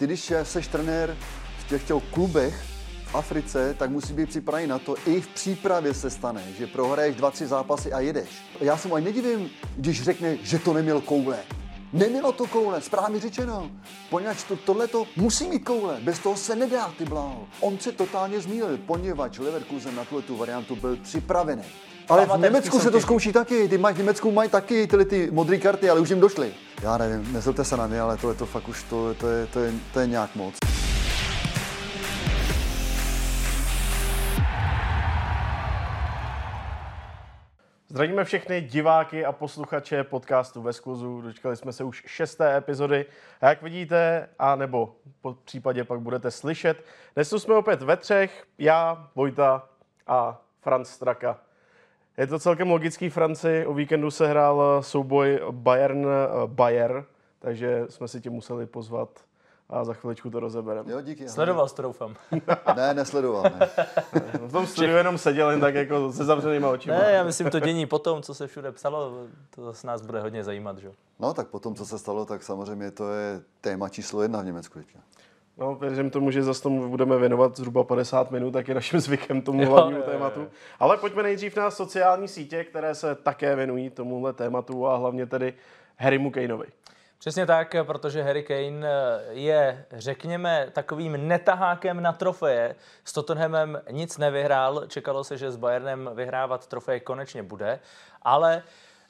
ty když seš trenér v těchto klubech v Africe, tak musí být připravený na to, i v přípravě se stane, že prohraješ dva, tři zápasy a jedeš. Já se mu ani nedivím, když řekne, že to neměl koule. Nemělo to koule, správně řečeno. Poněvadž to, tohle to musí mít koule, bez toho se nedá, ty bláho. On se totálně zmílil, poněvadž Leverkusen na tuhle tu variantu byl připravený. Ale v Německu se to zkouší taky, ty mají v Německu mají taky tyhle ty modré karty, ale už jim došly. Já nevím, nezlobte se na mě, ale tohle to fakt už to, to, je, to, je, to je nějak moc. Zdravíme všechny diváky a posluchače podcastu ve skluzu. Dočkali jsme se už šesté epizody. A jak vidíte, a nebo po případě pak budete slyšet, dnes jsme opět ve třech, já, Vojta a Franz Straka. Je to celkem logický Franci. O víkendu se hrál souboj Bayern-Bayer, takže jsme si tě museli pozvat a za chviličku to rozebereme. Jo, díky. Sledoval jsi to, doufám. ne, nesledoval. Ne. v tom studiu jenom seděl jen tak jako se zavřenýma očima. Ne, já myslím to dění potom, co se všude psalo, to z nás bude hodně zajímat, že? No tak potom, co se stalo, tak samozřejmě to je téma číslo jedna v Německu teďka. No, věřím tomu, že zase tomu budeme věnovat zhruba 50 minut, tak je naším zvykem tomu hlavnímu tématu. Ale pojďme nejdřív na sociální sítě, které se také věnují tomuhle tématu a hlavně tedy Harrymu Kaneovi. Přesně tak, protože Harry Kane je, řekněme, takovým netahákem na trofeje. S Tottenhamem nic nevyhrál, čekalo se, že s Bayernem vyhrávat trofeje konečně bude, ale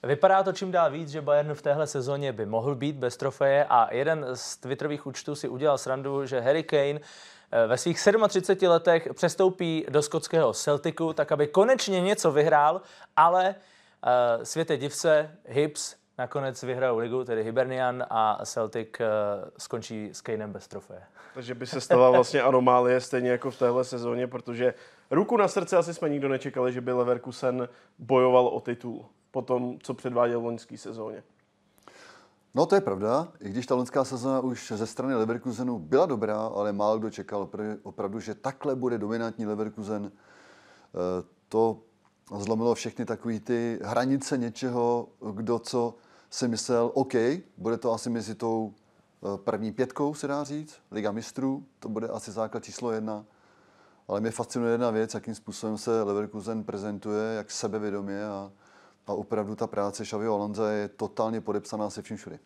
Vypadá to čím dál víc, že Bayern v téhle sezóně by mohl být bez trofeje a jeden z Twitterových účtů si udělal srandu, že Harry Kane eh, ve svých 37 letech přestoupí do skotského Celticu, tak aby konečně něco vyhrál, ale uh, světe divse, Hibs nakonec vyhrajou ligu, tedy Hibernian a Celtic uh, skončí s Kanem bez trofeje. Takže by se stala vlastně anomálie stejně jako v téhle sezóně, protože ruku na srdce asi jsme nikdo nečekali, že by Leverkusen bojoval o titul po tom, co předváděl v loňské sezóně. No to je pravda, i když ta loňská sezóna už ze strany Leverkusenu byla dobrá, ale málo kdo čekal opravdu, že takhle bude dominantní Leverkusen. Eh, to zlomilo všechny takové ty hranice něčeho, kdo co si myslel, OK, bude to asi mezi tou eh, první pětkou, se dá říct, Liga mistrů, to bude asi základ číslo jedna. Ale mě fascinuje jedna věc, jakým způsobem se Leverkusen prezentuje, jak sebevědomě a, a opravdu ta práce Xavi Alonza je totálně podepsaná se vším všude.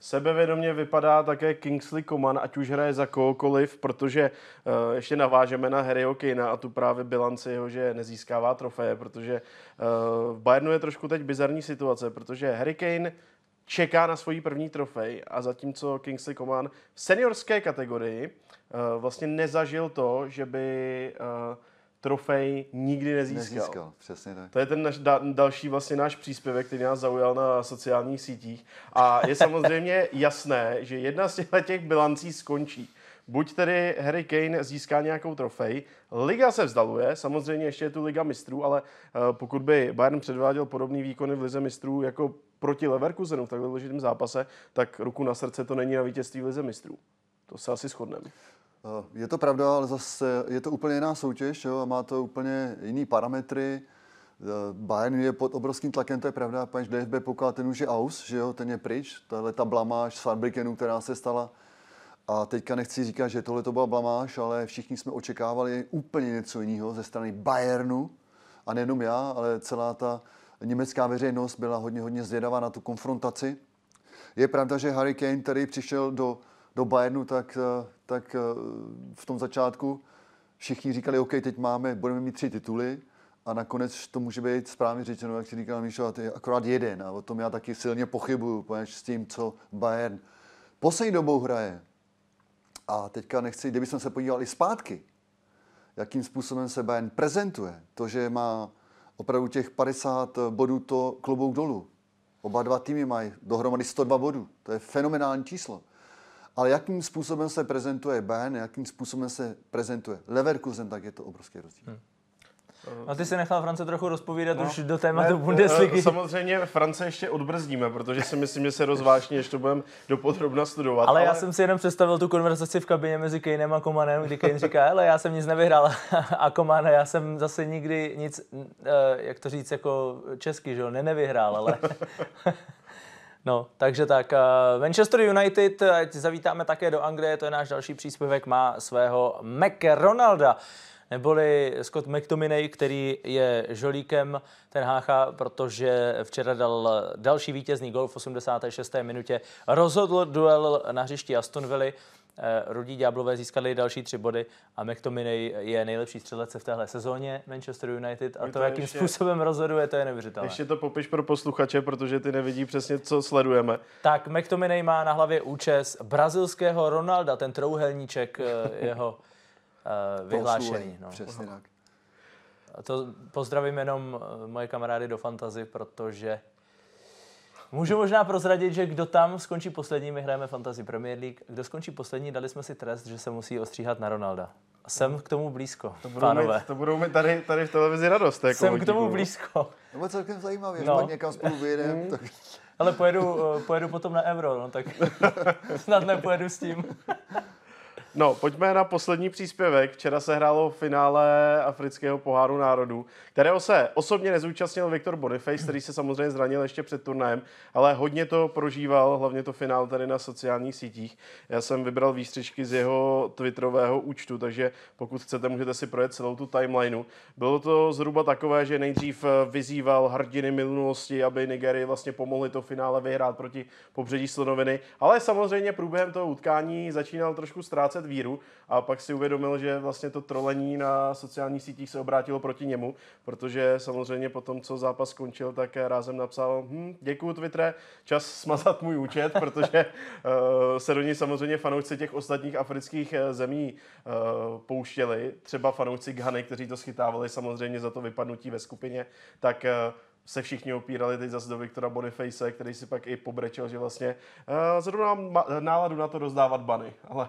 Sebevědomě vypadá také Kingsley Coman, ať už hraje za kohokoliv, protože uh, ještě navážeme na Harryho Kanea a tu právě bilanci jeho, že nezískává trofeje, protože uh, v Bayernu je trošku teď bizarní situace, protože Harry Kane čeká na svoji první trofej a zatímco Kingsley Coman v seniorské kategorii uh, vlastně nezažil to, že by uh, trofej nikdy nezískal. Nezískal, přesně tak. To je ten naš, da, další vlastně náš příspěvek, který nás zaujal na sociálních sítích. A je samozřejmě jasné, že jedna z těch bilancí skončí. Buď tedy Harry Kane získá nějakou trofej, Liga se vzdaluje, samozřejmě ještě je tu Liga mistrů, ale uh, pokud by Bayern předváděl podobný výkony v Lize mistrů jako proti Leverkusenu v takhle důležitém zápase, tak ruku na srdce to není na vítězství v Lize mistrů. To se asi shodneme. Eh, je to pravda, ale zase je to úplně jiná soutěž jo, a má to úplně jiný parametry. Eh, Bayern je pod obrovským tlakem, to je pravda, pač DFB pokal, ten už je aus, že jo, ten je pryč, tahle ta blamáž z Fabrikenu, která se stala. A teďka nechci říkat, že tohle to byla blamáž, ale všichni jsme očekávali úplně něco jiného ze strany Bayernu. A nejenom já, ale celá ta německá veřejnost byla hodně, hodně zvědavá na tu konfrontaci. Je pravda, že Harry Kane, který přišel do do Bayernu, tak, eh, tak eh, v tom začátku všichni říkali, OK, teď máme, budeme mít tři tituly a nakonec to může být správně řečeno, jak si říkal Míšo, a to je akorát jeden a o tom já taky silně pochybuju, poněž s tím, co Bayern poslední dobou hraje. A teďka nechci, kdyby jsme se podívali zpátky, jakým způsobem se Bayern prezentuje, to, že má opravdu těch 50 bodů, to klobouk dolů. Oba dva týmy mají dohromady 102 bodů. To je fenomenální číslo. Ale jakým způsobem se prezentuje Bayern, jakým způsobem se prezentuje Leverkusen, tak je to obrovský rozdíl. Hmm. A ty si nechal France trochu rozpovídat no, už do tématu ne, Bundesligy. Samozřejmě France ještě odbrzdíme, protože si myslím, že se rozvážně ještě budeme dopodrobna studovat. Ale, ale, já jsem si jenom představil tu konverzaci v kabině mezi Kanem a Komanem, kdy Kane říká, hele, já jsem nic nevyhrál a Koman, já jsem zase nikdy nic, eh, jak to říct jako česky, že jo, nenevyhrál, ale No, takže tak. Uh, Manchester United, ať zavítáme také do Anglie, to je náš další příspěvek, má svého Mac Ronalda neboli Scott McTominay, který je žolíkem ten hácha, protože včera dal další vítězný gol v 86. minutě. Rozhodl duel na hřišti Aston Villa. Eh, Rudí Ďáblové získali další tři body a McTominay je nejlepší střelec v téhle sezóně Manchester United a to, to jakým ještě, způsobem rozhoduje, to je neuvěřitelné. Ještě to popiš pro posluchače, protože ty nevidí přesně, co sledujeme. Tak McTominay má na hlavě účes brazilského Ronalda, ten trouhelníček eh, jeho uh, vyhlášený. No. Přesně tak. A to pozdravím jenom eh, moje kamarády do Fantazy, protože Můžu možná prozradit, že kdo tam skončí poslední, my hrajeme Fantasy Premier League, kdo skončí poslední, dali jsme si trest, že se musí ostříhat na Ronalda. Jsem k tomu blízko, to budou pánové. Mít, to budou mít tady, tady v televizi radost. Jako Jsem k tomu blízko. To bylo celkem zajímavé, no. že někam spolu vyjedeme. Mm. tak... Ale pojedu, eh, pojedu potom na euro, no tak snad nepojedu s tím. No, pojďme na poslední příspěvek. Včera se hrálo v finále afrického poháru národů, kterého se osobně nezúčastnil Viktor Boniface, který se samozřejmě zranil ještě před turnajem, ale hodně to prožíval, hlavně to finále tady na sociálních sítích. Já jsem vybral výstřičky z jeho twitterového účtu, takže pokud chcete, můžete si projet celou tu timelineu. Bylo to zhruba takové, že nejdřív vyzýval hrdiny minulosti, aby Nigerii vlastně pomohli to finále vyhrát proti pobřeží Slonoviny, ale samozřejmě průběhem toho utkání začínal trošku ztrácet ztrácet víru a pak si uvědomil, že vlastně to trolení na sociálních sítích se obrátilo proti němu, protože samozřejmě po tom, co zápas skončil, tak rázem napsal, hm, děkuji Twitter, čas smazat můj účet, protože uh, se do něj samozřejmě fanoušci těch ostatních afrických eh, zemí uh, pouštěli, třeba fanoušci Ghany, kteří to schytávali samozřejmě za to vypadnutí ve skupině, tak se všichni opírali teď zase do Viktora Boniface, který si pak i pobrečel, že vlastně uh, zrovna mám náladu na to rozdávat bany, ale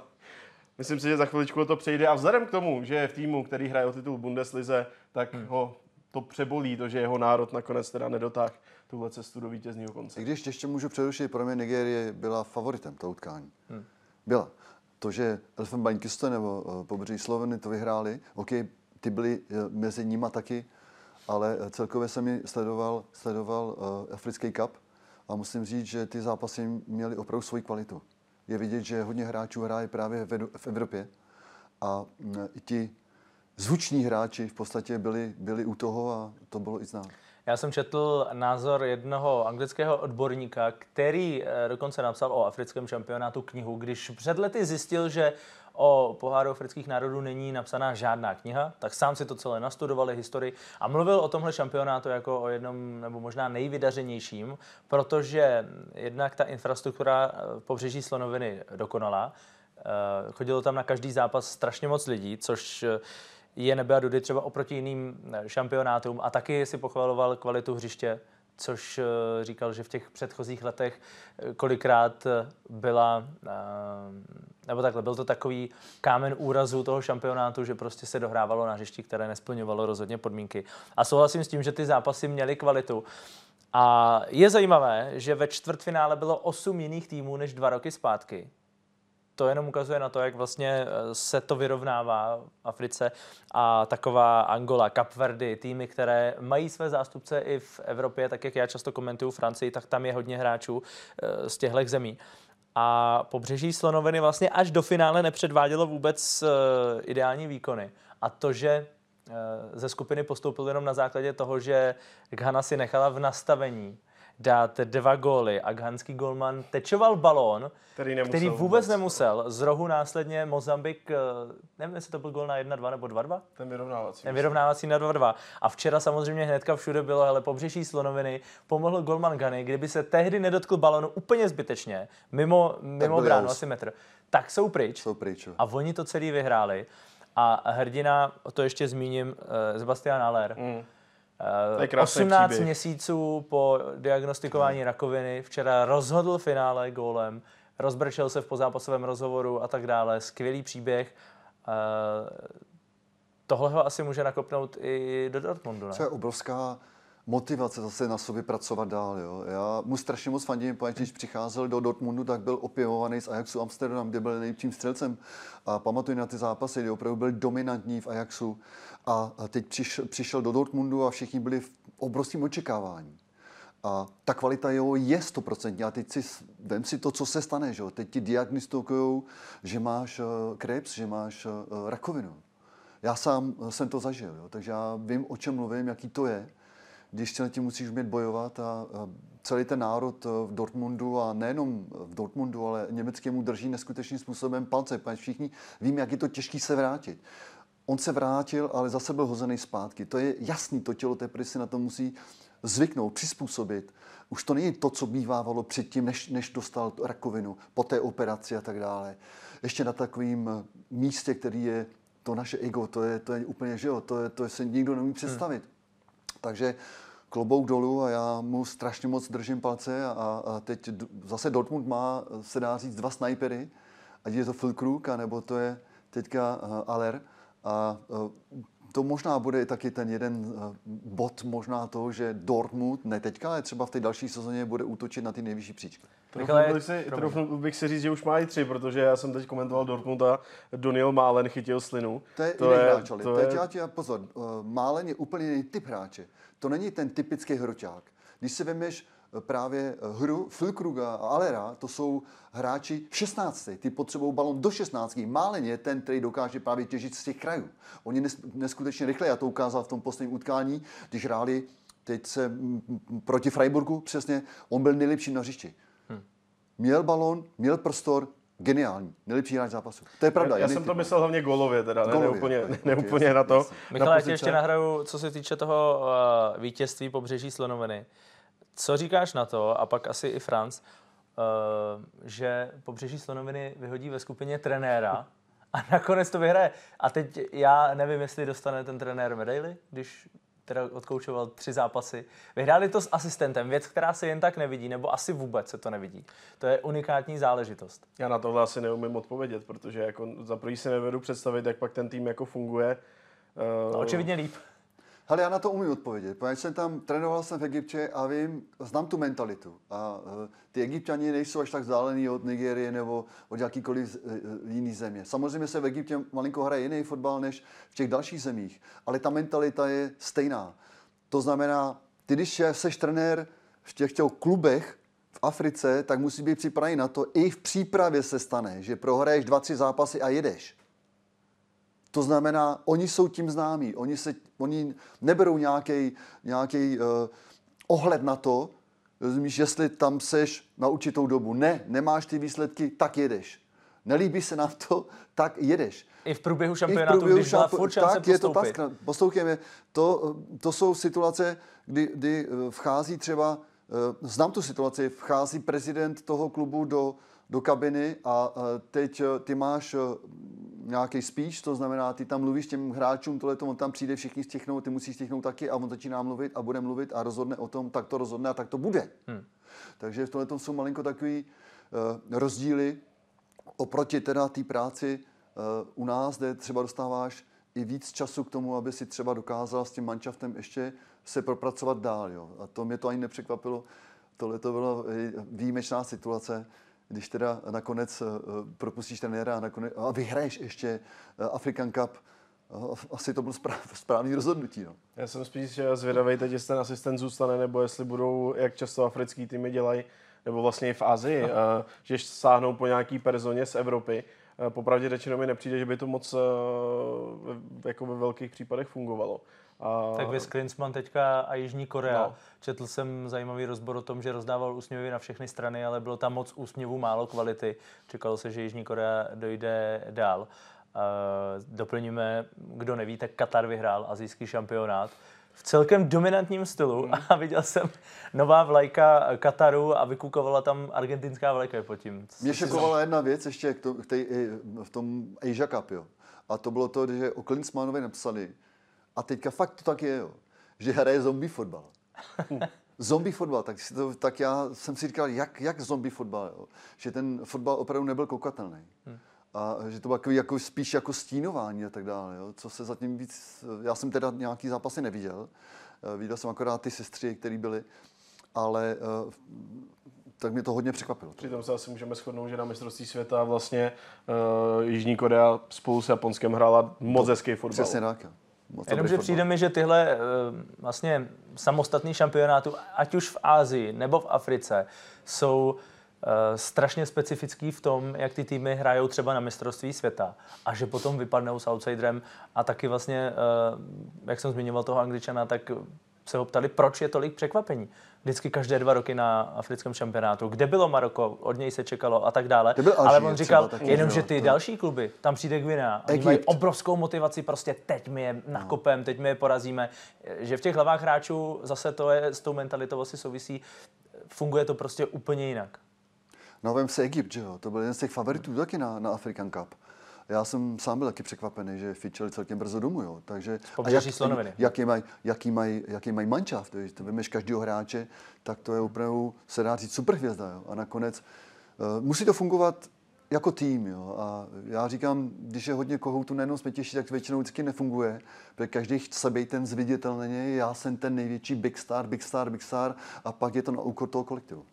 Myslím si, že za chviličku to přejde a vzhledem k tomu, že je v týmu, který hraje o titul Bundeslize, tak hmm. ho to přebolí, to, že jeho národ nakonec teda nedotáhl tuhle cestu do vítězního konce. I když ještě můžu přerušit, pro mě Nigérie byla favoritem toho utkání. Hmm. Byla. To, že Elfenbeinküste nebo uh, pobřeží Sloveny to vyhráli, OK, ty byly uh, mezi nima taky, ale uh, celkově jsem ji sledoval, sledoval uh, Africký cup a musím říct, že ty zápasy měly opravdu svoji kvalitu je vidět, že hodně hráčů hraje právě v Evropě a mm, i ti zvuční hráči v podstatě byli, byli u toho a to bylo i znát. Já jsem četl názor jednoho anglického odborníka, který eh, dokonce napsal o africkém šampionátu knihu, když před lety zjistil, že o poháru afrických národů není napsaná žádná kniha, tak sám si to celé nastudovali historii a mluvil o tomhle šampionátu jako o jednom nebo možná nejvydařenějším, protože jednak ta infrastruktura v pobřeží Slonoviny dokonala, eh, chodilo tam na každý zápas strašně moc lidí, což je Nebea Dudy třeba oproti jiným eh, šampionátům a taky si pochvaloval kvalitu hřiště, což eh, říkal, že v těch předchozích letech kolikrát byla nebo takhle, byl to takový kámen úrazu toho šampionátu, že prostě se dohrávalo na hřišti, které nesplňovalo rozhodně podmínky. A souhlasím s tím, že ty zápasy měly kvalitu. A je zajímavé, že ve čtvrtfinále bylo osm jiných týmů než dva roky zpátky. To jenom ukazuje na to, jak vlastně eh, se to vyrovnává v Africe a taková Angola, Kapverdy, týmy, které mají své zástupce i v Evropě, tak jak já často komentuju Francii, tak tam je hodně hráčů eh, z těchto zemí a pobřeží Slonoviny vlastně až do finále nepředvádělo vůbec uh, ideální výkony. A to, že ze skupiny postoupil jenom na základě toho, že Ghana si nechala v nastavení dát dva góly a ghanský golman tečoval balón, který, který vůbec, vůbec nemusel. Z rohu následně Mozambik, eh, nevím, jestli to byl gól na 1-2 nebo 2-2? Ten vyrovnávací. Ten vyrovnávací na 2-2. A včera samozřejmě hnedka všude bylo, ale pobřeží Slonoviny pomohl golman Gany, kdyby se tehdy nedotkl balonu úplně zbytečně, mimo, mimo bránu, asi metr, tak jsou pryč. Jsou pryč. A oni to celý vyhráli. A hrdina, to ještě zmíním, uh, Sebastian Aller, mm 18 příběh. měsíců po diagnostikování hmm. rakoviny včera rozhodl finále gólem, rozbrčel se v pozápasovém rozhovoru a tak dále. Skvělý příběh. Eh, tohle ho asi může nakopnout i do Dortmundu, ne? To je obrovská motivace zase na sobě pracovat dál. Jo. Já mu strašně moc fandím, protože když přicházel do Dortmundu, tak byl opěvovaný z Ajaxu Amsterdam, kde byl nejlepším střelcem. A pamatuju na ty zápasy, kdy opravdu byl dominantní v Ajaxu. A teď přišel, přišel do Dortmundu a všichni byli v obrovském očekávání. A ta kvalita jeho je stoprocentní. A teď si, vem si to, co se stane. Že? Teď ti diagnostikují, že máš uh, krebs, že máš uh, rakovinu. Já sám jsem to zažil, jo? takže já vím, o čem mluvím, jaký to je, když se tím musíš umět bojovat a, celý ten národ v Dortmundu a nejenom v Dortmundu, ale německému drží neskutečným způsobem palce, protože všichni víme, jak je to těžký se vrátit. On se vrátil, ale zase byl hozený zpátky. To je jasný, to tělo teprve si na to musí zvyknout, přizpůsobit. Už to není to, co bývávalo předtím, než, než dostal rakovinu, po té operaci a tak dále. Ještě na takovém místě, který je to naše ego, to je, to je úplně, že jo, to, je, to se nikdo nemůže představit. Hmm. Takže klobouk dolů a já mu strašně moc držím palce a, a teď zase Dortmund má, se dá říct, dva snajpery, ať je to Phil Krug, nebo to je teďka uh, Aller. A uh, to možná bude taky ten jeden uh, bod možná toho, že Dortmund, ne teďka, ale třeba v té další sezóně bude útočit na ty nejvyšší příčky. Trofnul bych, si, trofnul bych si říct, že už má i tři, protože já jsem teď komentoval Dortmund a Doniel Málen chytil slinu. To je to jiný je, hráč, ale to teď je... já ti pozor, Málen je úplně jiný typ hráče. To není ten typický hroťák. Když si vemeš eh, právě eh, hru Filkruga a Alera, to jsou hráči 16. Ty potřebují balon do 16. Málen je ten, který dokáže právě těžit z těch krajů. Oni neskutečně rychle, já to ukázal v tom posledním utkání, když hráli teď se proti Freiburgu, přesně, on byl nejlepší na hřišti. Měl balon, měl prostor, geniální, nejlepší hráč zápasu. To je pravda. Já, já jsem to myslel hlavně golově, teda, golově, ne, úplně, ne, ne úplně na to. Michal, já ještě nahraju, co se týče toho uh, vítězství pobřeží Slonoviny. Co říkáš na to, a pak asi i Franc, uh, že pobřeží Slonoviny vyhodí ve skupině trenéra a nakonec to vyhraje. A teď já nevím, jestli dostane ten trenér medaily, když teda odkoučoval tři zápasy. Vyhráli to s asistentem, věc, která se jen tak nevidí, nebo asi vůbec se to nevidí. To je unikátní záležitost. Já na tohle asi neumím odpovědět, protože jako za první si nevedu představit, jak pak ten tým jako funguje. No, očividně líp. Hele, já na to umím odpovědět, protože jsem tam, trénoval jsem v Egyptě a vím, znám tu mentalitu. A uh, ty egyptiani nejsou až tak vzdálený od Nigérie nebo od jakýkoliv uh, jiný země. Samozřejmě se v Egyptě malinko hraje jiný fotbal než v těch dalších zemích, ale ta mentalita je stejná. To znamená, ty když seš trenér v těch, těch klubech v Africe, tak musí být připravený na to, i v přípravě se stane, že prohraješ dva, tři zápasy a jedeš. To znamená, oni jsou tím známí, oni, se, oni neberou nějaký uh, ohled na to, rozumíš, jestli tam seš na určitou dobu. Ne, nemáš ty výsledky, tak jedeš. Nelíbí se nám to, tak jedeš. I v průběhu šampionátu, I v průběhu když byla furt tak je to tak. Poslouchejme, to, to jsou situace, kdy, kdy eh, vchází třeba, znám tu situaci, vchází prezident toho klubu do, do kabiny a teď ty máš nějaký speech, to znamená, ty tam mluvíš těm hráčům, tohle on tam přijde, všichni stichnou, ty musíš stichnout taky a on začíná mluvit a bude mluvit a rozhodne o tom, tak to rozhodne a tak to bude. Hmm. Takže v tomhle jsou malinko takový uh, rozdíly oproti teda té práci uh, u nás, kde třeba dostáváš i víc času k tomu, aby si třeba dokázal s tím manšaftem ještě se propracovat dál. Jo. A to mě to ani nepřekvapilo. Tohle to byla výjimečná situace když teda nakonec eh, propustíš trenéra a, nakonec, a vyhraješ ještě eh, African Cup, eh, asi to bylo správný rozhodnutí. No. Já jsem spíš zvědavý teď, jestli ten asistent zůstane, nebo jestli budou, jak často africký týmy dělají, nebo vlastně i v Asii, a, že sáhnou po nějaký personě z Evropy. Popravdě řečeno mi nepřijde, že by to moc jako ve velkých případech fungovalo. A... Tak vys Klinsmann teďka a Jižní Korea. No. Četl jsem zajímavý rozbor o tom, že rozdával úsměvy na všechny strany, ale bylo tam moc úsměvů, málo kvality. Čekalo se, že Jižní Korea dojde dál. Doplníme, kdo neví, tak Katar vyhrál azijský šampionát v celkem dominantním stylu hmm. a viděl jsem nová vlajka Kataru a vykukovala tam argentinská vlajka pod tím. Mě šokovala jedna věc ještě k to, k tej, v tom Asia Cup, jo. A to bylo to, že o Klinsmanovi napsali, a teďka fakt to tak je, jo, že hraje zombie fotbal. zombie fotbal, tak, si to, tak já jsem si říkal, jak, jak zombie fotbal, jo? že ten fotbal opravdu nebyl koukatelný. Hmm. A že to bylo takový jako, spíš jako stínování a tak dále, jo? co se zatím víc, já jsem teda nějaký zápasy neviděl, eh, viděl jsem akorát ty sestry, které byly, ale uh, tak mě to hodně překvapilo. Přitom se asi můžeme shodnout, že na mistrovství světa vlastně uh, Jižní Korea spolu s Japonskem hrála moc hezký fotbal. Přesně tak. Jo. Moc Jenomže přijde mi, že tyhle eh, vlastně samostatný šampionátů, ať už v Ázii nebo v Africe, jsou eh, strašně specifický v tom, jak ty týmy hrajou třeba na mistrovství světa. A že potom vypadnou s outsiderem a taky vlastně, eh, jak jsem zmiňoval toho Angličana, tak se ho ptali, proč je tolik překvapení. Vždycky každé dva roky na africkém šampionátu. Kde bylo Maroko, od něj se čekalo a tak dále. Ale on říkal, jenom, že ty to- další kluby, tam přijde Gvina, oni mají obrovskou motivaci, prostě teď my je nakopem, teď my je porazíme. Že v těch hlavách hráčů zase to je s tou mentalitou asi souvisí, funguje to prostě úplně jinak. No vem se Egypt, že jo, to byl jeden z těch favoritů taky na, na African Cup. Já jsem sám byl taky překvapený, že fičeli celkem brzo domů, jo. Takže, pobřeží Slonoviny. jaký mají jaký maj, jaký maj mančaft, když to vymeš každého hráče, tak to je opravdu, se dá říct, superhvězda, jo. A nakonec uh, musí to fungovat jako tým, jo. A já říkám, když je hodně kohoutů na jednom smětější, tak většinou vždycky nefunguje, protože každý chce být ten zviditelný, já jsem ten největší big star, big star, big star a pak je to na úkor toho kolektivu.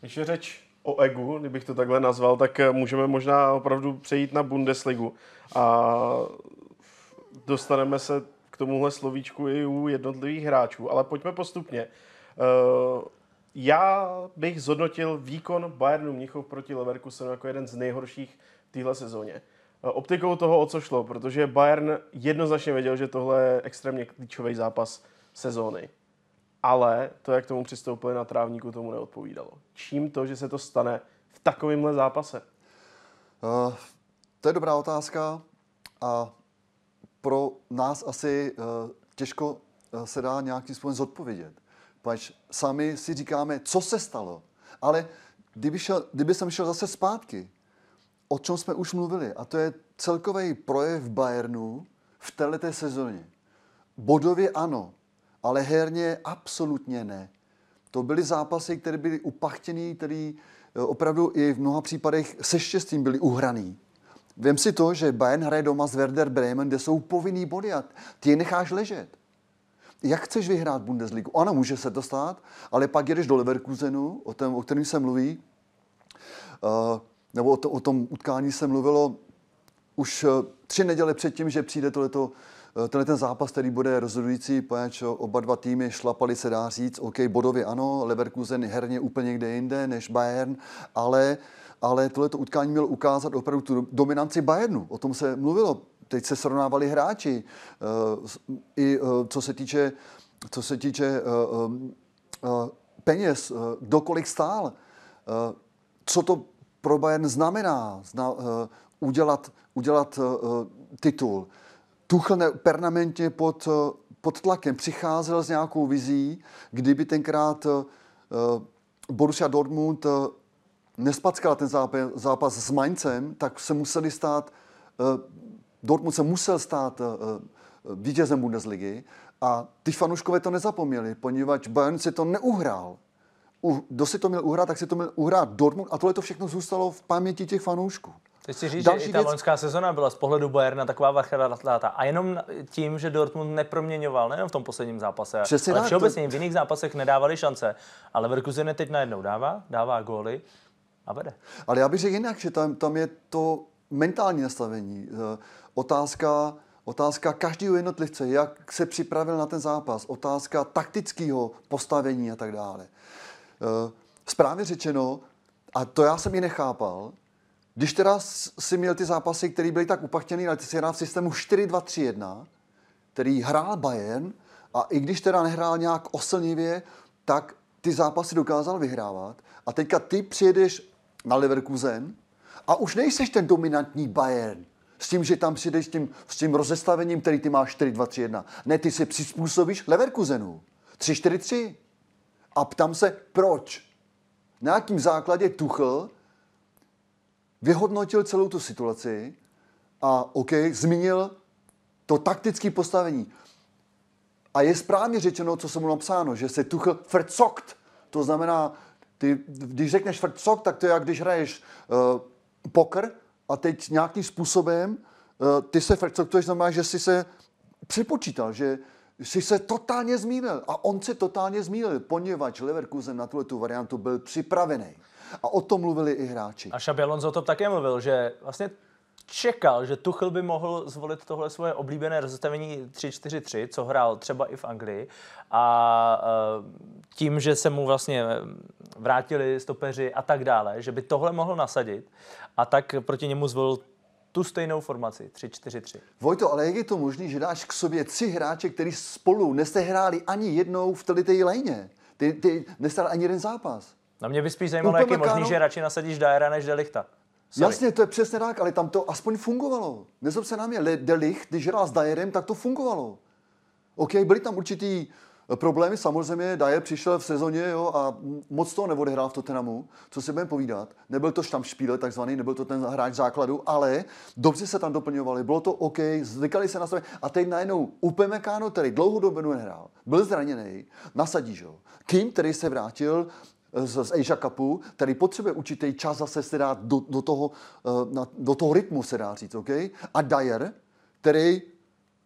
Když je řeč o egu, kdybych to takhle nazval, tak eh, můžeme možná opravdu přejít na Bundesligu a dostaneme se k tomuhle slovíčku i u jednotlivých hráčů, ale pojďme postupně. Eh, Já bych zhodnotil výkon Bayernu Mnichov proti Leverkusenu jako jeden z nejhorších téhle sezóně. Eh, Optikou toho, o co šlo, protože Bayern jednoznačně věděl, že tohle je extrémně klíčový zápas sezóny ale to, jak tomu přistoupili na trávníku, tomu neodpovídalo. Čím to, že se to stane v takovémhle zápase? Uh, to je dobrá otázka a pro nás asi uh, těžko uh, se dá nějakým způsobem zodpovědět. Pač sami si říkáme, co se stalo. Ale kdyby, šel, kdyby jsem šel zase zpátky, o čem jsme už mluvili, a to je celkový projev Bayernu v této sezóně. Bodově ano, ale herně absolutně ne. To byly zápasy, které byly upachtěné, které eh, opravdu i v mnoha případech se štěstím byly uhraný. Vem si to, že Bayern hraje doma s Werder Bremen, kde jsou povinný body a ty je necháš ležet. Jak chceš vyhrát Bundesligu? Ano, může se to stát, ale pak jedeš do Leverkusenu, o, tom, o kterém se mluví, uh, nebo o, to, o tom utkání se mluvilo už uh, tři neděle předtím, že přijde tohleto, tenhle ten zápas, který bude rozhodující, poněvadž oba dva týmy šlapali, se dá říct, OK, bodově ano, Leverkusen herně úplně někde jinde než Bayern, ale, ale tohleto utkání mělo ukázat opravdu tu dominanci Bayernu. O tom se mluvilo. Teď se srovnávali hráči. S- I uh, co se týče, co se týče peněz, uh, kdo kolik stál, co to pro Bayern znamená zna, udělat, udělat titul. Tuchl ne, permanentně pod, uh, pod tlakem přicházel s nějakou vizí, kdyby tenkrát uh, Borussia Dortmund nespackala ten zápas, s Mainzem, tak se museli stát, Dortmund se musel stát vítězem Bundesligy a ty fanouškové to nezapomněli, poněvadž Bayern si to neuhrál. U, kdo si to měl uhrát, tak si to měl uhrát Dortmund a tohle to všechno zůstalo v paměti těch fanoušků. Teď si říct, Další že i ta věc- loňská sezona byla z pohledu Bayerna taková varchadáta. A jenom tím, že Dortmund neproměňoval, nejenom v tom posledním zápase, Přesně ale všeobecně v jiných zápasech nedávali šance. Ale Leverkusen je teď najednou dává, dává góly a vede. Ale já bych řekl jinak, že tam, tam je to mentální nastavení. Eh, Otázka, otázka každého jednotlivce, jak se připravil na ten zápas, otázka taktického postavení a tak dále. Eh, Správně řečeno, a to já jsem i nechápal, když teda si měl ty zápasy, které byly tak upachtěné, ale ty si hrál v systému 4-2-3-1, který hrál Bayern a i když teda nehrál nějak oslnivě, tak ty zápasy dokázal vyhrávat. A teďka ty přijedeš na Leverkusen a už nejseš ten dominantní Bayern. S tím, že tam přijdeš s tím, s tím rozestavením, který ty máš 4-2-3-1. Ne, ty se přizpůsobíš Leverkusenu. 3-4-3. A ptám se, proč? Na jakým základě Tuchl vyhodnotil celou tu situaci a OK, zmínil to taktické postavení. A je správně řečeno, co se mu napsáno, že se Tuchl verzokt. To znamená, ty, když řekneš verzokt, tak to je jak když hraješ uh, poker a teď nějakým způsobem uh, ty se verzoktuješ, znamená, že jsi se přepočítal, že jsi se totálně zmínil. A on se totálně zmínil, poněvadž Leverkusen na tuhle tu variantu byl připravený. A o tom mluvili i hráči. A Xabi Alonso to také mluvil, že vlastně čekal, že Tuchel by mohl zvolit tohle svoje oblíbené rozstavení 3-4-3, co hrál třeba i v Anglii. A eh, tím, že se mu vlastně vrátili stopeři a tak dále, že by tohle mohl nasadit a tak proti němu zvolil tu stejnou formaci, 3-4-3. Vojto, ale jak je to možné, že dáš k sobě tři hráče, kteří spolu nestehráli ani jednou v té lejně? Ty, ty nestál ani jeden zápas. Na mě by spíš zajímalo, jak je možný, že radši nasadíš Dajera než Delichta. Sorry. Jasně, to je přesně tak, ale tam to aspoň fungovalo. Nezlob se na mě, Delicht, když hrál s Dajerem, tak to fungovalo. OK, byly tam určitý Problémy samozřejmě, Dyer přišel v sezóně jo, a moc toho neodehrál v Tottenhamu, co si budeme povídat. Nebyl to štamšpíle takzvaný, nebyl to ten hráč základu, ale dobře se tam doplňovali, bylo to OK, zvykali se na sebe. A teď najednou Upemecano, který dlouhodobě nehrál, byl zraněný, nasadí, jo. Kim, který se vrátil, z, z Asia Cupu, který potřebuje určitý čas zase se dát do, do, toho, eh, na, do toho rytmu, se dá říct, OK? A Dyer, který,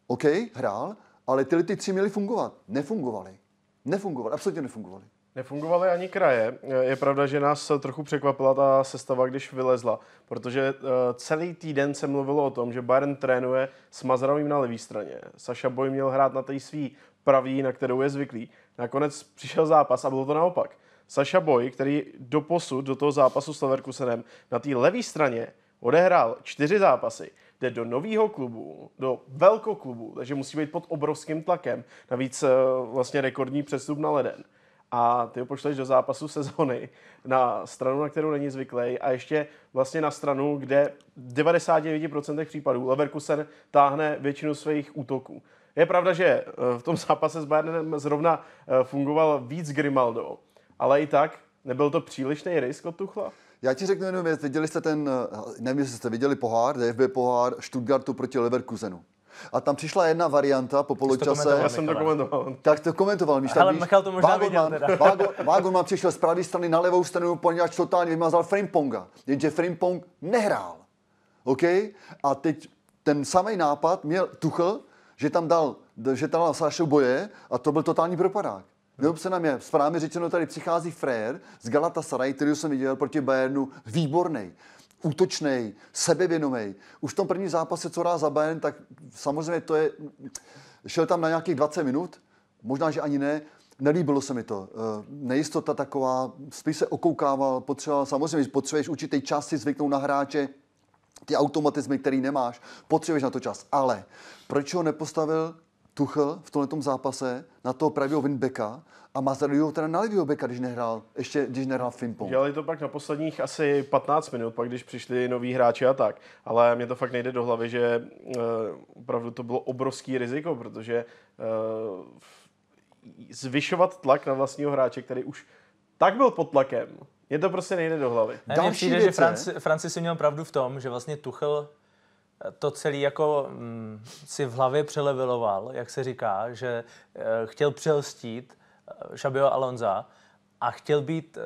OK, hrál, ale tyhle ty tři měly fungovat. Nefungovaly. Nefungovaly, absolutně nefungovaly. Nefungovaly ani kraje. Je pravda, že nás trochu překvapila ta sestava, když vylezla, protože eh, celý týden se mluvilo o tom, že Bayern trénuje s Mazarovým na levé straně. Saša Boj měl hrát na té svý pravý, na kterou je zvyklý. Nakonec přišel zápas a bylo to naopak. Saša Boj, který do posud, do toho zápasu s Leverkusenem, na té levé straně odehrál čtyři zápasy jde do nového klubu, do velkoklubu, takže musí být pod obrovským tlakem. Navíc eh, vlastně rekordní přestup na leden. A ty ho pošleš do zápasu sezony na stranu, na kterou není zvyklý a ještě vlastně na stranu, kde v 99% případů Leverkusen táhne většinu svých útoků. Je pravda, že eh, v tom zápase s Bayernem zrovna eh, fungoval víc Grimaldo, ale i tak nebyl to přílišný risk od Tuchla? Já ti řeknu jenom věc, viděli jste ten, eh, nevím, jestli jste viděli pohár, DFB pohár Stuttgartu proti Leverkusenu. A tam přišla jedna varianta po poločase. Já jsem to komentoval. Tak to komentoval, Míš. Ale Michal to možná Vágon viděl Vágon, má přišel z pravé strany na levou stranu, poněvadž totálně vymazal Frimponga. Jenže Frimpong nehrál. OK? A teď ten samý nápad měl Tuchl, že tam dal, že tam dal Sašu boje a to byl totální propadák. Nedob se nám je, správně řečeno, tady přichází Frér z Galatasaray, který jsem viděl proti Bayernu, výborný útočný, sebevědomý. Už v tom prvním zápase, co dá za Bayern, tak samozřejmě to je, šel tam na nějakých 20 minut, možná, že ani ne, nelíbilo se mi to. Eh, nejistota taková, spíš se okoukával, potřeboval, samozřejmě, potřebuješ určitý čas si zvyknout na hráče, ty automatizmy, který nemáš, potřebuješ na to čas. Ale proč ho nepostavil Tuchel v tomto zápase na toho pravého winbacka a Mazariu teda na levého beka, když nehrál, ještě když nehrál Fimpong. Dělali to pak na posledních asi 15 minut, pak když přišli noví hráči a tak. Ale mě to fakt nejde do hlavy, že uh, opravdu to bylo obrovský riziko, protože uh, zvyšovat tlak na vlastního hráče, který už tak byl pod tlakem, je to prostě nejde do hlavy. Ne, Další přijde, že Franci, Franci si měl pravdu v tom, že vlastně Tuchel to celý jako mm, si v hlavě přeleviloval, jak se říká, že e, chtěl přelstít Šabio eh, Alonza a chtěl být e,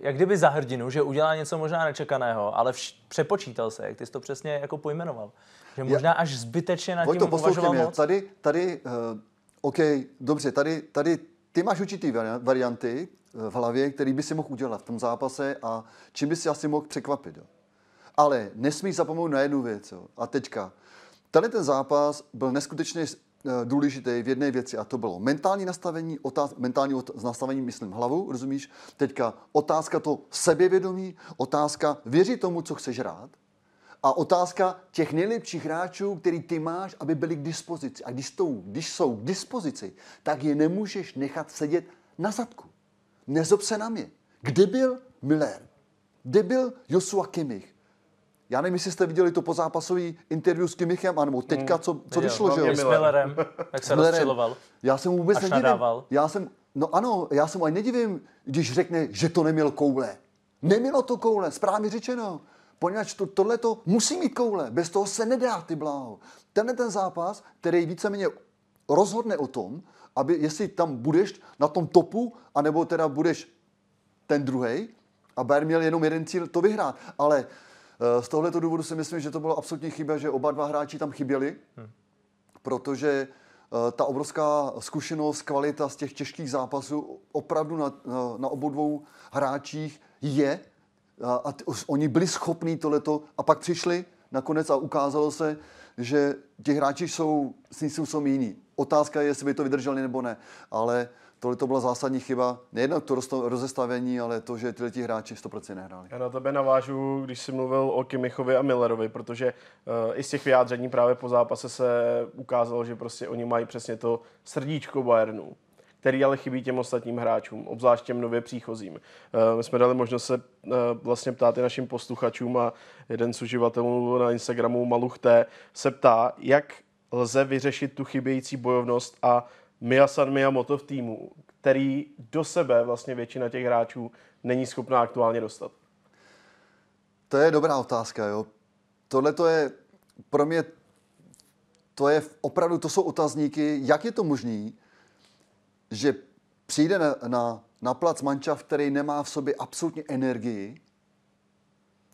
jak kdyby za hrdinu, že udělá něco možná nečekaného, ale vš- přepočítal se, jak ty jsi to přesně jako pojmenoval. Že možná až zbytečně nad tím uvažoval moc. Tady, tady uh, OK, dobře, tady, tady ty máš určitý varianty v hlavě, který by si mohl udělat v tom zápase a čím by si asi mohl překvapit. Jo. Ale nesmíš zapomenout na jednu věc. Jo. A teďka. Tenhle ten zápas byl neskutečně eh, důležitý v jedné věci a to bylo mentální nastavení, otáz, mentální otáz, nastavení, myslím hlavu, rozumíš? Teďka otázka to sebevědomí, otázka věří tomu, co chceš rád a otázka těch nejlepších hráčů, který ty máš, aby byli k dispozici. A když jsou, když jsou k dispozici, tak je nemůžeš nechat sedět na zadku. Nezob se na mě. Kde byl Miller? Kde byl Joshua Kimmich? Já nevím, jestli jste viděli to pozápasový interview s Kimichem, anebo teďka, hmm. co, co vyšlo, že jo? S Millerem, jak se rozčiloval. Já jsem vůbec nedivím. Nadával. Já jsem, no ano, já jsem ani nedivím, když řekne, že to neměl koule. Nemělo to koule, správně řečeno. Poněvadž to, tohle to musí mít koule, bez toho se nedá, ty bláho. Tenhle ten zápas, který víceméně rozhodne o tom, aby jestli tam budeš na tom topu, anebo teda budeš ten druhý, a Bayern měl jenom jeden cíl to vyhrát. Ale z tohoto důvodu si myslím, že to bylo absolutně chyba, že oba dva hráči tam chyběli, hmm. protože eh, ta obrovská zkušenost, kvalita z těch těžkých zápasů opravdu na, na, na obou dvou hráčích je a, a t, oni byli schopní tohleto a pak přišli nakonec a ukázalo se, že ti hráči jsou, s ním jsou jiní. Otázka je, jestli by to vydrželi nebo ne, ale tohle to byla zásadní chyba. Nejen to rozestavení, ale to, že tyhle hráči 100% nehráli. Já na tebe navážu, když jsi mluvil o Kimichovi a Millerovi, protože uh, i z těch vyjádření právě po zápase se ukázalo, že prostě oni mají přesně to srdíčko Bayernu který ale chybí těm ostatním hráčům, obzvlášť těm nově příchozím. Uh, my jsme dali možnost se uh, vlastně ptát i našim posluchačům a jeden z uživatelů na Instagramu Maluchte se ptá, jak lze vyřešit tu chybějící bojovnost a Miyasan Miyamoto v týmu, který do sebe vlastně většina těch hráčů není schopná aktuálně dostat? To je dobrá otázka, jo. Tohle to je pro mě, to je opravdu, to jsou otazníky, jak je to možné, že přijde na, na, na plac mančav, který nemá v sobě absolutně energii.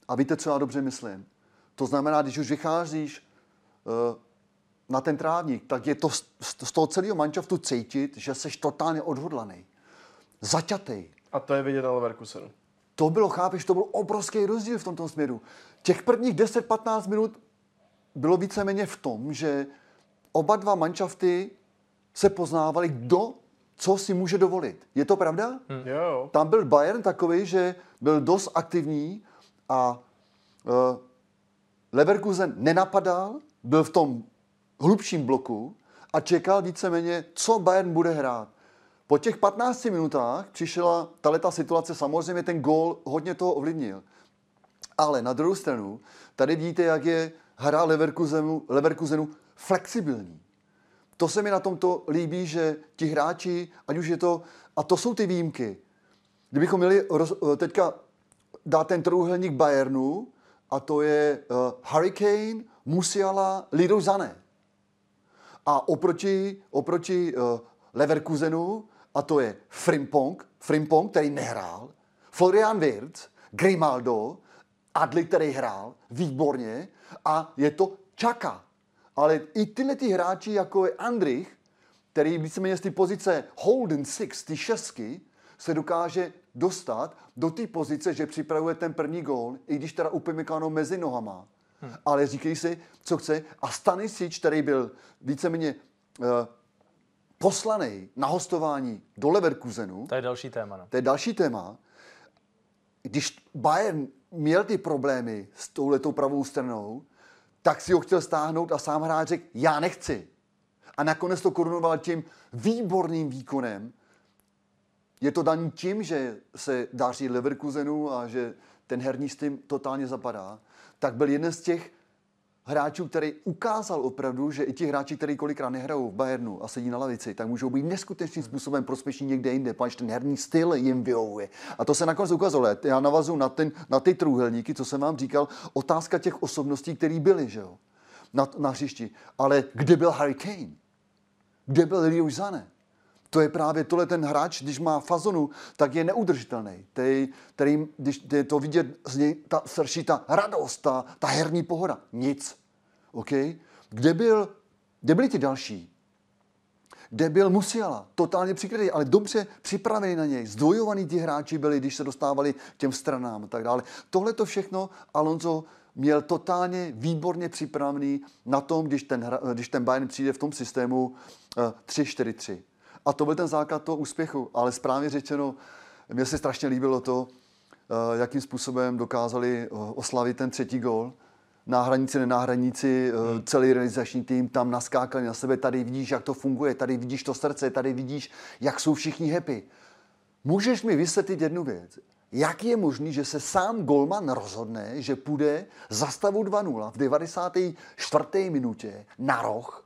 A víte, co já dobře myslím? To znamená, když už vycházíš uh, na ten trávník, tak je to z, z toho celého mančaftu cítit, že jsi totálně odhodlaný, zaťatý. A to je vidět na Leverkusenu. To bylo, chápeš, to byl obrovský rozdíl v tomto směru. Těch prvních 10-15 minut bylo víceméně v tom, že oba dva manšafty se poznávali, kdo co si může dovolit. Je to pravda? Hmm. Jo. Tam byl Bayern takový, že byl dost aktivní a uh, Leverkusen nenapadal, byl v tom hlubším bloku a čekal víceméně, co Bayern bude hrát. Po těch 15 minutách přišla tato situace, samozřejmě ten gól hodně toho ovlivnil. Ale na druhou stranu, tady vidíte, jak je hra Leverkusenu, Leverkusenu flexibilní. To se mi na tomto líbí, že ti hráči, ať už je to, a to jsou ty výjimky. Kdybychom měli roz, teďka dát ten trojuhelník Bayernu, a to je uh, Hurricane, Musiala, Lido Zane. A oproti, oproti uh, Leverkusenu, a to je Frimpong, Frimpong, který nehrál, Florian Wirtz, Grimaldo, Adli, který hrál výborně, a je to Čaka. Ale i tyhle ty hráči, jako je Andrich, který víceméně z té pozice Holden Six, ty šestky, se dokáže dostat do té pozice, že připravuje ten první gól, i když teda upemykáno mezi nohama. Hmm. Ale říkej si, co chce. A Stanisic, který byl víceméně uh, poslaný na hostování do Leverkusenu. To je další téma. No. To je další téma. Když Bayern měl ty problémy s touhletou pravou stranou, tak si ho chtěl stáhnout a sám hráč řekl, já nechci. A nakonec to korunoval tím výborným výkonem. Je to daný tím, že se daří Leverkusenu a že ten herní tým totálně zapadá, tak byl jeden z těch hráčů, který ukázal opravdu, že i ti hráči, kteří kolikrát nehrajou v Bayernu a sedí na lavici, tak můžou být neskutečným způsobem prospěšní někde jinde, protože ten herní styl jim vyhovuje. A to se nakonec ukázalo. Já navazu na, ten, na ty trůhelníky, co jsem vám říkal, otázka těch osobností, které byly, že jo, na, na hřišti. Ale kde byl Harry Kane? Kde byl Rio Zane? To je právě tohle ten hráč, když má fazonu, tak je neudržitelný. Tej, který, když je to vidět z něj, ta srší ta radost, ta, ta herní pohoda. Nic. OK? Kde, byl, kde byli ty další? Kde byl Musiala? Totálně přikrytý, ale dobře připravený na něj. Zdvojovaný ti hráči byli, když se dostávali k těm stranám a tak dále. Tohle to všechno Alonso měl totálně výborně připravený na tom, když ten, když ten Bayern přijde v tom systému uh, eh, 3-4-3. A to byl ten základ toho úspěchu. Ale správně řečeno, mně se strašně líbilo to, eh, jakým způsobem dokázali eh, oslavit ten třetí gol. Náhradníci, nenáhradníci, eh, hmm. celý realizační tým tam naskákali na sebe. Tady vidíš, jak to funguje, tady vidíš to srdce, tady vidíš, jak jsou všichni happy. Můžeš mi vysvětlit jednu věc. Jak je možné, že se sám Golman rozhodne, že půjde za stavu 2-0 v 94. minutě na roh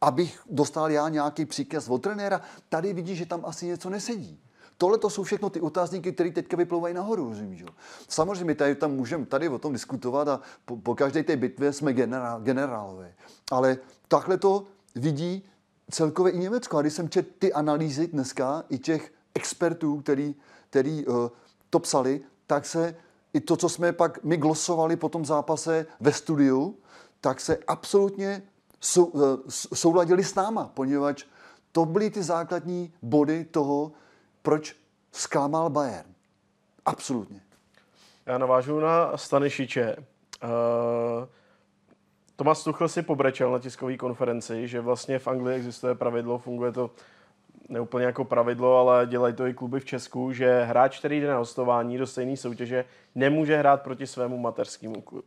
abych dostal já nějaký příkaz od trenéra, tady vidíš, že tam asi něco nesedí. Tohle to jsou všechno ty otázníky, které teďka vyplouvají nahoru, rozumíš? Samozřejmě tady tam můžeme tady o tom diskutovat a po, po každé té bitvě jsme generál, generálové. Ale takhle to vidí celkově i Německo. A když jsem četl ty analýzy dneska, i těch expertů, který, který uh, to psali, tak se i to, co jsme pak my glosovali po tom zápase ve studiu, tak se absolutně sou, eh, souladili s náma, poněvadž to byly ty základní body toho, proč zklamal Bayern. Absolutně. Já navážu na Stanišiče Uh, Tomas Tuchl si pobrečel na tiskové konferenci, že vlastně v Anglii existuje pravidlo, funguje to neúplně jako pravidlo, ale dělají to i kluby v Česku, že hráč, který jde na hostování do stejné soutěže, nemůže hrát proti svému mateřskému klubu.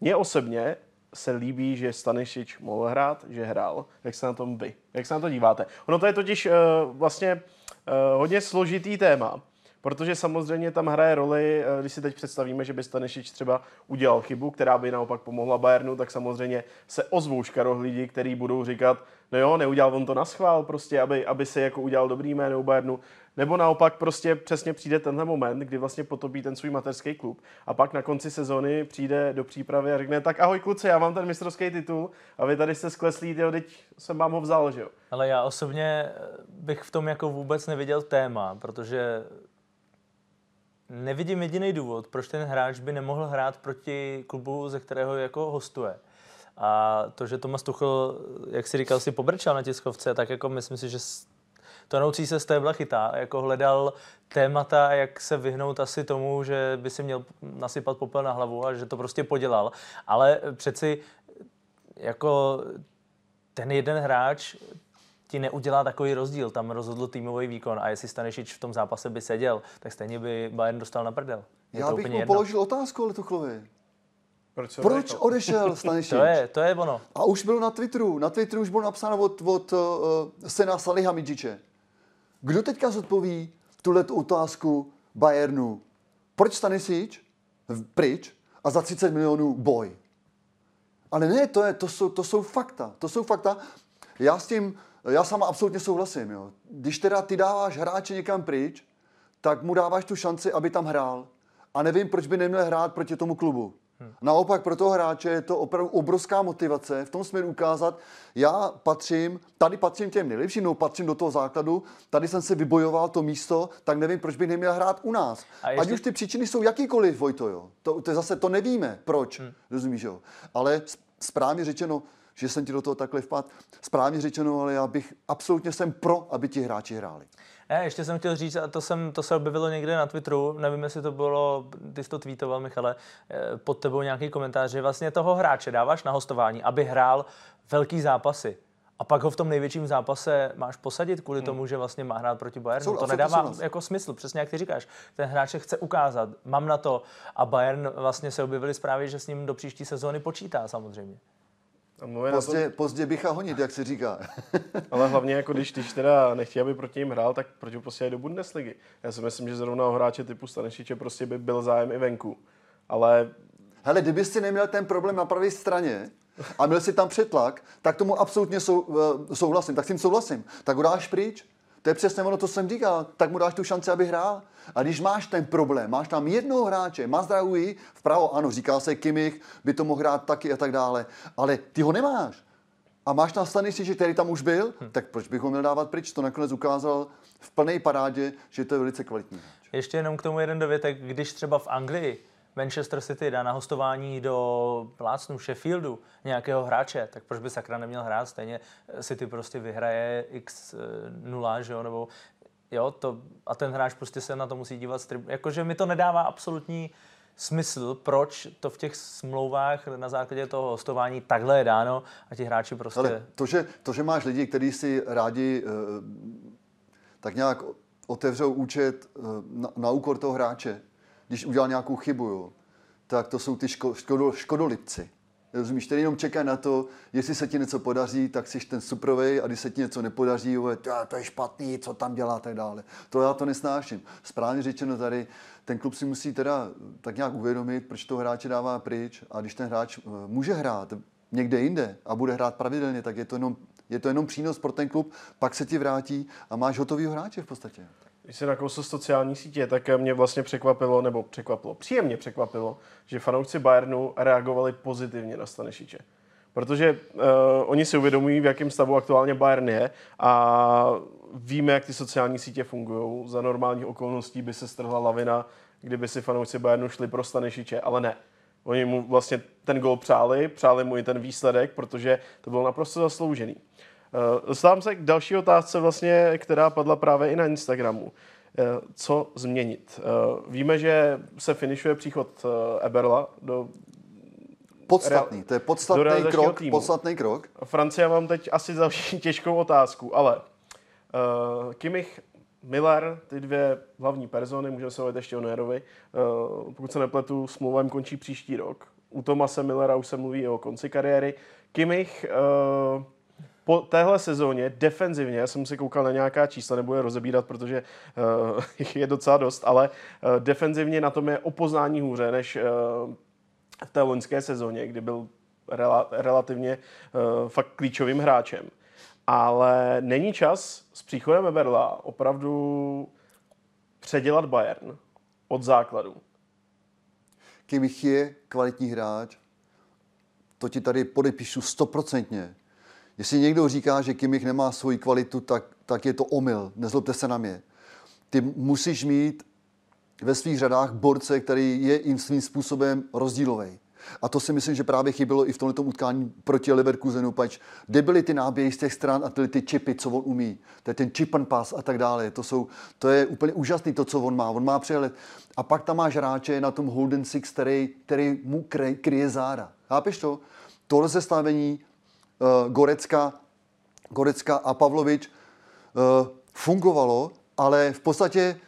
Mně osobně se líbí, že Stanišič mohl hrát, že hrál. Jak se na tom vy? Jak se na to díváte? Ono to je totiž uh, vlastně uh, hodně složitý téma, Protože samozřejmě tam hraje roli, eh, když si teď představíme, že by Stanešič třeba udělal chybu, která by naopak pomohla Bayernu, tak samozřejmě se ozvou škarohlidi, kteří budou říkat, no jo, neudělal on to na schvál, prostě, aby, aby se jako udělal dobrý jméno u Bayernu. Nebo naopak prostě přesně přijde tenhle moment, kdy vlastně potopí ten svůj mateřský klub a pak na konci sezony přijde do přípravy a řekne, tak ahoj kluci, já mám ten mistrovský titul a vy tady jste skleslí, jo, teď jsem vám ho vzal, že jo. Ale já osobně bych v tom jako vůbec neviděl téma, protože nevidím jediný důvod, proč ten hráč by nemohl hrát proti klubu, ze kterého jako hostuje. A to, že Tomas Tuchel, jak si říkal, si pobrčal na tiskovce, tak jako myslím si, že tonoucí se z tébla chytá, jako hledal témata, jak se vyhnout asi tomu, že by si měl nasypat popel na hlavu a že to prostě podělal. Ale přeci jako ten jeden hráč ti neudělá takový rozdíl. Tam rozhodl týmový výkon a jestli Stanešič v tom zápase by seděl, tak stejně by Bayern dostal na prdel. Je Já bych mu jedno. položil otázku ale Tuchlovi. Proč, Proč odešel Stanišič? to, je, to je ono. A už bylo na Twitteru. Na Twitteru už bylo napsáno od, od uh, Sena Salihamidziče. Kdo teďka zodpoví tuhle otázku Bayernu? Proč Stanisic pryč a za 30 milionů boj? Ale ne, to, je, to, jsou, to jsou fakta. To jsou fakta. Já s tím, já sama absolutně souhlasím. Jo. Když teda ty dáváš hráče někam pryč, tak mu dáváš tu šanci, aby tam hrál. A nevím, proč by neměl hrát proti tomu klubu. Hmm. Naopak pro toho hráče je to opravdu obrovská motivace v tom směru ukázat, já patřím, tady patřím těm nejlepším, no patřím do toho základu, tady jsem si vybojoval to místo, tak nevím, proč bych neměl hrát u nás. A ještě... Ať už ty příčiny jsou jakýkoliv, Vojto, jo. To, to zase to nevíme, proč, hmm. rozumíš, jo. Ale správně řečeno, že jsem ti do toho takhle vpad. Správně řečeno, ale já bych absolutně jsem pro, aby ti hráči hráli. Ne, ještě jsem chtěl říct, a to, jsem, to se objevilo někde na Twitteru, nevím, jestli to bylo, ty jsi to tweetoval, Michale, eh, pod tebou nějaký komentář, že vlastně toho hráče dáváš na hostování, aby hrál velký zápasy. A pak ho v tom největším zápase máš posadit kvůli hmm. tomu, že vlastně má hrát proti Bayernu. Jsou, to nedává to jako smysl, přesně jak ty říkáš. Ten hráč chce ukázat, mám na to. A Bayern vlastně se objevily zprávy, že s ním do příští sezóny počítá samozřejmě. Pozdě, to... pozdě bycha honit, jak se říká. Ale hlavně, jako když, když teda nechtějí, aby proti ním hrál, tak proč ho posílají do Bundesligy? Já si myslím, že zrovna o hráče typu Stanešiče prostě by byl zájem i venku. Ale... Hele, kdyby si neměl ten problém na pravé straně, a měl si tam přetlak, tak tomu absolutně sou, uh, souhlasím. Tak s tím souhlasím. Tak ho dáš pryč. To je přesně ono, to jsem říkal. Tak mu dáš tu šanci, aby hrál. A když máš ten problém, máš tam jednoho hráče, Mazdraoui, vpravo, ano, říká se Kimich, by to mohl hrát taky a tak dále, ale ty ho nemáš. A máš tam Stanisiče, který tam už byl, hm. tak proč bych ho měl dávat pryč? To nakonec ukázal v plné parádě, že to je velice kvalitní. Ještě jenom k tomu jeden dovětek, když třeba v Anglii Manchester City dá na hostování do plácnu Sheffieldu nějakého hráče, tak proč by sakra neměl hrát? Stejně City prostě vyhraje x0, že jo, nebo jo, to, a ten hráč prostě se na to musí dívat. Jakože mi to nedává absolutní smysl, proč to v těch smlouvách na základě toho hostování takhle je dáno a ti hráči prostě... Ale to, že, to, že máš lidi, kteří si rádi uh, tak nějak otevřou účet na, na úkor toho hráče, když udělal nějakou chybu, jo, tak to jsou ty ško, škodo, škodolipci. Rozumíš, který jenom čeká na to, jestli se ti něco podaří, tak jsi ten suprovej a když se ti něco nepodaří, je, to je špatný, co tam dělá, tak dále. To já to nesnáším. Správně řečeno tady, ten klub si musí teda tak nějak uvědomit, proč to hráče dává pryč a když ten hráč eh, může hrát někde jinde a bude hrát pravidelně, tak je to jenom, je to jenom přínos pro ten klub, pak se ti vrátí a máš hotový hráče v podstatě. Když se nakousl sociální sítě, tak mě vlastně překvapilo, nebo překvapilo, příjemně překvapilo, že fanoušci Bayernu reagovali pozitivně na Stanešiče. Protože uh, oni si uvědomují, v jakém stavu aktuálně Bayern je a víme, jak ty sociální sítě fungují. Za normálních okolností by se strhla lavina, kdyby si fanoušci Bayernu šli pro Stanešiče, ale ne. Oni mu vlastně ten gol přáli, přáli mu i ten výsledek, protože to bylo naprosto zasloužený. Eh, dostávám se k další otázce, vlastně, která padla právě i na Instagramu. Eh, co změnit? Eh, víme, že se finišuje příchod Eberla do podstatný, to je podstatný krok, týmu. podstatný krok. Francie, mám teď asi další těžkou otázku, ale uh, Kimmich, Miller, ty dvě hlavní persony, můžeme se hovorit ještě o Neuerovi, uh, pokud se nepletu, smlouva jim končí příští rok. U Tomase Millera už se mluví o konci kariéry. Kimmich uh, po téhle sezóně defenzivně, jsem si koukal na nějaká čísla, nebudu je rozebírat, protože uh, je docela dost, ale uh, defenzivně na tom je o poznání hůře než uh, v té loňské sezóně, kdy byl rela, relativně uh, fakt klíčovým hráčem. Ale není čas s příchodem Eberla opravdu předělat Bayern od základu. Kimmich je kvalitní hráč, to ti tady podepíšu stoprocentně. Jestli někdo říká, že Kimmich nemá svoji kvalitu, tak, tak je to omyl. Nezlobte se na mě. Ty musíš mít ve svých řadách borce, který je jim svým způsobem rozdílový. A to si myslím, že právě chybělo i v tomto utkání proti Leverkusenu, pač kde byly ty náběhy z těch stran a ty, ty čipy, co on umí. To je ten chip and pass a tak dále. To, jsou, to je úplně úžasný to, co on má. On má přehled. A pak tam máš hráče na tom Holden Six, který, který mu kryje, záda. Chápeš to? Tohle sestavení uh, Gorecka, Gorecka a Pavlovič uh, fungovalo, ale v podstatě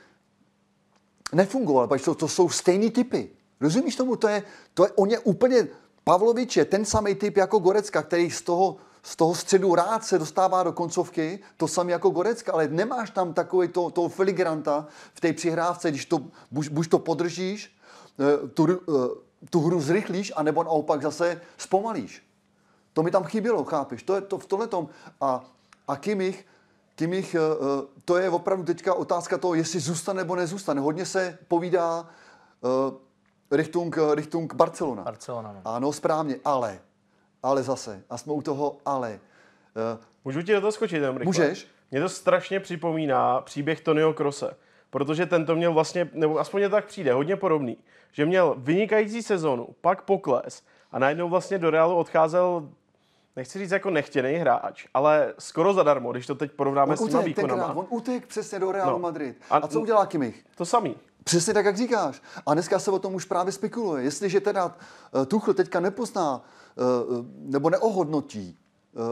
nefungoval, protože to, to jsou stejný typy. Rozumíš tomu? To je, to je, on je úplně, Pavlovič je ten samý typ jako Gorecka, který z toho, z toho středu rád se dostává do koncovky, to samý jako Gorecka, ale nemáš tam takový to, toho filigranta v té přihrávce, když to, buď, buď to podržíš, eh, tu, eh, tu hru zrychlíš, anebo naopak zase zpomalíš. To mi tam chybělo, chápeš? To je to v tomhletom. A, a Kimich, Kimich, eh, eh, to je opravdu teďka otázka toho, jestli zůstane nebo nezůstane. Hodně se povídá uh, Richtung, Richtung Barcelona. Barcelona. No. Ano, správně, ale, ale zase, a jsme u toho ale. Uh, Můžu ti do toho skočit, jenom rychle? Můžeš. Mě to strašně připomíná příběh Tonyho Krose, protože ten to měl vlastně, nebo aspoň mě tak přijde, hodně podobný, že měl vynikající sezonu, pak pokles a najednou vlastně do Realu odcházel nechci říct jako nechtěný hráč, ale skoro zadarmo, když to teď porovnáme on s těma výkonama. on utek přesně do Realu No. Madrid. A- A, co udělá Kimich? To samý. Přesně tak, jak říkáš. A dneska se o tom už právě spekuluje. Jestliže teda uh, Tuchl teďka nepozná uh, nebo neohodnotí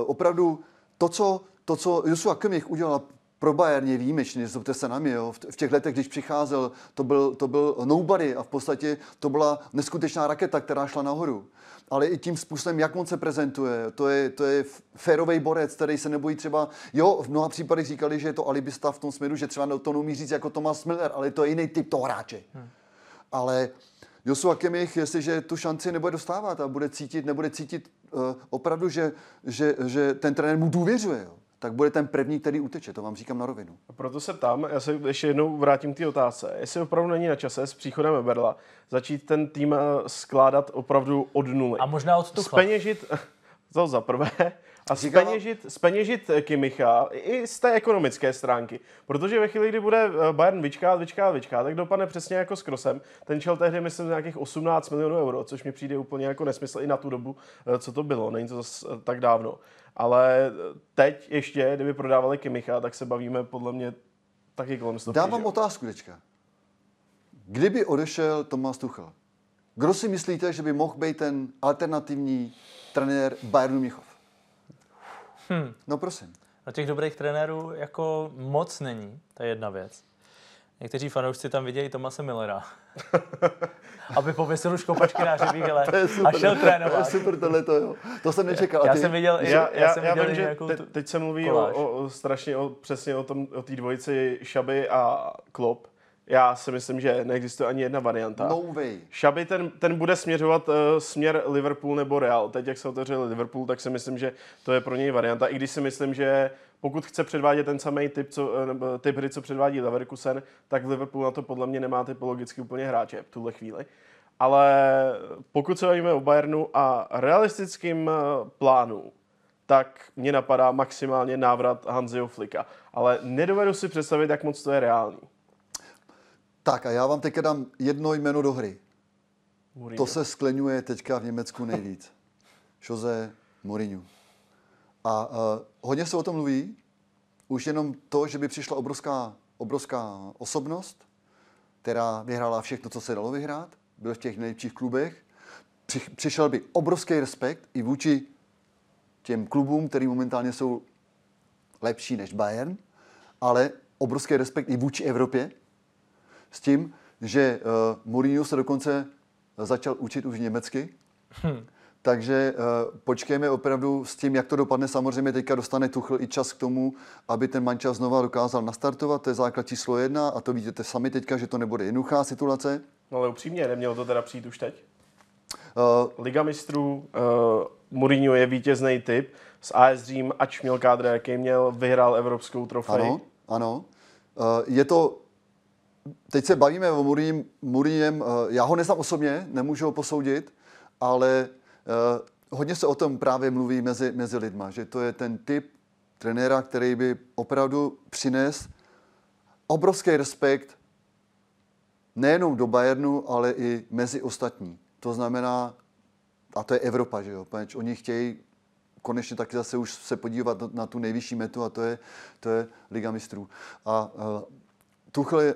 opravdu to, co, to, co Joshua Kimmich udělal pro Bayern je výjimečně, zlobte se na mě, jo. V těch letech, když přicházel, to byl, to byl nobody a v podstatě to byla neskutečná raketa, která šla nahoru. Ale i tím způsobem, jak on se prezentuje, to je, to je férový borec, který se nebojí třeba, jo, v mnoha případech říkali, že je to alibista v tom směru, že třeba to neumí říct jako Thomas Miller, ale to je jiný typ toho hráče. Hmm. Ale Joshua Kimmich, jestliže tu šanci nebude dostávat a bude cítit, nebude cítit uh, opravdu, že, že, že ten trenér mu důvěřuje, jo, tak bude ten první, který uteče, to vám říkám na rovinu. A proto se ptám, já se ještě jednou vrátím k té otázce, jestli opravdu není na čase s příchodem Eberla začít ten tým eh, skládat opravdu od nuly. A možná od Tuchla. Speněžit, to za prvé, a Říkala- speněžit, speněžit Kimicha i z té ekonomické stránky. Protože ve chvíli, kdy bude eh, Bayern vyčkát, vyčkát, vyčkát, tak dopadne přesně jako s Krosem. Ten čel tehdy, myslím, nějakých 18 milionů euro, což mi přijde úplně jako nesmysl i na tu dobu, eh, co to bylo. Není to zas eh, tak dávno. Ale eh, teď ještě, kdyby prodávali Kimicha, tak se bavíme podle mě taky kolem stovky. Dám že otázku teďka. Kdyby odešel Tomáš Tuchel, kdo si myslíte, že by mohl být ten alternativní trenér Bayernu Michov? Hm. No prosím. No těch dobrých trenérů jako moc není, to je jedna věc. Někteří fanoušci tam vidějí Tomase Millera. Aby pověsil už kopačky na je super, a šel To je trénovat. super tohle to, jo. To jsem nečekal. Já ty? jsem viděl, Já, já, já, jsem já viděl vím, i že nějakou te, teď se mluví koláž. o, o strašně o, přesně o tom o té dvojici Šaby a Klopp. Já si myslím, že neexistuje ani jedna varianta. No way. Šaby ten, ten bude směřovat uh, směr Liverpool nebo Real. Teď, jak se otevřel Liverpool, tak si myslím, že to je pro něj varianta. I když si myslím, že pokud chce předvádět ten samý typ, co, nebo typ hry, co předvádí Leverkusen, tak Liverpool na to podle mě nemá typologicky úplně hráče v tuhle chvíli. Ale pokud se bavíme o Bayernu a realistickým eh, plánu, tak mě napadá maximálně návrat Hanziho Flika. Ale nedovedu si představit, jak moc to je reálný. Tak a já vám teďka dám jedno jméno do hry. Mourinho. To se skleňuje teďka v Německu nejvíc. Jose Mourinho. A uh, hodně se o tom mluví. Už jenom to, že by přišla obrovská, obrovská osobnost, která vyhrála všechno, co se dalo vyhrát, byl v těch nejlepších klubech. přišel by obrovský respekt i vůči těm klubům, který momentálně jsou lepší než Bayern, ale obrovský respekt i vůči Evropě s tím, že uh, Mourinho se dokonce začal učit už německy. Hmm. Takže uh, počkejme opravdu s tím, jak to dopadne. Samozřejmě teďka dostane Tuchl i čas k tomu, aby ten mančas znova dokázal nastartovat. To je základ číslo jedna a to vidíte sami teďka, že to nebude jednoduchá situace. No ale upřímně, nemělo to teda přijít už teď? Uh, Liga mistrů, uh, Mourinho je vítězný typ. S AS Řím, ač měl kádr, jaký měl, vyhrál evropskou trofej. Ano, ano. Uh, je to teď se bavíme o Mourinhem, Mourinhem, já ho neznám osobně, nemůžu ho posoudit, ale uh, hodně se o tom právě mluví mezi, mezi lidma, že to je ten typ trenéra, který by opravdu přines obrovský respekt nejenom do Bayernu, ale i mezi ostatní. To znamená, a to je Evropa, že jo, protože oni chtějí konečně taky zase už se podívat na, na tu nejvyšší metu a to je, to je Liga mistrů. A uh, Tuchle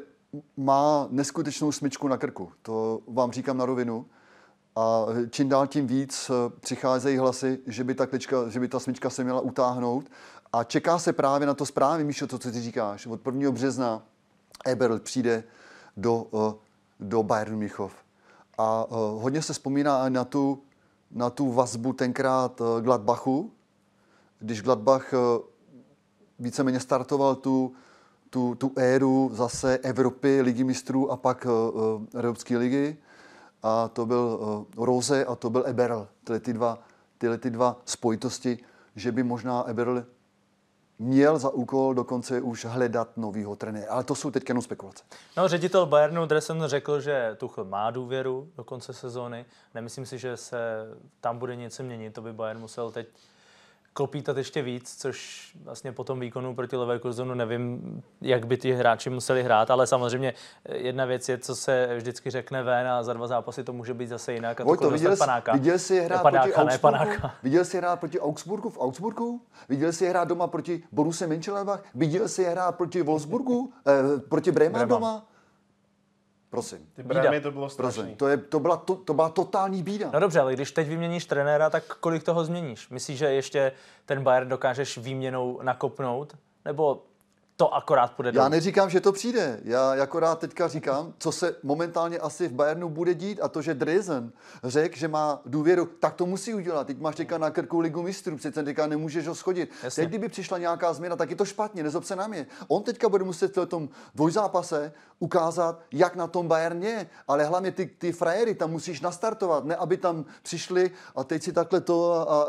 má neskutečnou smyčku na krku, to vám říkám na rovinu. A čím dál tím víc eh, přicházejí hlasy, že by ta, klička, že by ta smyčka se měla utáhnout. A čeká se právě na to správně, Míšo, to, co ty říkáš. Od 1. března Eberl přijde do, eh, do Bayern Michov. A eh, hodně se vzpomíná na tu, na tu vazbu tenkrát Gladbachu, když Gladbach víceméně startoval tu, tu, tu éru zase Evropy, ligy mistrů a pak uh, Evropské ligy. A to byl uh, Rose a to byl Eberl. Tyhle ty dva, tyhle ty dva spojitosti, že by možná Eberl měl za úkol dokonce už hledat novýho trenéra. Ale to jsou teď jenom spekulace. No, ředitel Bayernu Dresen řekl, že Tuchl má důvěru do konce sezóny. Nemyslím si, že se tam bude něco měnit. To by Bayern musel teď klopítat ještě víc, což vlastně po tom výkonu proti Leverkusenu nevím, jak by ty hráči museli hrát, ale samozřejmě jedna věc je, co se vždycky řekne ven a za dva zápasy to může být zase jinak. A Vojto, viděl, jsi, panáka. viděl jsi hrát panáka, proti Augsburgu? Viděl jsi hrát proti Augsburgu v Augsburgu? Viděl jsi hrát doma proti Boruse Mönchengladbach? Viděl jsi hrát proti Wolfsburgu? Eh, proti Bremen doma? Prosím. Ty brámy to bylo strašný. Prosím. To, je, to, byla, to, to byla totální bída. No dobře, ale když teď vyměníš trenéra, tak kolik toho změníš? Myslíš, že ještě ten Bayern dokážeš výměnou nakopnout? Nebo to akorát půjde Já neříkám, že to přijde. Já akorát teďka říkám, co se momentálně asi v Bayernu bude dít a to, že Dresden řekl, že má důvěru, tak to musí udělat. Teď máš teďka na krku ligu mistrů, přece teďka nemůžeš ho schodit. Jasně. Teď, kdyby přišla nějaká změna, tak je to špatně, nezob se na mě. On teďka bude muset v tom dvojzápase ukázat, jak na tom Bayern je, ale hlavně ty, ty frajery tam musíš nastartovat, ne aby tam přišli a teď si takhle to a, a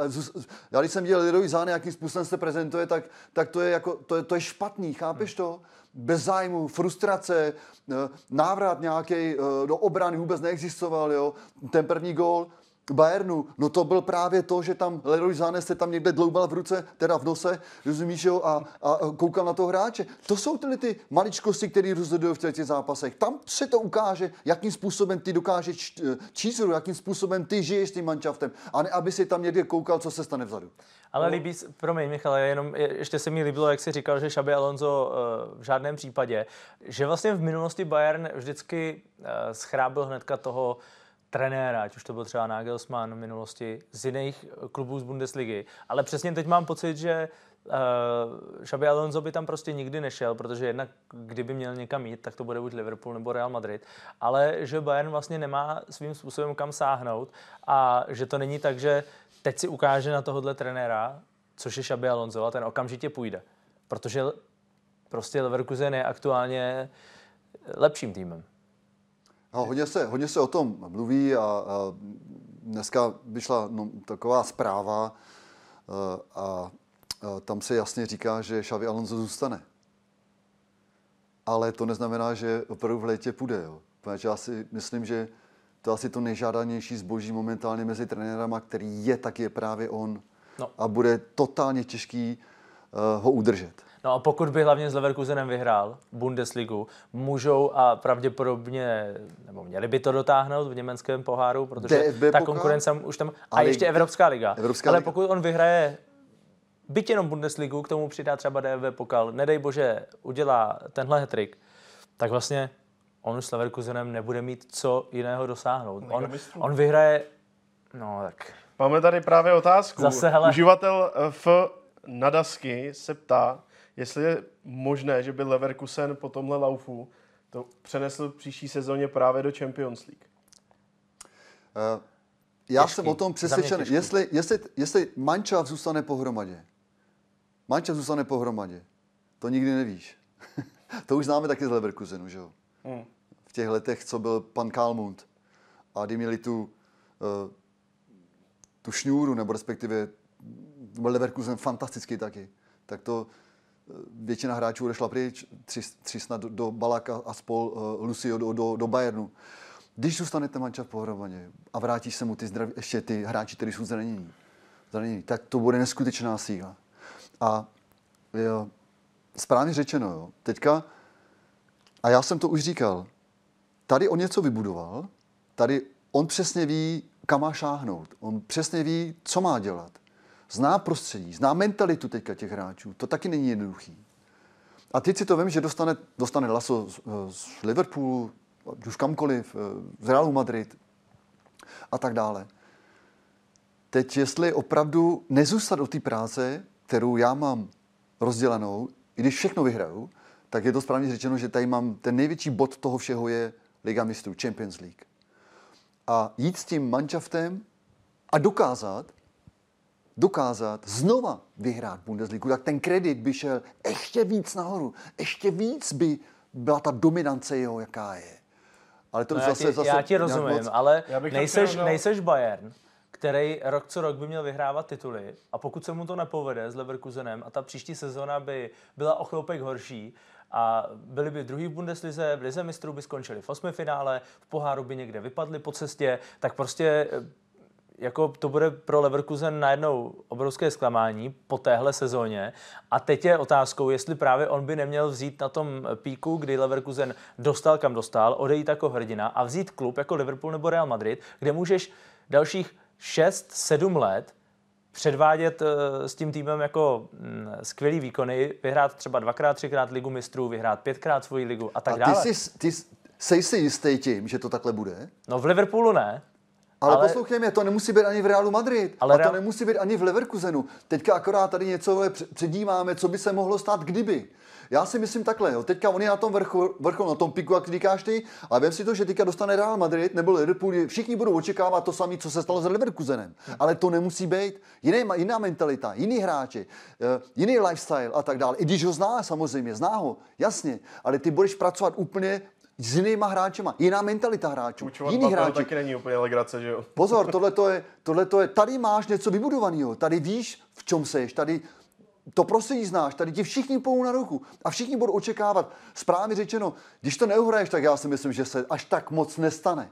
já když jsem viděl Leroy Záne, jakým způsobem se prezentuje, tak, tak to, je jako, to, je, to je špatný chápeš to? Bez zájmu, frustrace, eh, návrat nějaký eh, do obrany vůbec neexistoval, jo. Ten první gól, Bayernu, no to byl právě to, že tam Leroy Sané se tam někde dloubal v ruce, teda v nose, rozumíš jo, a, a koukal na toho hráče. To jsou tyhle ty maličkosti, které rozhodují v těch zápasech. Tam se to ukáže, jakým způsobem ty dokážeš číst jakým způsobem ty žiješ s tím manšaftem, a ne aby si tam někde koukal, co se stane vzadu. Ale no. líbí, promiň Michal, jenom ještě se mi líbilo, jak jsi říkal, že Šabi Alonso uh, v žádném případě, že vlastně v minulosti Bayern vždycky uh, schrábil hnedka toho trenéra, ať už to byl třeba Nagelsmann v minulosti, z jiných klubů z Bundesligy. Ale přesně teď mám pocit, že uh, Xabi Alonso by tam prostě nikdy nešel, protože jednak kdyby měl někam jít, tak to bude buď Liverpool nebo Real Madrid, ale že Bayern vlastně nemá svým způsobem kam sáhnout a že to není tak, že teď si ukáže na tohohle trenéra, což je Xabi Alonso a ten okamžitě půjde. Protože prostě Leverkusen je aktuálně lepším týmem. No, hodně, se, hodně se o tom mluví a, a dneska vyšla no, taková zpráva a, a, a tam se jasně říká, že Xavi Alonso zůstane. Ale to neznamená, že opravdu v létě půjde. Jo. Protože já si myslím, že to asi to nejžádanější zboží momentálně mezi trenérama, který je, tak je právě on. No. A bude totálně těžký uh, ho udržet. No a pokud by hlavně s Leverkusenem vyhrál Bundesligu, můžou a pravděpodobně, nebo měli by to dotáhnout v německém poháru, protože DFB ta konkurence už tam... A ještě Evropská liga. Evropská Ale liga. pokud on vyhraje byť jenom Bundesligu, k tomu přidá třeba DFB pokal, nedej bože, udělá tenhle hetrik, tak vlastně on už s Leverkusenem nebude mít co jiného dosáhnout. On, on vyhraje No tak. Máme tady právě otázku. Zase, hele. Uživatel F. Nadasky se ptá, jestli je možné, že by Leverkusen po tomhle laufu to přenesl v příští sezóně právě do Champions League. Uh, já Těžký. jsem o tom těžký. Jestli, jestli, jestli mančav zůstane pohromadě, mančav zůstane pohromadě, to nikdy nevíš. to už známe taky z Leverkusenu, že jo? Hmm. V těch letech, co byl pan Kalmund. A kdy měli tu, uh, tu šňůru, nebo respektive byl Leverkusen fantastický taky. Tak to většina hráčů odešla pryč, tři, tři snad do, do Balaka a spol uh, Lucio do, do, do Bayernu. Když zůstanete manča pohromadě a vrátí se mu ty zdraví, ještě ty hráči, kteří jsou zranění, zranění, tak to bude neskutečná síla. A jo, správně řečeno, jo, teďka, a já jsem to už říkal, tady on něco vybudoval, tady on přesně ví, kam má šáhnout. On přesně ví, co má dělat. Zná prostředí, zná mentalitu teďka těch hráčů. To taky není jednoduchý. A teď si to vím, že dostane, dostane laso z, z Liverpoolu, už kamkoliv, z Realu Madrid a tak dále. Teď, jestli opravdu nezůstat od té práce, kterou já mám rozdělenou, i když všechno vyhraju, tak je to správně řečeno, že tady mám ten největší bod toho všeho je Liga mistrů, Champions League. A jít s tím manšaftem a dokázat, dokázat znova vyhrát Bundesligu, tak ten kredit by šel ještě víc nahoru. Ještě víc by byla ta dominance jeho, jaká je. Ale to No už já, zase, ti, zase já ti rozumím, moc- ale nejseš, chtěl, no. nejseš Bayern, který rok co rok by měl vyhrávat tituly a pokud se mu to nepovede s Leverkusenem a ta příští sezóna by byla o chloupek horší a byli by druhý v Bundeslize, v Lize mistrů by skončili v osmi finále, v poháru by někde vypadli po cestě, tak prostě eh, jako to bude pro Leverkusen najednou obrovské zklamání po téhle sezóně. A teď je otázkou, jestli právě on by neměl vzít na tom píku, kdy Leverkusen dostal kam dostal, odejít jako hrdina a vzít klub jako Liverpool nebo Real Madrid, kde můžeš dalších 6-7 let předvádět eh, s tím týmem jako mm, skvělý výkony, vyhrát třeba dvakrát, třikrát ligu mistrů, vyhrát pětkrát svoji ligu a tak A ty dále. jsi, ty jsi- sej si jistý tím, že to takhle bude? No v Liverpoolu ne, Ale, Ale- poslouchej mě, to nemusí být ani v Realu Madrid. Ale a to Real- nemusí být ani v Leverkusenu. Teďka akorát tady něco vole, před- předíváme, co by se mohlo stát, kdyby. Já si myslím takhle, jo. teďka on je na tom vrchu, vrchu na tom piku, jak říkáš ty, a vem si to, že teďka dostane Real Madrid nebo Liverpool, všichni budou očekávat to samé, co se stalo s Leverkusenem. Ale to nemusí být. Jiné, jiná mentalita, jiný hráči, eh, jiný lifestyle a tak dále. I když ho zná samozřejmě, zná ho, jasně, ale ty budeš pracovat úplně s jinýma hráčema, jiná mentalita hráčů, Učovat jiný hráči. taky není úplně legrace, že jo? Pozor, tohle to je, tohleto je, tady máš něco vybudovaného, tady víš, v čem seš, tady to prostředí znáš, tady ti všichni půjdou na ruku a všichni budou očekávat, správně řečeno, když to neuhraješ, tak já si myslím, že se až tak moc nestane.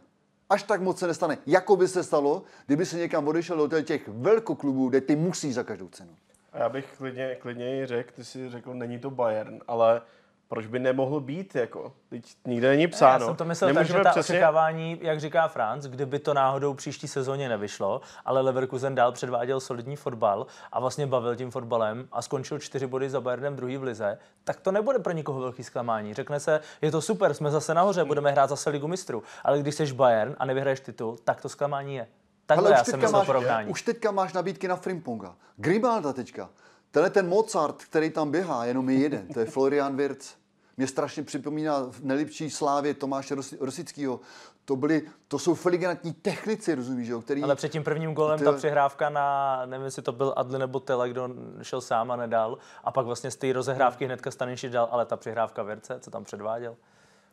Až tak moc se nestane. Jako by se stalo, kdyby se někam odešel do těch velkoklubů, kde ty musíš za každou cenu. A já bych klidně, klidně řekl, ty si řekl, není to Bayern, ale proč by nemohl být, jako? Teď nikde není psáno. Já jsem to myslel tak, Nemůžeme že ta přesně... očekávání, jak říká Franz, kdyby to náhodou příští sezóně nevyšlo, ale Leverkusen dál předváděl solidní fotbal a vlastně bavil tím fotbalem a skončil čtyři body za Bayernem druhý v lize, tak to nebude pro nikoho velký zklamání. Řekne se, je to super, jsme zase nahoře, budeme hrát zase ligu mistrů, ale když jsi Bayern a nevyhraješ titul, tak to zklamání je. Takhle já jsem myslel máš, porovnání. už teďka máš nabídky na Frimponga. Grimalda teďka. Tenhle ten Mozart, který tam běhá, jenom je jeden, to je Florian Wirtz. Mě strašně připomíná v nejlepší slávě Tomáše Rosi- Rosického. To, byli, to jsou filigantní technici, rozumíš, jo, který... Ale před tím prvním golem Ty- ta přihrávka na, nevím, jestli to byl Adli nebo Tele, kdo šel sám a nedal. A pak vlastně z té rozehrávky hnedka Staniši dal, ale ta přihrávka Věrce, co tam předváděl.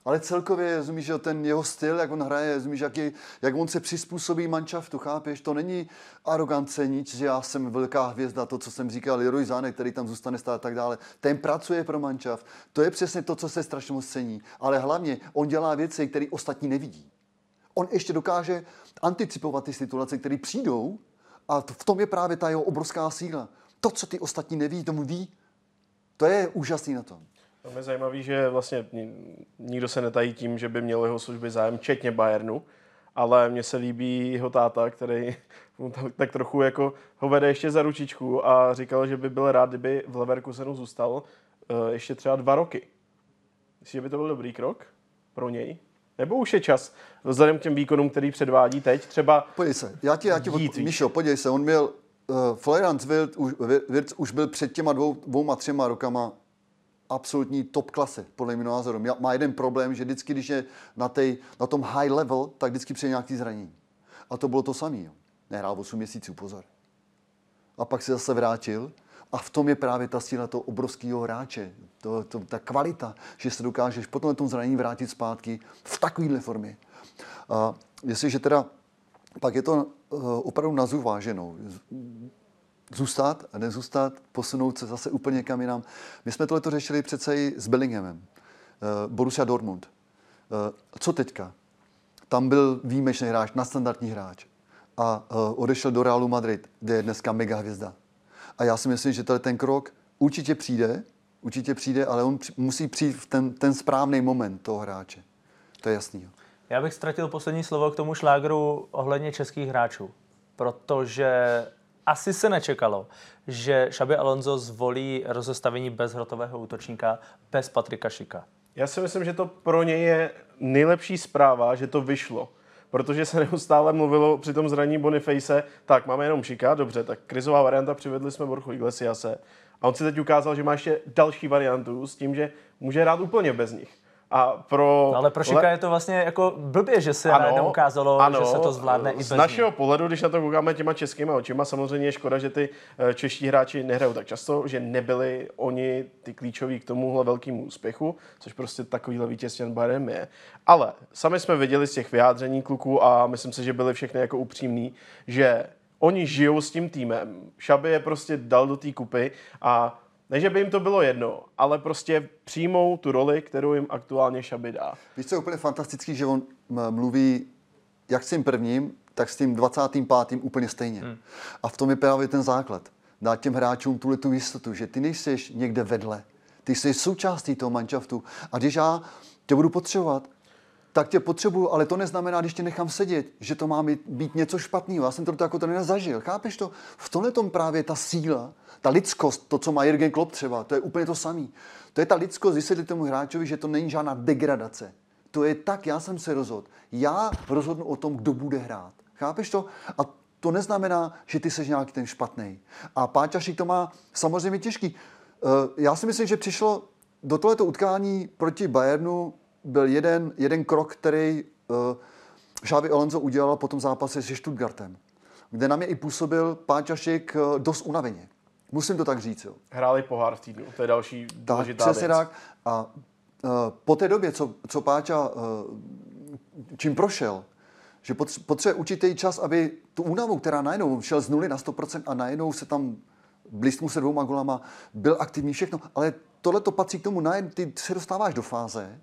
Ale celkově, rozumíš, že ten jeho styl, jak on hraje, rozumíš, jak, je, jak on se přizpůsobí manšaftu, chápeš? To není arogance, nic, že já jsem velká hvězda, to, co jsem říkal, Leroy Zánek, který tam zůstane stát a tak dále. Ten pracuje pro manšaft. To je přesně to, co se strašně moc cení. Ale hlavně, on dělá věci, které ostatní nevidí. On ještě dokáže anticipovat ty situace, které přijdou a v tom je právě ta jeho obrovská síla. To, co ty ostatní neví, tomu ví. To je úžasný na tom. Tam je zajímavý, že vlastně ni- nikdo se netají tím, že by měl jeho služby zájem, včetně Bayernu, ale mně se líbí jeho táta, který tak, trochu jako ho vede ještě za ručičku a říkal, že by byl rád, kdyby v Leverkusenu zůstal uh, ještě třeba dva roky. Myslíš, že by to byl dobrý krok pro něj? Nebo už je čas, vzhledem k těm výkonům, který předvádí teď, třeba Podívej se, já ti, já ti Jít od. Míšo, podívej se, on měl, uh, Florence Wirtz už, Wirtz už byl před těma dvou, dvouma, třema rokama absolutní top klase, podle mého názoru. Má- jeden problém, že vždycky, když je na, tej, na tom high level, tak vždycky přijde nějaký zranění. A to bylo to samé. Nehrál 8 měsíců, pozor. A pak se zase vrátil a v tom je právě ta síla toho obrovského hráče. To, to, ta kvalita, že se dokážeš po tomhle tom zranění vrátit zpátky v takovéhle formě. A jestliže teda pak je to uh, opravdu na zúváženou. Zůstat a nezůstat, posunout se zase úplně někam jinam. My jsme tohle řešili přece i s Bellinghamem. Uh, Borussia Dortmund. Uh, co teďka? Tam byl výjimečný hráč, nadstandardní hráč. A uh, odešel do Realu Madrid, kde je dneska mega hvězda. A já si myslím, že tenhle ten krok určitě přijde, určitě přijde, ale on musí přijít v ten, ten správný moment toho hráče. To je jasný. Já bych ztratil poslední slovo k tomu šlágru ohledně českých hráčů, protože asi se nečekalo, že Xabi Alonso zvolí rozestavení bez hrotového útočníka, bez Patrika Šika. Já si myslím, že to pro něj je nejlepší zpráva, že to vyšlo. Protože se neustále mluvilo při tom zraní Boniface, tak máme jenom Šika, dobře, tak krizová varianta, přivedli jsme Borchu Iglesiase. A on si teď ukázal, že má ještě další variantu s tím, že může hrát úplně bez nich. A pro... No, ale pro Šika je to vlastně jako blbě, že se ano, ukázalo, ano, že se to zvládne i bez Z našeho pohledu, když na to koukáme těma českýma očima, samozřejmě je škoda, že ty eh, čeští hráči nehrajou tak často, že nebyli oni ty klíčoví k tomuhle velkému úspěchu, což prostě takovýhle vítězství nad Bayernem je. Ale sami jsme viděli z těch vyjádření kluků a myslím si, že byli všechny jako upřímní, že oni žijou s tím týmem. Šaby je prostě dal do té kupy a ne, že by jim to bylo jedno, ale prostě přijmou tu roli, kterou jim aktuálně Šaby dá. Víš, co je úplně fantastický, že on mluví jak s tím prvním, tak s tím 25. úplně stejně. Hmm. A v tom je právě ten základ. Dát těm hráčům tuhle tu jistotu, že ty nejsi někde vedle. Ty jsi součástí toho manšaftu. A když já tě budu potřebovat, tak tě potřebuju, ale to neznamená, když tě nechám sedět, že to má být, být něco špatného. Já jsem to jako trenér zažil. Chápeš to? V tomhle tom právě ta síla, ta lidskost, to, co má Jürgen Klopp třeba, to je úplně to samé. To je ta lidskost vysvětlit tomu hráčovi, že to není žádná degradace. To je tak, já jsem se rozhodl. Já rozhodnu o tom, kdo bude hrát. Chápeš to? A to neznamená, že ty jsi nějaký ten špatný. A Páťašik to má samozřejmě těžký. Eh, Já si myslím, že přišlo do tohoto utkání proti Bayernu byl jeden, jeden krok, který uh, Xavi Alonso udělal po tom zápase se Stuttgartem, kde na mě i působil Páťašik uh, dost unaveně. Musím to tak říct. Jo. Hráli pohár v týdnu, to je další Tak, důležitá přesně věc. tak. A uh, po té době, co, co Páťa uh, čím prošel, že potř- potřebuje určitý čas, aby tu únavu, která najednou šel z nuly na 100% a najednou se tam blízknul se dvouma golama, byl aktivní všechno, ale tohle to patří k tomu, najednou ty se dostáváš do fáze,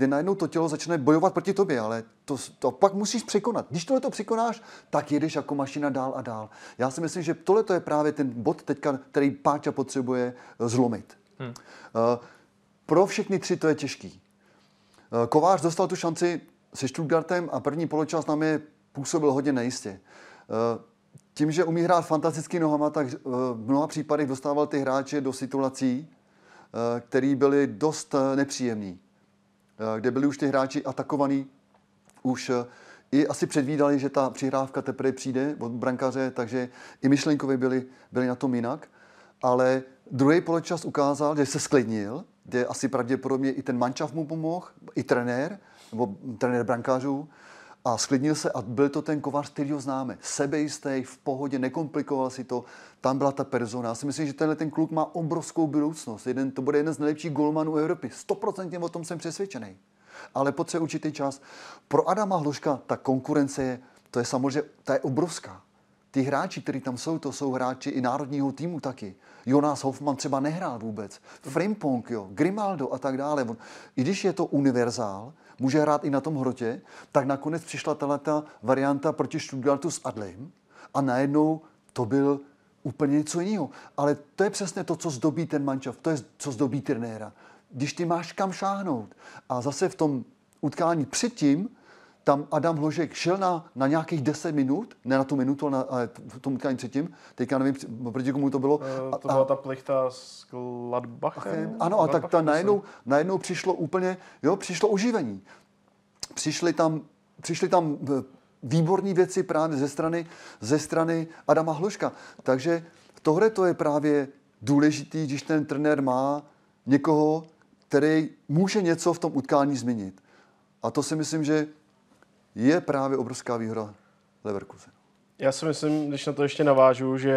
kde najednou to tělo začne bojovat proti tobě, ale to, to pak musíš překonat. Když tohle to překonáš, tak jedeš jako mašina dál a dál. Já si myslím, že tohle je právě ten bod teďka, který Páťa potřebuje eh, zlomit. Hmm. Uh, pro všechny tři to je těžký. Eh, Kovář dostal tu šanci se Stuttgartem a první poločas na mě působil hodně nejistě. Eh, Tím, že umí hrát fantasticky nohama, tak eh, v mnoha případech dostával ty hráče do situací, eh, které byly dost eh, nepříjemné. Kde byli už ty hráči atakovaní, už eh, i asi předvídali, že ta přihrávka teprve přijde od brankaře, takže i myšlenkově byli, byli na tom jinak. Ale druhý poločas ukázal, že se sklidnil, kde asi pravděpodobně i ten mančav mu pomohl, i trenér, nebo trenér brankářů, a sklidnil se a byl to ten kovář, který ho známe. Sebejistý, v pohodě, nekomplikoval si to. Tam byla ta persona. Já si myslím, že tenhle ten kluk má obrovskou budoucnost. Jeden, to bude jeden z nejlepších golmanů Evropy. 100% o tom jsem přesvědčený. Ale potřebuje určitý čas. Pro Adama Hloška ta konkurence je, to je samozřejmě, ta je obrovská. Ty hráči, kteří tam jsou, to jsou hráči i národního týmu taky. Jonas Hoffman třeba nehrál vůbec. Frimpong, jo, Grimaldo a tak dále. On, I když je to univerzál, může hrát i na tom hrotě, tak nakonec přišla tato varianta proti Stuttgartu s Adlem a najednou to byl úplně něco jiného. Ale to je přesně to, co zdobí ten mančav, to je, co zdobí trenéra. Když ty máš kam šáhnout. A zase v tom utkání předtím, tam Adam Hložek šel na, na nějakých 10 minut, ne na tu minutu, ale, na, ale v tom utkání předtím, teďka nevím, proti komu to bylo. Eh, To byla ta plichta s Gladbachem? Ano, a tak ta najednou, najednou přišlo úplně, jo, přišlo oživení. přišly tam, přišly tam eh, výborné věci právě ze strany, ze strany Adama Hloška. Takže tohle to je právě důležitý, když ten trenér má někoho, který může něco v tom utkání změnit. A to si myslím, že je právě obrovská výhoda Leverkusen. Já si myslím, když na to ještě navážu, že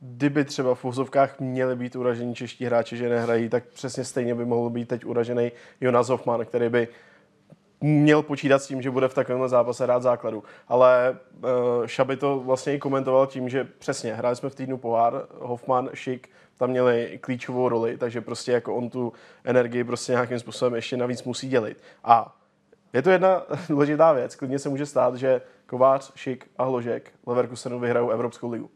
kdyby třeba v úzovkách měli být uražení čeští hráči, že nehrají, tak přesně stejně by mohl být teď uražený Jonas Hoffman, který by měl počítat s tím, že bude v takovémhle zápase rád základu. Ale uh, Šaby to vlastně i komentoval tím, že přesně, hráli jsme v týdnu pohár, Hoffman, Šik, tam měli klíčovou roli, takže prostě jako on tu energii prostě nějakým způsobem ještě navíc musí dělit. A je to jedna důležitá věc. Klidně se může stát, že Kovář, Šik a Hložek Leverkusenu vyhrajou Evropskou ligu.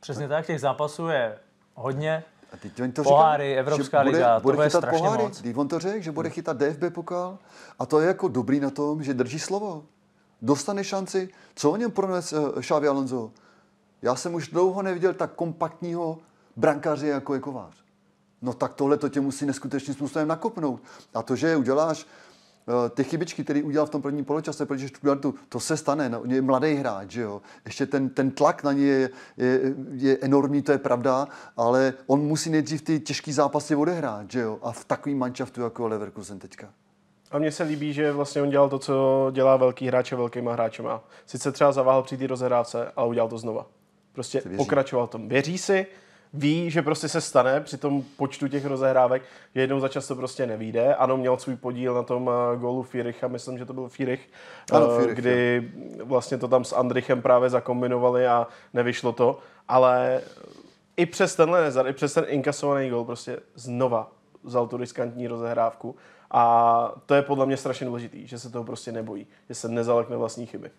Přesně tak, těch zápasů je hodně. A teď on to Poháry, Evropská že bude, liga, bude toho je chytat strašně poháry. moc. Když on to řekl, že bude chytat DFB pokal a to je jako dobrý na tom, že drží slovo. Dostane šanci. Co o něm prones uh, Xavi Alonso? Já jsem už dlouho neviděl tak kompaktního brankáře jako je Kovář. No tak tohle to tě musí neskutečným způsobem nakopnout. A to, že uděláš ty chybičky, které udělal v tom prvním poločase proti Stuttgartu, to se stane. No, je mladý hráč, že jo. Ještě ten, ten tlak na něj je, je, je, enormní, to je pravda, ale on musí nejdřív ty těžké zápasy odehrát, že jo. A v takovým manšaftu jako Leverkusen teďka. A mně se líbí, že vlastně on dělal to, co dělá velký hráč a velkýma hráčema. Sice třeba zaváhal při té rozehrávce, ale udělal to znova. Prostě pokračoval tom. Věří si, ví, že prostě se stane při tom počtu těch rozehrávek, že jednou za čas to prostě nevíde. Ano, měl svůj podíl na tom uh, gólu Firicha, myslím, že to byl Firich, Ano, Firich, kdy vlastně to tam s Andrichem právě zakombinovali a nevyšlo to. Ale i přes tenhle nezar, i přes ten inkasovaný gól prostě znova vzal tu riskantní rozehrávku. A to je podle mě strašně důležitý, že se toho prostě nebojí, že se nezalekne vlastní chyby.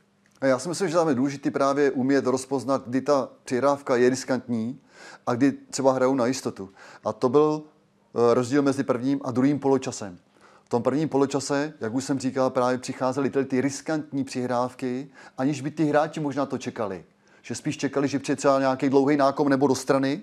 Já si myslím, že tam je důležité právě umět rozpoznat, kdy ta přihrávka je riskantní a kdy třeba hrajou na jistotu. A to byl eh, rozdíl mezi prvním a druhým poločasem. V tom prvním poločase, jak už jsem říkal, právě přicházely ty, ty riskantní přihrávky, aniž by ty hráči možná to čekali. Že spíš čekali, že přijde třeba nějaký dlouhý nákom nebo do strany,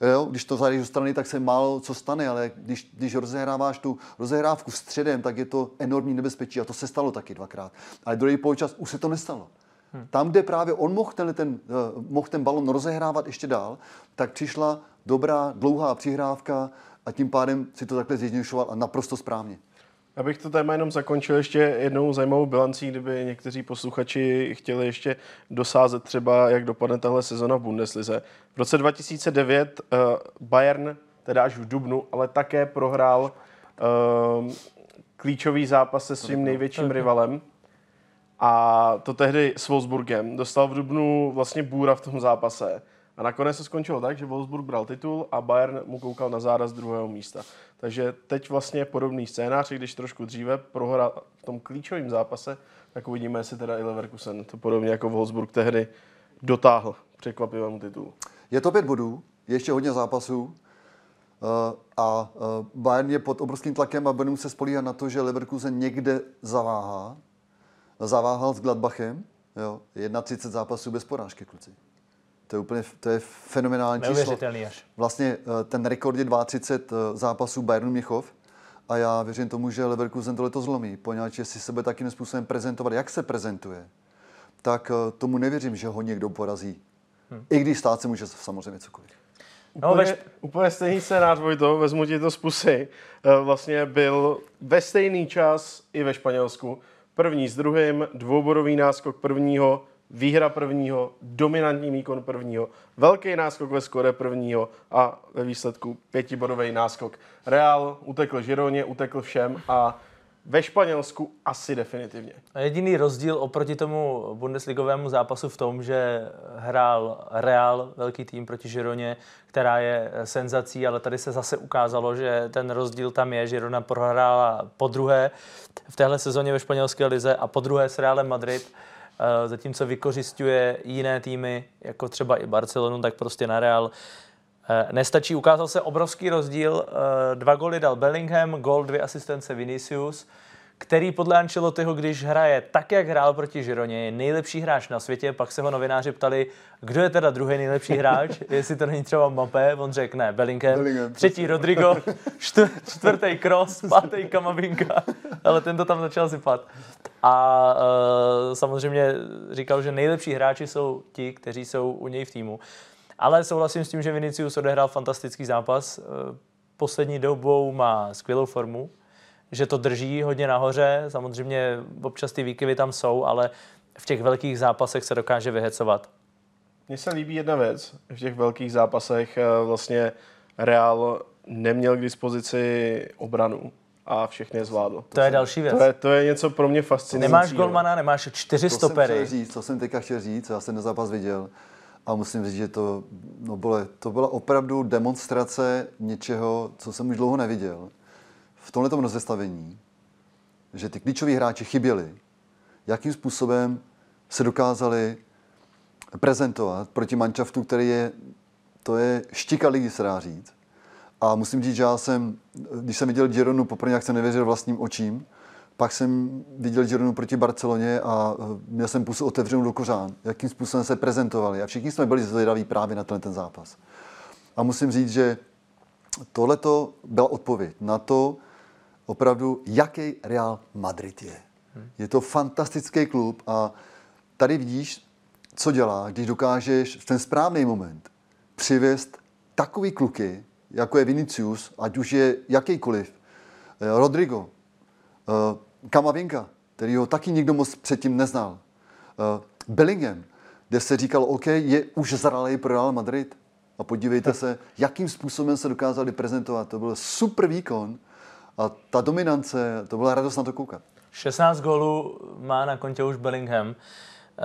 Jo, když to zahraješ do strany, tak se málo co stane, ale když, když rozehráváš tu rozehrávku středem, tak je to enormní nebezpečí a to se stalo taky dvakrát. Ale druhý poločas už se to nestalo. Hmm. Tam, kde právě on mohl ten, ten, uh, mohl ten balon rozehrávat ještě dál, tak přišla dobrá, dlouhá přihrávka a tím pádem si to takhle zjednodušoval a naprosto správně. Abych to téma jenom zakončil ještě jednou zajímavou bilancí, kdyby někteří posluchači chtěli ještě dosázet třeba, jak dopadne tahle sezona v Bundeslize. V roce 2009 uh, Bayern, teda až v Dubnu, ale také prohrál uh, klíčový zápas se svým největším rivalem. A to tehdy s Wolfsburgem. Dostal v Dubnu vlastně bůra v tom zápase. A nakonec se skončilo tak, že Wolfsburg bral titul a Bayern mu koukal na záraz druhého místa. Takže teď vlastně podobný scénář, když trošku dříve prohrál v tom klíčovém zápase, tak uvidíme, jestli teda i Leverkusen to podobně jako Wolfsburg tehdy dotáhl překvapivému titulu. Je to pět bodů, je ještě hodně zápasů uh, a uh, Bayern je pod obrovským tlakem a bude muset spolíhat na to, že Leverkusen někde zaváhá. Zaváhal s Gladbachem, jo, 31 zápasů bez porážky, kluci. To je úplně to je fenomenální číslo. až. Vlastně eh, ten rekord je 32 zápasů Bayernu Měchov a já věřím tomu, že Leverkusen to letos zlomí, poněvadž jestli se bude takým způsobem prezentovat, jak se prezentuje, tak tomu nevěřím, že ho někdo porazí. Hmm. I když stát se může samozřejmě cokoliv. No, úplně, ve... úplně stejný scénář, Vojto, vezmu ti to z pusy. Vlastně byl ve stejný čas i ve Španělsku. První s druhým, dvoubodový náskok prvního, výhra prvního, dominantní výkon prvního, velký náskok ve skore prvního a ve výsledku pětibodový náskok. Real utekl Žironě, utekl všem a ve Španělsku asi definitivně. Jediný rozdíl oproti tomu bundesligovému zápasu v tom, že hrál Real, velký tým proti Žironě, která je senzací, ale tady se zase ukázalo, že ten rozdíl tam je. Žirona prohrála po druhé v téhle sezóně ve španělské lize a po druhé s Realem Madrid. Eh, zatímco vykořišťuje jiné týmy, jako třeba i Barcelonu, tak prostě na Real eh, nestačí. Ukázal se obrovský rozdíl. Eh, dva goly dal Bellingham, gol, dvě asistence Vinicius, který podle Ancelottiho, když hraje tak, jak hrál proti Žironě, je nejlepší hráč na světě. Pak se ho novináři ptali, kdo je teda druhý nejlepší hráč, jestli to není třeba Mbappé. On řekl, ne, Bellingham, Bellingham. třetí Rodrigo, čtvr, čtvrtý Kroos, pátý Kamavinka, ale ten to tam začal sypat. A uh, samozřejmě říkal, že nejlepší hráči jsou ti, kteří jsou u něj v týmu. Ale souhlasím s tím, že Vinicius odehrál fantastický zápas. Eh, Poslední dobou má skvělou formu, že to drží hodně nahoře. Samozřejmě občas ty výkyvy tam jsou, ale v těch velkých zápasech se dokáže vyhecovat. Mně se líbí jedna věc. V těch velkých zápasech eh, vlastně Real neměl k dispozici obranu a všechny je zvládl. To je další věc. To je, to je něco pro mě fascinující. Nemáš golmana, nemáš čtyři To jsem stopery. říct, to jsem teďka chtěl říct, já jsem ten zápas viděl a musím říct, že to, no bylo, to byla opravdu demonstrace něčeho, co jsem už dlouho neviděl. V tomhle rozestavení, že ty klíčoví hráči chyběli, jakým způsobem se dokázali prezentovat proti manšaftu, který je, to je štika ligy, se dá říct. A musím říct, že já jsem, když jsem viděl Gironu poprvé, jak jsem nevěřil vlastním očím, pak jsem viděl Gironu proti Barceloně a eh, měl jsem pusu otevřenou do kořán, jakým způsobem se prezentovali. A všichni jsme byli zvědaví právě na tenhle ten zápas. A musím říct, že tohle byla odpověď na to, opravdu, jaký Real Madrid je. Je to fantastický klub a tady vidíš, co dělá, když dokážeš v ten správný moment přivést takový kluky, jako je Vinicius, ať už je jakýkoliv, eh, Rodrigo, eh, Kamavinka, který ho taky nikdo moc předtím neznal, eh, Bellingham, kde se říkal, OK, je už zralý pro Real Madrid. A podívejte se, jakým způsobem se dokázali prezentovat. To byl super výkon a ta dominance, to byla radost na to koukat. 16 gólů má na kontě už Bellingham, eh,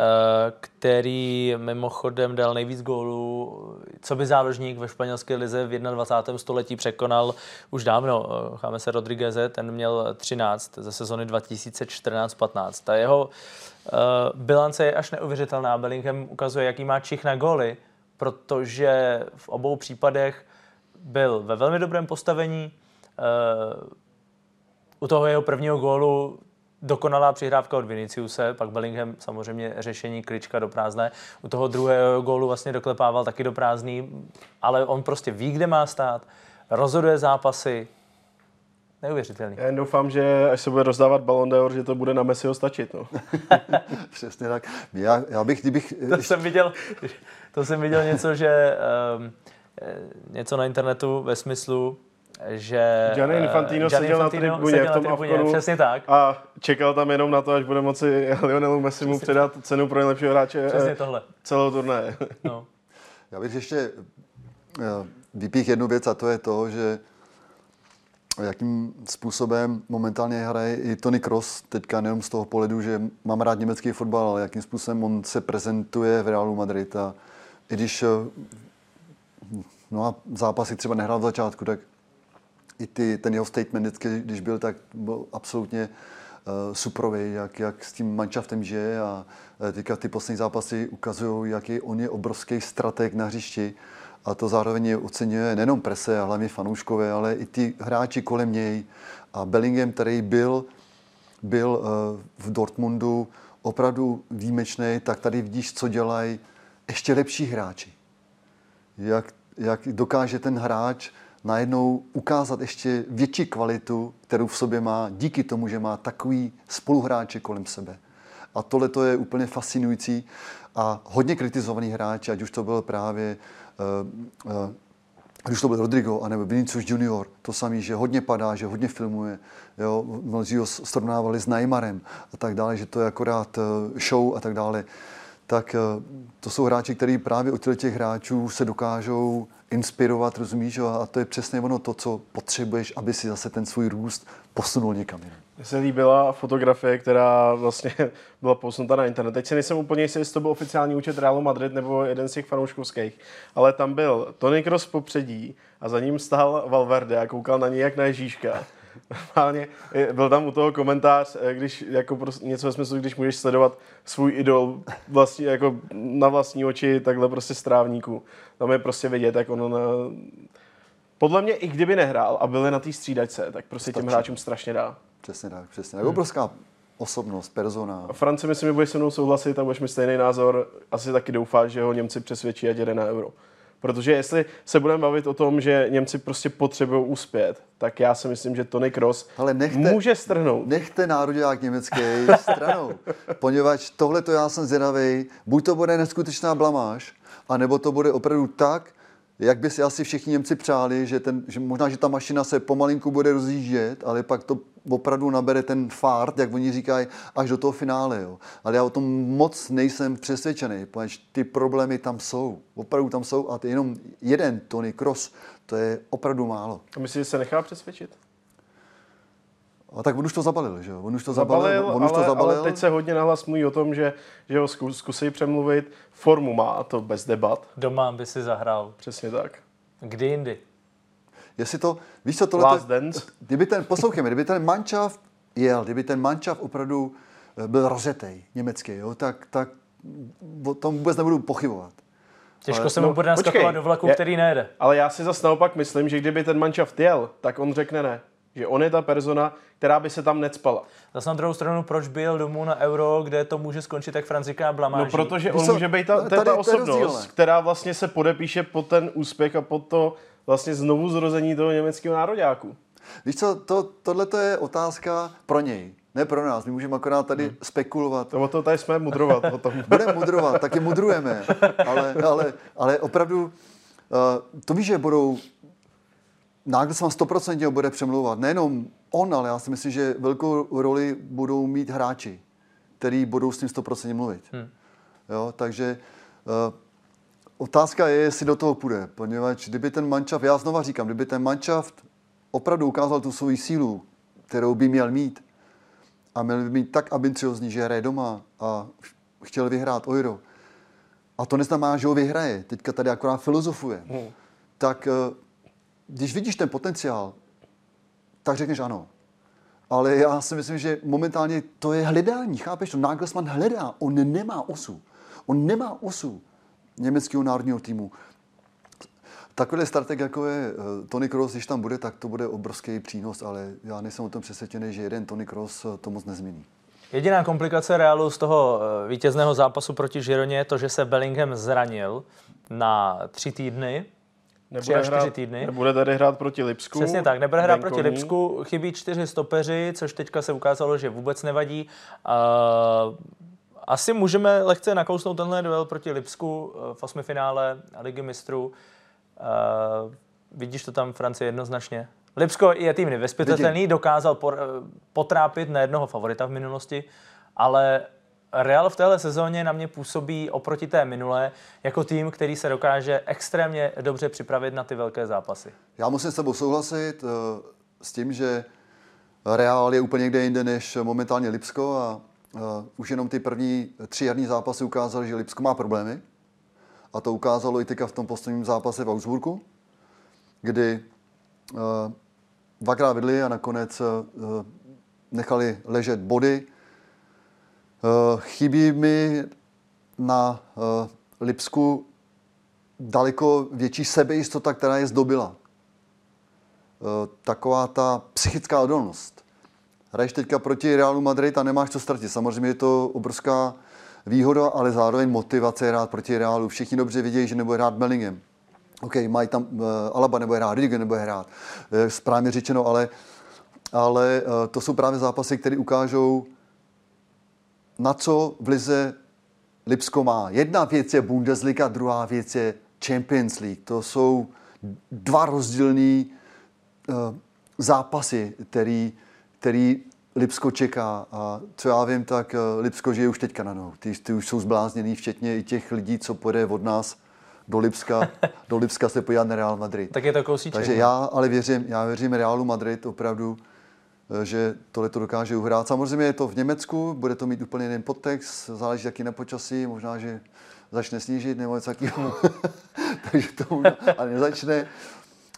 který mimochodem dal nejvíc gólů, co by záložník ve španělské lize v 21. století překonal už dávno. Eh, Cháme se Rodrigueze, ten měl 13 ze sezony 2014-15. Ta jeho eh, bilance je až neuvěřitelná. Bellingham ukazuje, jaký má čich na góly, protože v obou případech byl ve velmi dobrém postavení. U toho jeho prvního gólu dokonalá přihrávka od Viniciuse, pak Bellingham samozřejmě řešení klička do prázdné. U toho druhého gólu vlastně doklepával taky do prázdný, ale on prostě ví, kde má stát, rozhoduje zápasy, Neuvěřitelný. Já jen doufám, že až se bude rozdávat Ballon d'Or, že to bude na Messiho stačit. No. Přesně tak. Já, já bych, kdybych... To jsem viděl, to jsem viděl něco, že um, něco na internetu ve smyslu, že Gianni Infantino, Gianni seděl, Infantino na tribuně seděl v tom na tribuně, Afkonu Přesně tak. a čekal tam jenom na to, až bude moci Lionelu Messimu předat cenu pro nejlepšího hráče Přesně tohle. celou turnaje. No. Já bych ještě eh, vypích jednu věc a to je to, že jakým způsobem momentálně hraje i Tony Kroos, teďka nejenom z toho pohledu, že mám rád německý fotbal, ale jakým způsobem on se prezentuje v Realu Madrid a i když no a zápasy třeba nehrál v začátku, tak i ty, ten jeho statement vždycky, když byl, tak byl absolutně uh, suprový, jak, jak s tím manšaftem žije a uh, teďka ty poslední zápasy ukazují, jaký on je obrovský strateg na hřišti a to zároveň oceňuje nejenom prese a hlavně fanouškové, ale i ty hráči kolem něj. A Bellingham, který byl, byl uh, v Dortmundu opravdu výjimečný, tak tady vidíš, co dělají ještě lepší hráči. Jak, jak dokáže ten hráč najednou ukázat ještě větší kvalitu, kterou v sobě má, díky tomu, že má takový spoluhráče kolem sebe. A tohle to je úplně fascinující a hodně kritizovaný hráč, ať už to byl právě uh, uh, když to byl Rodrigo, anebo Vinicius Junior, to samý, že hodně padá, že hodně filmuje, jo, mnozí ho srovnávali s Neymarem a tak dále, že to je akorát show a tak dále, tak to jsou hráči, kteří právě od těch hráčů se dokážou inspirovat, rozumíš? A to je přesně ono to, co potřebuješ, aby si zase ten svůj růst posunul někam jinam. Mně se líbila fotografie, která vlastně byla posunuta na internet. Teď si nejsem úplně jistý, jestli to byl oficiální účet Realu Madrid nebo jeden z těch fanouškovských, ale tam byl Tony Kroos popředí a za ním stál Valverde a koukal na něj jak na Ježíška. Normálně byl tam u toho komentář, když jako prostě něco ve smyslu, když můžeš sledovat svůj idol vlastně jako na vlastní oči, takhle prostě strávníku. Tam je prostě vidět, jak ono na... Podle mě, i kdyby nehrál a byli na té střídačce, tak prostě Stačí. těm hráčům strašně dá. Přesně tak, přesně tak. Obrovská osobnost, persona. A Franci, myslím, že budeš se mnou souhlasit a budeš mi stejný názor. Asi taky doufáš, že ho Němci přesvědčí a jede na euro. Protože jestli se budeme bavit o tom, že Němci prostě potřebují uspět, tak já si myslím, že Tony Kroos Ale nechte- může strhnout. Nechte národák německý stranou, poněvadž tohle to já jsem zvědavý, buď to bude neskutečná blamáž, anebo to bude opravdu tak, jak by si asi všichni Němci přáli, že, ten, že možná, že ta mašina se pomalinku bude rozjíždět, ale pak to opravdu nabere ten fart, jak oni říkají, až do toho finále. Jo. Ale já o tom moc nejsem přesvědčený, protože ty problémy tam jsou. Opravdu tam jsou a je jenom jeden Tony Cross, to je opravdu málo. A myslíš, že se nechá přesvědčit? A tak on už to zabalil, že jo? On už to zabalil, Zabalil, on už to ale, zabalil. ale teď se hodně nahlas mluví o tom, že, že ho zkus, zkusí přemluvit. Formu má, a to bez debat. Doma by si zahrál. Přesně tak. Kdy jindy? Jestli to, víš co, tohle, Last Dance. kdyby ten, poslouchejme, kdyby ten manšaft jel, kdyby ten manšaft opravdu eh, byl rozjetý, německý, jo, tak, tak o tom vůbec nebudu pochybovat. Těžko Ale- se mu no, bude naskakovat počkej, do vlaku, je- který nejede. Ale já si zase naopak myslím, že kdyby ten manšaft jel, tak on řekne ne. Že on je ta persona, která by se tam necpala. Zase na druhou stranu, proč by jel domů na euro, kde to může skončit jak Franzika blamáží? No protože on může být ta, to je tady- ta je osobnost, která vlastně se podepíše pod ten úspěch a pod to vlastně znovu zrození toho německého nároďáku. Víš co, to, tohle to je otázka pro něj, ne pro nás. My můžeme akorát tady hmm. spekulovat. To o to tady jsme mudrovat o tom. Budeme mudrovat, taky mudrujeme, ale, ale, ale opravdu, uh, to víš, že budou, Nagelsmann 100% ho bude přemlouvat. Nejenom on, ale já si myslím, že velkou roli budou mít hráči, který budou s ním 100% mluvit. Hmm. Jo, takže uh, otázka je, jestli do toho půjde, poněvadž kdyby ten mančaft, já znova říkám, kdyby ten mančaft opravdu ukázal tu svoji sílu, kterou by měl mít, a měl by být tak ambiciozní, že hraje doma a chtěl vyhrát Euro. A to neznamená, že ho vyhraje. Teďka tady akorát filozofuje. Hmm. Tak eh, když vidíš ten potenciál, tak řekneš ano. Ale já si myslím, že momentálně to je hledání. Chápeš to? Nagelsmann hledá. On nemá osu. On nemá osu německého národního týmu. Takový strateg, jako je eh, Tony Kroos, když tam bude, tak to bude obrovský přínos, ale já nejsem o tom přesvědčený, že jeden Tony Kroos eh, to moc nezmění. Jediná komplikace Realu z toho eh, vítězného zápasu proti Žironě je to, že se Bellingham zranil na tři týdny. Tři až čtyři hrát, týdny. nebude tady hrát proti Lipsku. Přesně tak, nebude hrát venkovní. proti Lipsku, chybí čtyři stopeři, což teďka se ukázalo, že vůbec nevadí. Uh, asi můžeme lehce nakousnout tenhle duel proti Lipsku eh, v osmifinále Ligy mistrů. Uh, vidíš to tam Francie jednoznačně? Lipsko je tým nevyspytatelný, dokázal por, eh, potrápit na jednoho favorita v minulosti, ale Real v téhle sezóně na mě působí oproti té minulé jako tým, který se dokáže extrémně dobře připravit na ty velké zápasy. Já musím s tebou souhlasit uh, s tím, že Real je úplně někde jinde než momentálně Lipsko a uh, už jenom ty první tři jarní zápasy ukázaly, že Lipsko má problémy. A to ukázalo i teďka v tom posledním zápase v Augsburgu, kdy uh, dvakrát vedli a nakonec nechali ležet body. Uh, chybí mi na uh, Lipsku daleko větší sebejistota, která je zdobila. Eh, Taková ta psychická odolnost. Hraješ teďka proti Realu Madrid a nemáš co ztratit. Samozřejmě je to obrovská výhoda, ale zároveň motivace hrát proti Realu. Všichni dobře vidějí, že nebude hrát Bellingham. OK, mají tam uh, Alaba nebude hrát, Rüdiger nebude hrát. Správně řečeno, ale, ale uh, to jsou právě zápasy, které ukážou, na co v lize Lipsko má. Jedna věc je Bundesliga, druhá věc je Champions League. To jsou dva rozdílné uh, zápasy, který, který Lipsko čeká. A co já vím, tak uh, Lipsko žije už teďka na nohou. Ty, ty už jsou zblázněný, včetně i těch lidí, co půjde od nás do Lipska, do Lipska se podívat na Real Madrid. Tak je to kousíček. Takže no. já ale věřím, já věřím Realu Madrid opravdu, eh, že tohle to dokáže uhrát. Samozřejmě je to v Německu, bude to mít úplně jiný podtext, záleží taky na počasí, možná, že začne snížit nebo něco takového. Takže to ale nezačne.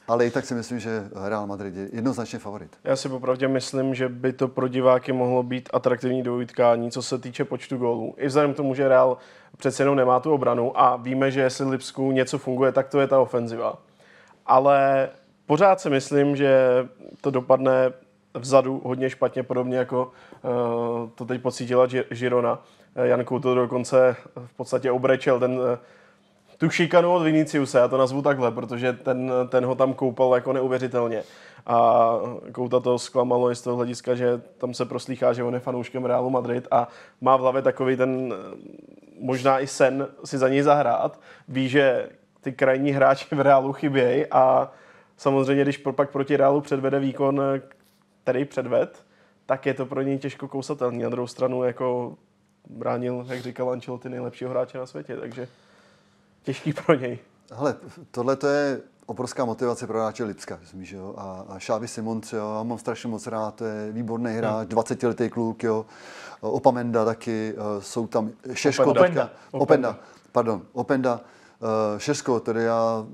Ale i tak si myslím, že Real Madrid je jednoznačně favorit. Já si popravdě myslím, že by to pro diváky mohlo být atraktivní dvojutkání, co se týče počtu gólů. I vzhledem k tomu, že Real přece jenom nemá tu obranu a víme, že jestli Lipsku něco funguje, tak to je ta ofenziva. Ale pořád si myslím, že to dopadne vzadu hodně špatně, podobně jako uh, to teď pocítila Girona. Jan Kouto dokonce v podstatě obrečel ten tu šikanu od Viniciuse, já to nazvu takhle, protože ten, ten ho tam koupal jako neuvěřitelně. A Kouta to zklamalo i z toho hlediska, že tam se proslýchá, že on je fanouškem Realu Madrid a má v hlavě takový ten možná i sen si za něj zahrát. Ví, že ty krajní hráči v Realu chybějí a samozřejmě, když pak proti Realu předvede výkon, který předved, tak je to pro něj těžko kousatelný. Na druhou stranu jako bránil, jak říkal Ancelotti, nejlepšího hráče na světě, takže těžký pro něj. Hele, tohle to je obrovská motivace pro hráče Lipska, že jo? A, a Xavi Simon, jo, já mám strašně moc rád, to je výborný hráč, hmm. 20-letý kluk, jo. Opamenda taky, eh, jsou tam Šeško, Openda. Openda. Openda. pardon, Openda, Uh, Šesko, tedy já,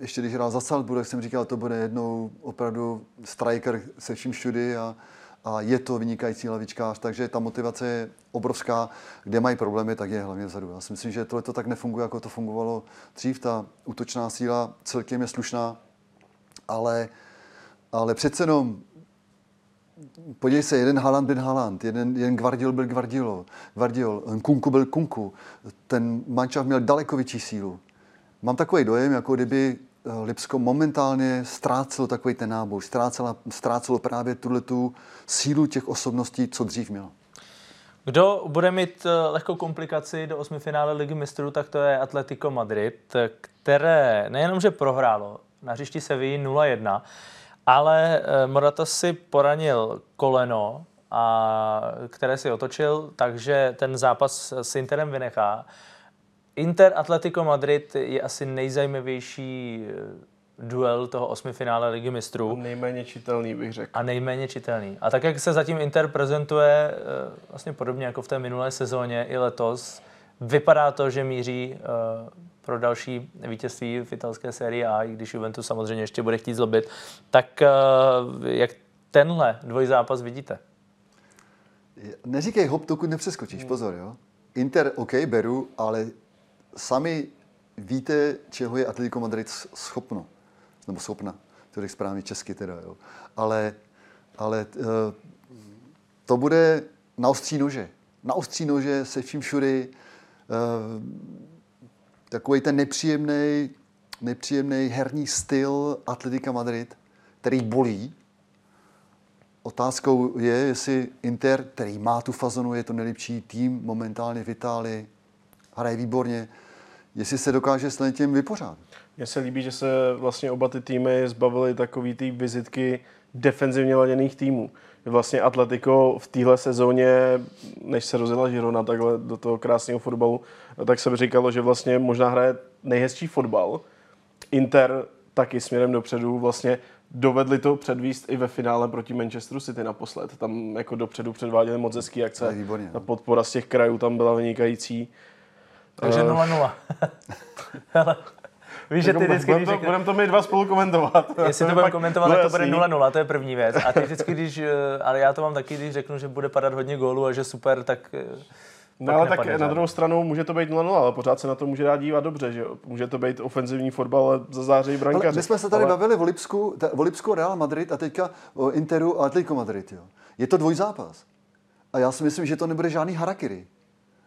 ještě když hrál za Salzburg, jsem říkal, to bude jednou opravdu striker se vším všudy a, a je to vynikající lavičkář, takže ta motivace je obrovská. Kde mají problémy, tak je hlavně vzadu. Já si myslím, že tohle to tak nefunguje, jako to fungovalo dřív. Ta útočná síla celkem je slušná, ale, ale přece jenom podívej se, jeden Haaland byl Haaland, jeden, jeden Guardiol byl Guardiol, Guardiol, Kunku byl Kunku. Ten mančav měl daleko větší sílu. Mám takový dojem, jako kdyby Eh, Lipsko momentálně ztrácelo takový ten náboj, ztrácelo, ztrácelo právě tuhle tu sílu těch osobností, co dřív mělo. Kdo bude mít eh, lehkou komplikaci do osmi finále Ligy mistrů, tak to je Atletico Madrid, které nejenom, že prohrálo na hřišti Sevilly 0-1, ale eh, Morata si poranil koleno, a které si otočil, takže ten zápas s Interem vynechá. Inter Atletico Madrid je asi nejzajímavější eh, duel toho osmi finále Ligy mistrů. A nejméně čitelný, bych řekl. A nejméně čitelný. A tak, jak se zatím Inter prezentuje, eh, vlastně podobně jako v té minulé sezóně i letos, vypadá to, že míří eh, pro další vítězství v italské sérii A, i když Juventus samozřejmě ještě bude chtít zlobit. Tak jak tenhle dvojzápas vidíte? Neříkej hop, dokud nepřeskočíš, pozor, jo. Inter, OK, beru, ale sami víte, čeho je Atletico Madrid schopno. Nebo schopna, to je správně česky teda, jo. Ale, ale eh, to bude na ostří nože. Na ostří nože se vším všudy uh, takový ten nepříjemný, nepříjemný herní styl Atletika Madrid, který bolí. Otázkou je, jestli Inter, který má tu fazonu, je to nejlepší tým momentálně v Itálii, hraje výborně, jestli se dokáže s tím vypořádat. Mně se líbí, že se vlastně oba ty týmy zbavily takový ty vizitky defenzivně laděných týmů. Vlastně Atletico v téhle sezóně, než se rozjela Girona takhle do toho krásného fotbalu, tak se říkalo, že vlastně možná hraje nejhezčí fotbal. Inter taky směrem dopředu vlastně dovedli to předvíst i ve finále proti Manchesteru City naposled. Tam jako dopředu předváděli moc hezký akce. Výborně, no. podpora z těch krajů tam byla vynikající. Takže 0-0. Víš, že ty vždycky, když Budeme to my dva spolu komentovat. Jestli to budeme komentovat, tak to bude 0-0, to je první věc. A ty vždycky, když, eh, ale já to mám taky, když řeknu, že bude padat hodně gólů a že super, tak eh, No ale tak na druhou stranu může to být 0-0, ale pořád se na to může dát dívat dobře, že jo? Může to být ofenzivní fotbal, ale za září brankáři. My jsme se tady ale... bavili o Lipsku, o Lipsku Real Madrid a teďka o Interu a Atletico Madrid, jo. Je to dvojzápas. A já si myslím, že to nebude žádný harakiri.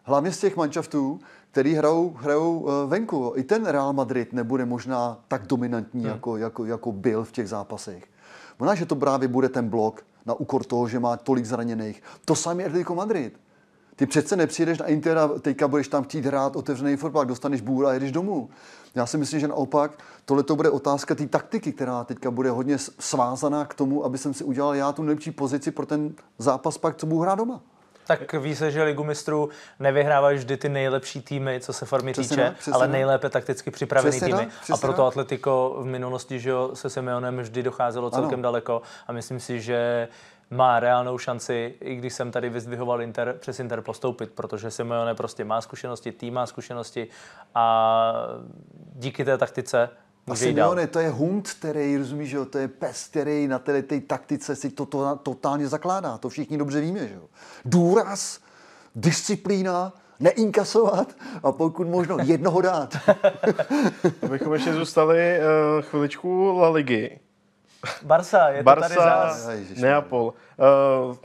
Hlavně z těch manšaftů, který hrajou, hrajou eh, venku. I ten Real Madrid nebude možná tak dominantní, hmm. jako, jako, jako byl v těch zápasech. Možná, že to právě bude ten blok na úkor toho, že má tolik zraněných. To samé Atletico Madrid. Ty přece nepřijdeš na Inter a teďka budeš tam chtít hrát otevřený fotbal, dostaneš bůra a jedeš domů. Já si myslím, že naopak tohle to bude otázka té taktiky, která teďka bude hodně svázaná k tomu, aby jsem si udělal já tu nejlepší pozici pro ten zápas pak, co budu hrát doma. Tak ví se, že Ligu mistrů nevyhrávají vždy ty nejlepší týmy, co se formy přesně týče, ne, ale nejlépe takticky připravený přesně týmy. Ne, a proto. Atletico v minulosti že se Simeonem vždy docházelo celkem ano. daleko a myslím si, že má reálnou šanci, i když jsem tady vyzdvihoval Inter, přes Inter postoupit, protože Simeone prostě má zkušenosti, tým má zkušenosti a díky té taktice a Simeone, to je hund, který, rozumíš, že jo, to je pes, který na té, té taktice si to, to totálně zakládá. To všichni dobře víme, že jo. Důraz, disciplína, neinkasovat a pokud možno jednoho dát. Abychom ještě zůstali uh, chviličku La Ligy. Barsa, je to tady Barsa, zás. Neapol. Uh,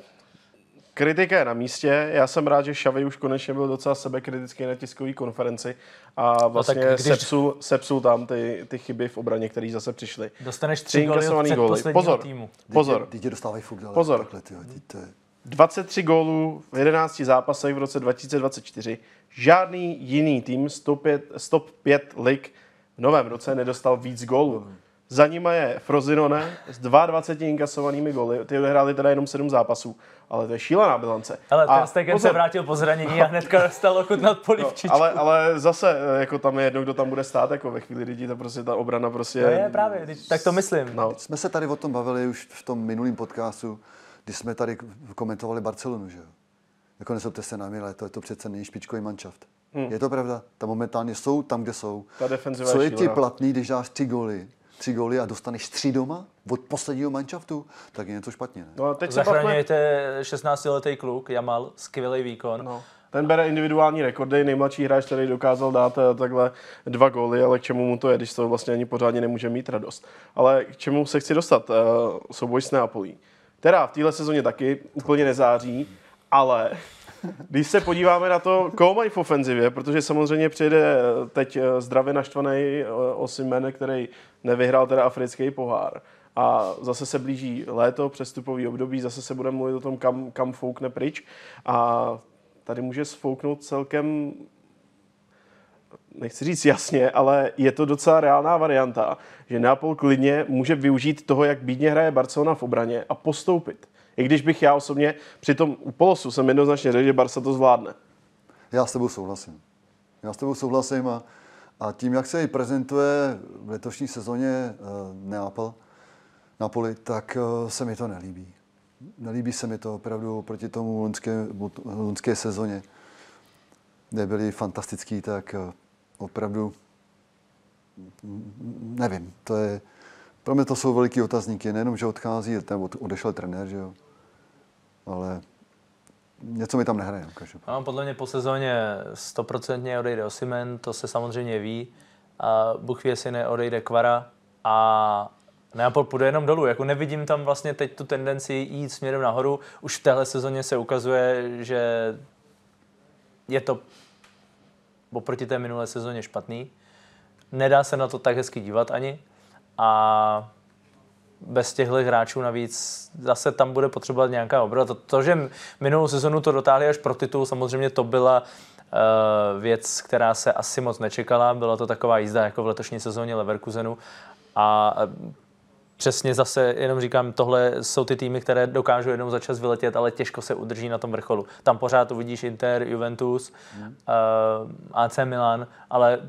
kritika je na místě. Já jsem rád, že Xavi už konečně byl docela sebekritický na tiskové konferenci a vlastně tak no, když- sepsul, sepsul tam ty, ty chyby v obraně, které zase přišly. Dostaneš Tři tři góly od předposledního Pozor, týmu. pozor. Teď tě dostávají furt dál. Pozor. Takhle, tyjo, teď to je... 23 gólů v 11 zápasech v roce 2024. Žádný jiný tým z top 5, z top 5 lig v novém roce nedostal víc gólů. Za nima je Frozinone s 22 inkasovanými góly. Ty odehráli teda jenom 7 zápasů, ale to je šílená bilance. Ale A ten Stegen se vrátil po zranění a hnedka dostal ochutnat polivčičku. ale, ale zase, eh, jako tam je jedno, kdo tam bude stát, jako ve chvíli, kdy to prostě ta obrana prostě... To je právě, tak to myslím. No, Jsme se tady o tom bavili už v tom minulém podcastu, kdy jsme tady komentovali Barcelonu, že jo? Jako nezlobte se na mě, ale to je to přece není špičkový manšaft. Hmm. Je to pravda? Tam momentálně jsou tam, kde jsou. Ta defenziva Co je je ti platný, když dáš tři góly, tři góly a dostaneš tři doma od posledního manšaftu, tak je něco špatně. Ne? no a teď se bavme, Zachraňujete 16-letý kluk, Jamal, skvělý výkon. No. Ten bere individuální rekordy, nejmladší hráč, který dokázal dát eh, takhle dva góly, ale k čemu mu to je, když to vlastně ani pořádně nemůže mít radost. Ale k čemu se chci dostat? Uh, souboj s Neapolí. Teda v téhle sezóně taky úplně nezáří, ale když se podíváme na to, koho mají v ofenzivě, protože samozřejmě přijde eh, teď eh, zdravě naštvaný eh, Osimhen, který nevyhrál teda africký pohár. A zase se blíží léto, přestupový období, zase se budeme mluvit o tom, kam, kam foukne pryč. A tady může sfouknout celkem, nechci říct jasně, ale je to docela reálná varianta, že Neapol klidně může využít toho, jak bídně hraje Barcelona v obraně a postoupit. I když bych já osobně při tom u polosu jsem jednoznačně řekl, že Barca to zvládne. Já s tebou souhlasím. Já s tebou souhlasím a, a tím, jak se i prezentuje v letošní sezóně uh, Neapol, Napoli, tak uh, se mi to nelíbí. Nelíbí se mi to opravdu proti tomu loňské, loňské sezóně, kde byli fantastický, tak uh, opravdu nevím, to je, pro mě to jsou veliký otazníky, nejenom, že odchází, nebo odešel trenér, že jo, ale něco mi tam nehraje. no, podle mě po sezóně stoprocentně odejde Osimen, to se samozřejmě ví. A Bůh ví, jestli neodejde Kvara a Neapol půjde jenom dolů. Jako nevidím tam vlastně teď tu tendenci jít směrem nahoru. Už v téhle sezóně se ukazuje, že je to oproti té minulé sezóně špatný. Nedá se na to tak hezky dívat ani. A bez těchto hráčů navíc zase tam bude potřebovat nějaká obrana. To, to, že minulou sezonu to dotáhli až pro titul, samozřejmě to byla uh, věc, která se asi moc nečekala. Byla to taková jízda jako v letošní sezóně Leverkusenu. A eh, přesně zase jenom říkám, tohle jsou ty týmy, které dokážou jednou za čas vyletět, ale těžko se udrží na tom vrcholu. Tam pořád uvidíš Inter, Juventus, hmm. uh, AC Milan, ale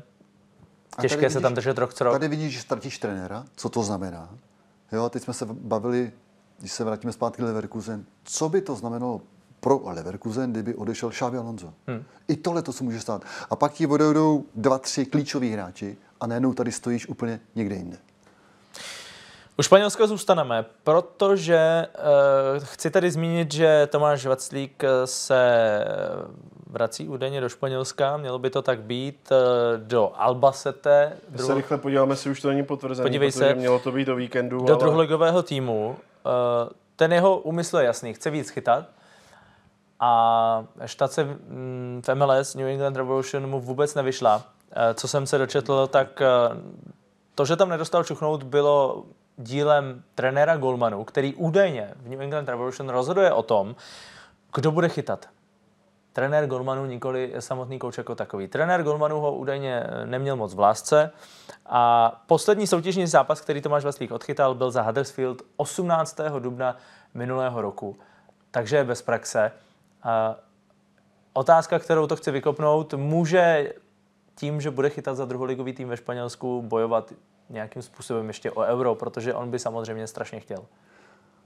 těžké tady se vidíš- tam držet rok co rok. Tady vidíš, že ztratíš trenéra, co to znamená. Jo, teď jsme se bavili, když se vrátíme zpátky Leverkusen, co by to znamenalo pro Leverkusen, kdyby odešel Xabi Alonso. Hmm. I tohle to se může stát. A pak ti odejdou dva, tři klíčoví hráči a najednou tady stojíš úplně někde jinde. U Španělska zůstaneme, protože uh, chci tady zmínit, že Tomáš Vaclík eh, se vrací údajně do Španělska, mělo by to tak být, uh, do Albacete, Když se rychle podíváme, si už to není potvrzené, Podívej se. mělo to být do víkendu. do ale... druholigového týmu. Uh, ten jeho úmysl je jasný, chce víc chytat a štace mm, v MLS New England Revolution mu vůbec nevyšla. Co jsem se dočetl, tak to, že tam nedostal čuchnout, bylo dílem trenéra Golmanu, který údajně v New England Revolution rozhoduje o tom, kdo bude chytat. Trenér Golmanu nikoli samotný kouč jako takový. Trenér Golmanu ho údajně neměl moc v lásce a poslední soutěžní zápas, který Tomáš Vaslík odchytal, byl za Huddersfield 18. dubna minulého roku. Takže je bez praxe. A otázka, kterou to chci vykopnout, může tím, že bude chytat za druholigový tým ve Španělsku, bojovat nějakým způsobem ještě o euro, protože on by samozřejmě strašně chtěl.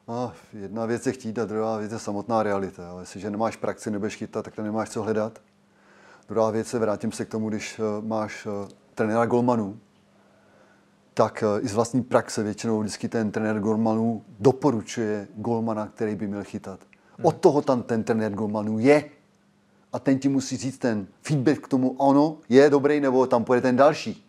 No, jedna věc je chtít a druhá věc je samotná realita. Jo. Jestliže nemáš praxi, nebudeš chytat, tak to nemáš co hledat. Druhá věc je, vrátím se k tomu, když eh, máš eh, trenéra Golmanů, tak eh, i z vlastní praxe většinou vždycky ten trenér Golmanů doporučuje Golmana, který by měl chytat. Od toho tam ten trenér Golmanů je. A ten ti musí říct ten feedback k tomu, ano, je dobrý, nebo tam půjde ten další.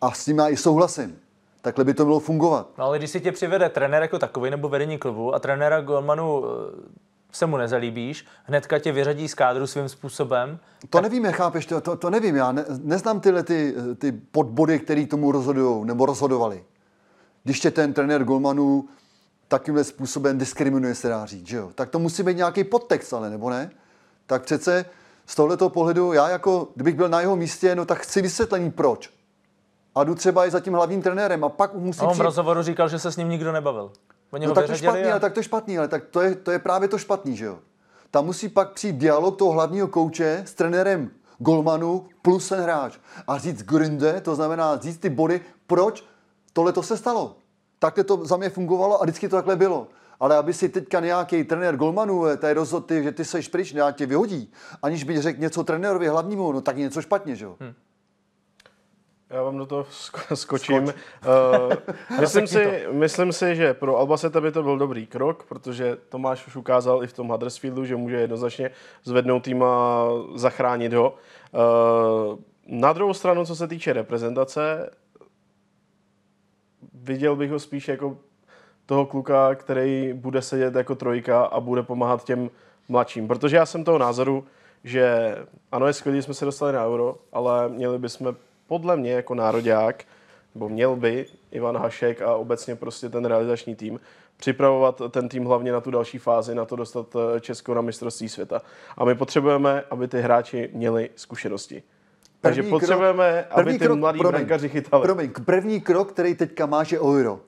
A s tím já i souhlasím. Takhle by to mělo fungovat. No ale když si tě přivede trenér jako takový nebo vedení klubu a trenéra Golmanu eh, se mu nezalíbíš, hnedka tě vyřadí z kádru svým způsobem. To nevíme, chápeš, to, to, to nevím, já ne, neznám tyhle ty, ty podbody, které tomu rozhodují nebo rozhodovali. Když tě ten trenér Golmanu takýmhle způsobem diskriminuje, se dá říct, že jo? tak to musí být nějaký podtext, ale nebo ne? Tak přece z tohoto pohledu, já jako, kdybych byl na jeho místě, no tak chci vysvětlení proč. A jdu třeba i za tím hlavním trenérem a pak musí A on v rozhovoru říkal, že se s ním nikdo nebavil. Oni No tak to špatný, a... ale tak to je špatný, ale tak to je, to je právě to špatný, že jo? Tam musí pak přijít dialog toho hlavního kouče s trenérem Golmanu plus ten hráč. A říct Gründe, to znamená říct ty body, proč tohle to se stalo. Takhle to za mě fungovalo a vždycky to takhle bylo. Ale aby si teďka nějaký trenér Golmanu tady rozhodl, ty, že ty seš pryč, nějak tě vyhodí, aniž by řekl něco trenérovi hlavnímu, no tak je něco špatně, že jo? Hm. Já vám do toho sko- skočím. Uh, myslím, si, myslím si, že pro Albacete by to byl dobrý krok, protože Tomáš už ukázal i v tom Huddersfieldu, že může jednoznačně zvednout tým a zachránit ho. Uh, na druhou stranu, co se týče reprezentace, viděl bych ho spíš jako toho kluka, který bude sedět jako trojka a bude pomáhat těm mladším. Protože já jsem toho názoru, že ano, je skvělé, že jsme se dostali na euro, ale měli bychom podle mě jako nároďák, nebo měl by Ivan Hašek a obecně prostě ten realizační tým, připravovat ten tým hlavně na tu další fázi, na to dostat eh, Česko na mistrovství světa. A my potřebujeme, aby ty hráči měli zkušenosti. Takže První krok- potřebujeme, aby první ty krok- mladí promiň, brankaři chytali. Promiň, první krok, který teďka máš, je euro.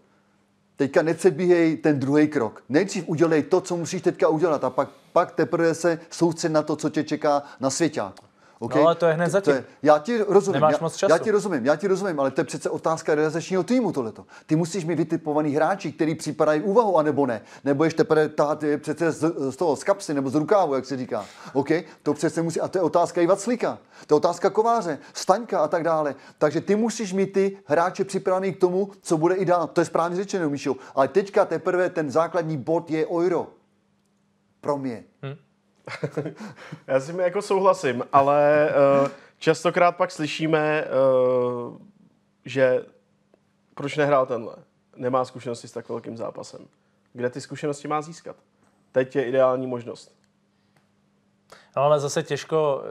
Teďka nepředbíhej ten druhý krok. Nejdřív udělej to, co musíš teďka udělat a pak, pak teprve se soustřed na to, co tě čeká na svěťáku. Okay? No, ale to je hned zatím. já ti rozumím. Nemáš já, moc času. já ti rozumím, já ti rozumím, ale to je přece otázka realizačního týmu tohleto. Ty musíš mít vytipovaný hráči, který připadají úvahu, anebo ne. Nebo ještě teprve tahat je přece z, z, toho, z kapsy nebo z rukávu, jak se říká. OK? To přece musí, a to je otázka i Vaclíka. To je otázka Kováře, Staňka a tak dále. Takže ty musíš mít ty hráče připravený k tomu, co bude i dál. To je správně řečeno, Míšo. Ale teďka teprve ten základní bod je euro. Pro mě. Já s tím jako souhlasím, ale uh, častokrát pak slyšíme, uh, že proč nehrál tenhle? Nemá zkušenosti s tak velkým zápasem. Kde ty zkušenosti má získat? Teď je ideální možnost. No ale zase těžko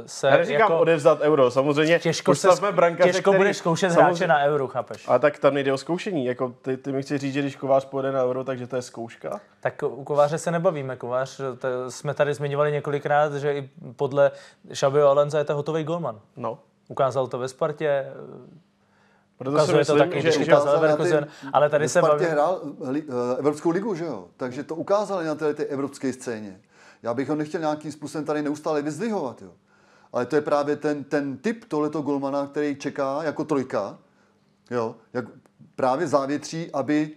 uh, se Já neříkám jako... odevzdat euro, samozřejmě Těžko, se, brankaře, těžko který- budeš zkoušet samozřejmě- hráče na euro, chápeš? Ale tak tam nejde o zkoušení. Jako ty, ty mi chci říct, že když kovář pojede na euro, takže to je zkouška. Tak u Kováře se nebavíme. Kovář, to jsme tady zmiňovali několikrát, že i podle Šabio Alenza je to hotový golman. No. Ukázal to ve Spartě, Proto si ukazuje to myslím, taky, že, když že, ukázal ukázal na Leverkusen, ale tady ve se Spartě bavíme. hrál li, uh, Evropskou ligu, že jo? Takže to ukázali na té, té evropské scéně. Já bych ho nechtěl nějakým způsobem tady neustále vyzdvihovat, jo. Ale to je právě ten, ten typ tohleto golmana, který čeká jako trojka, jo, jak právě závětří, aby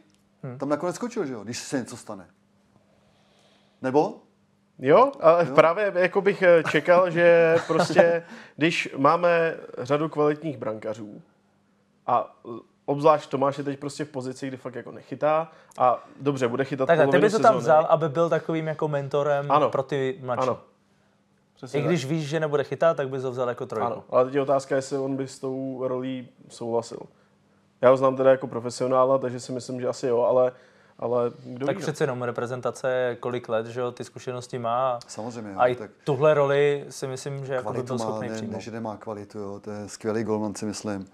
hmm. tam nakonec skočil, že jo, když se něco stane. Nebo? Jo, ale jo. právě jako bych eh, čekal, že prostě, když máme řadu kvalitních brankařů a obzvlášť Tomáš je teď prostě v pozici, kdy fakt jako nechytá a dobře, bude chytat Takhle, ty polovinu bys to tam vzal, aby byl takovým jako mentorem Ano. pro ty mladší. Ano. Přesně I když víš, že nebude chytat, tak bys ho vzal jako tak. trojku. Ano, ale teď je otázka, jestli on by s tou rolí souhlasil. Já ho znám teda jako profesionála, takže si myslím, že asi jo, ale, ale kdo Tak ví, no. přece jenom reprezentace kolik let, že jo, ty zkušenosti má. Samozřejmě, A i tak tuhle roli si myslím, že jako by kvalitu byl má, schopný ne, přijmout. ne, že nemá kvalitu, jo, to je skvělý golman, si myslím.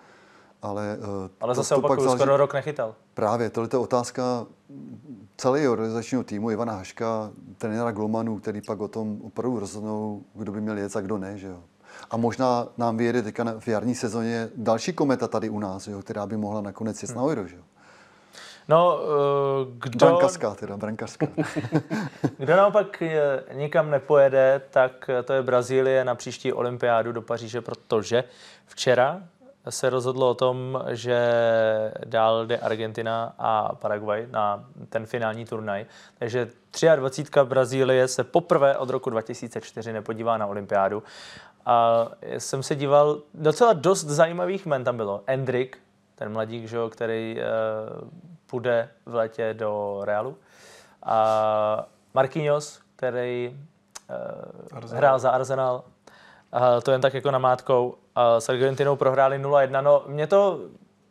Ale, uh, Ale zase opakuju, skoro rok nechytal. Právě, tohle je otázka celého organizačního týmu Ivana Haška, trenéra Golmanu, který pak o tom opravdu rozhodnou, kdo by měl jet a kdo ne. Že jo. A možná nám vyjede teďka v jarní sezóně další kometa tady u nás, jo, která by mohla nakonec jet na Euro. Že jo. No, eh, kdo, Brankařská teda, brankařská. kdo naopak eh, nikam nepojede, tak eh, to je Brazílie na příští olympiádu do Paříže, protože včera se rozhodlo o tom, že dál jde Argentina a Paraguay na ten finální turnaj. Takže 23. Brazílie se poprvé od roku 2004 nepodívá na olympiádu. A jsem se díval, docela dost zajímavých men tam bylo. Endrick, ten mladík, že který uh, půjde v létě do Realu. A Marquinhos, který uh, hrál za Arsenal. Uh, to jen tak jako namátkou. S Argentinou prohráli 0-1. No, mě to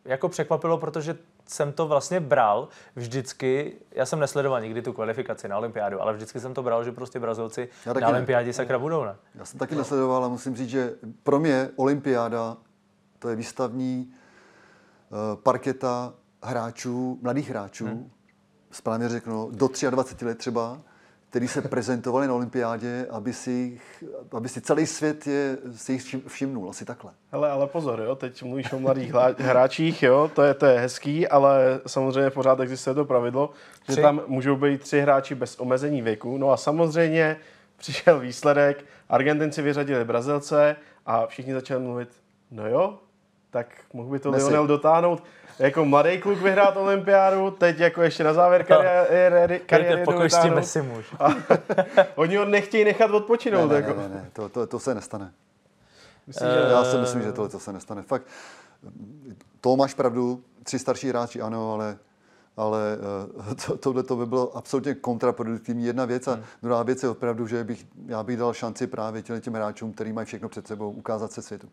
jako překvapilo, protože jsem to vlastně bral vždycky, já jsem nesledoval nikdy tu kvalifikaci na olympiádu, ale vždycky jsem to bral, že prostě Brazilci na olympiádě sakra budou, ne? Já jsem taky nesledoval a musím říct, že pro mě olympiáda to je výstavní uh, parketa hráčů, mladých hráčů, hmm. správně řeknu, do 23 let třeba, který se prezentovali na olympiádě, aby si, aby si celý svět je, si jich všimnul, asi takhle. Hele, ale pozor, jo, teď mluvíš o mladých hráčích, jo, to je, to je hezký, ale samozřejmě pořád existuje to pravidlo, tři. že tam můžou být tři hráči bez omezení věku, no a samozřejmě přišel výsledek, Argentinci vyřadili Brazilce a všichni začali mluvit, no jo, tak mohl by to Messi. Lionel dotáhnout jako mladý kluk vyhrát olympiádu, teď jako ještě na závěr no. kariéry, kariéry pokoj s tím Messi muž. oni ho nechtějí nechat odpočinout. Ne, ne, jako. ne, ne, ne. To, to, to se nestane. Myslím, že... Já si myslím, že tohle to se nestane. Fakt, to máš pravdu, tři starší hráči ano, ale ale eh, to, tohle to by bylo absolutně kontraproduktivní jedna věc a hmm. druhá věc je opravdu, že bych, já bych dal šanci právě těm hráčům, který mají všechno před sebou, ukázat se světu.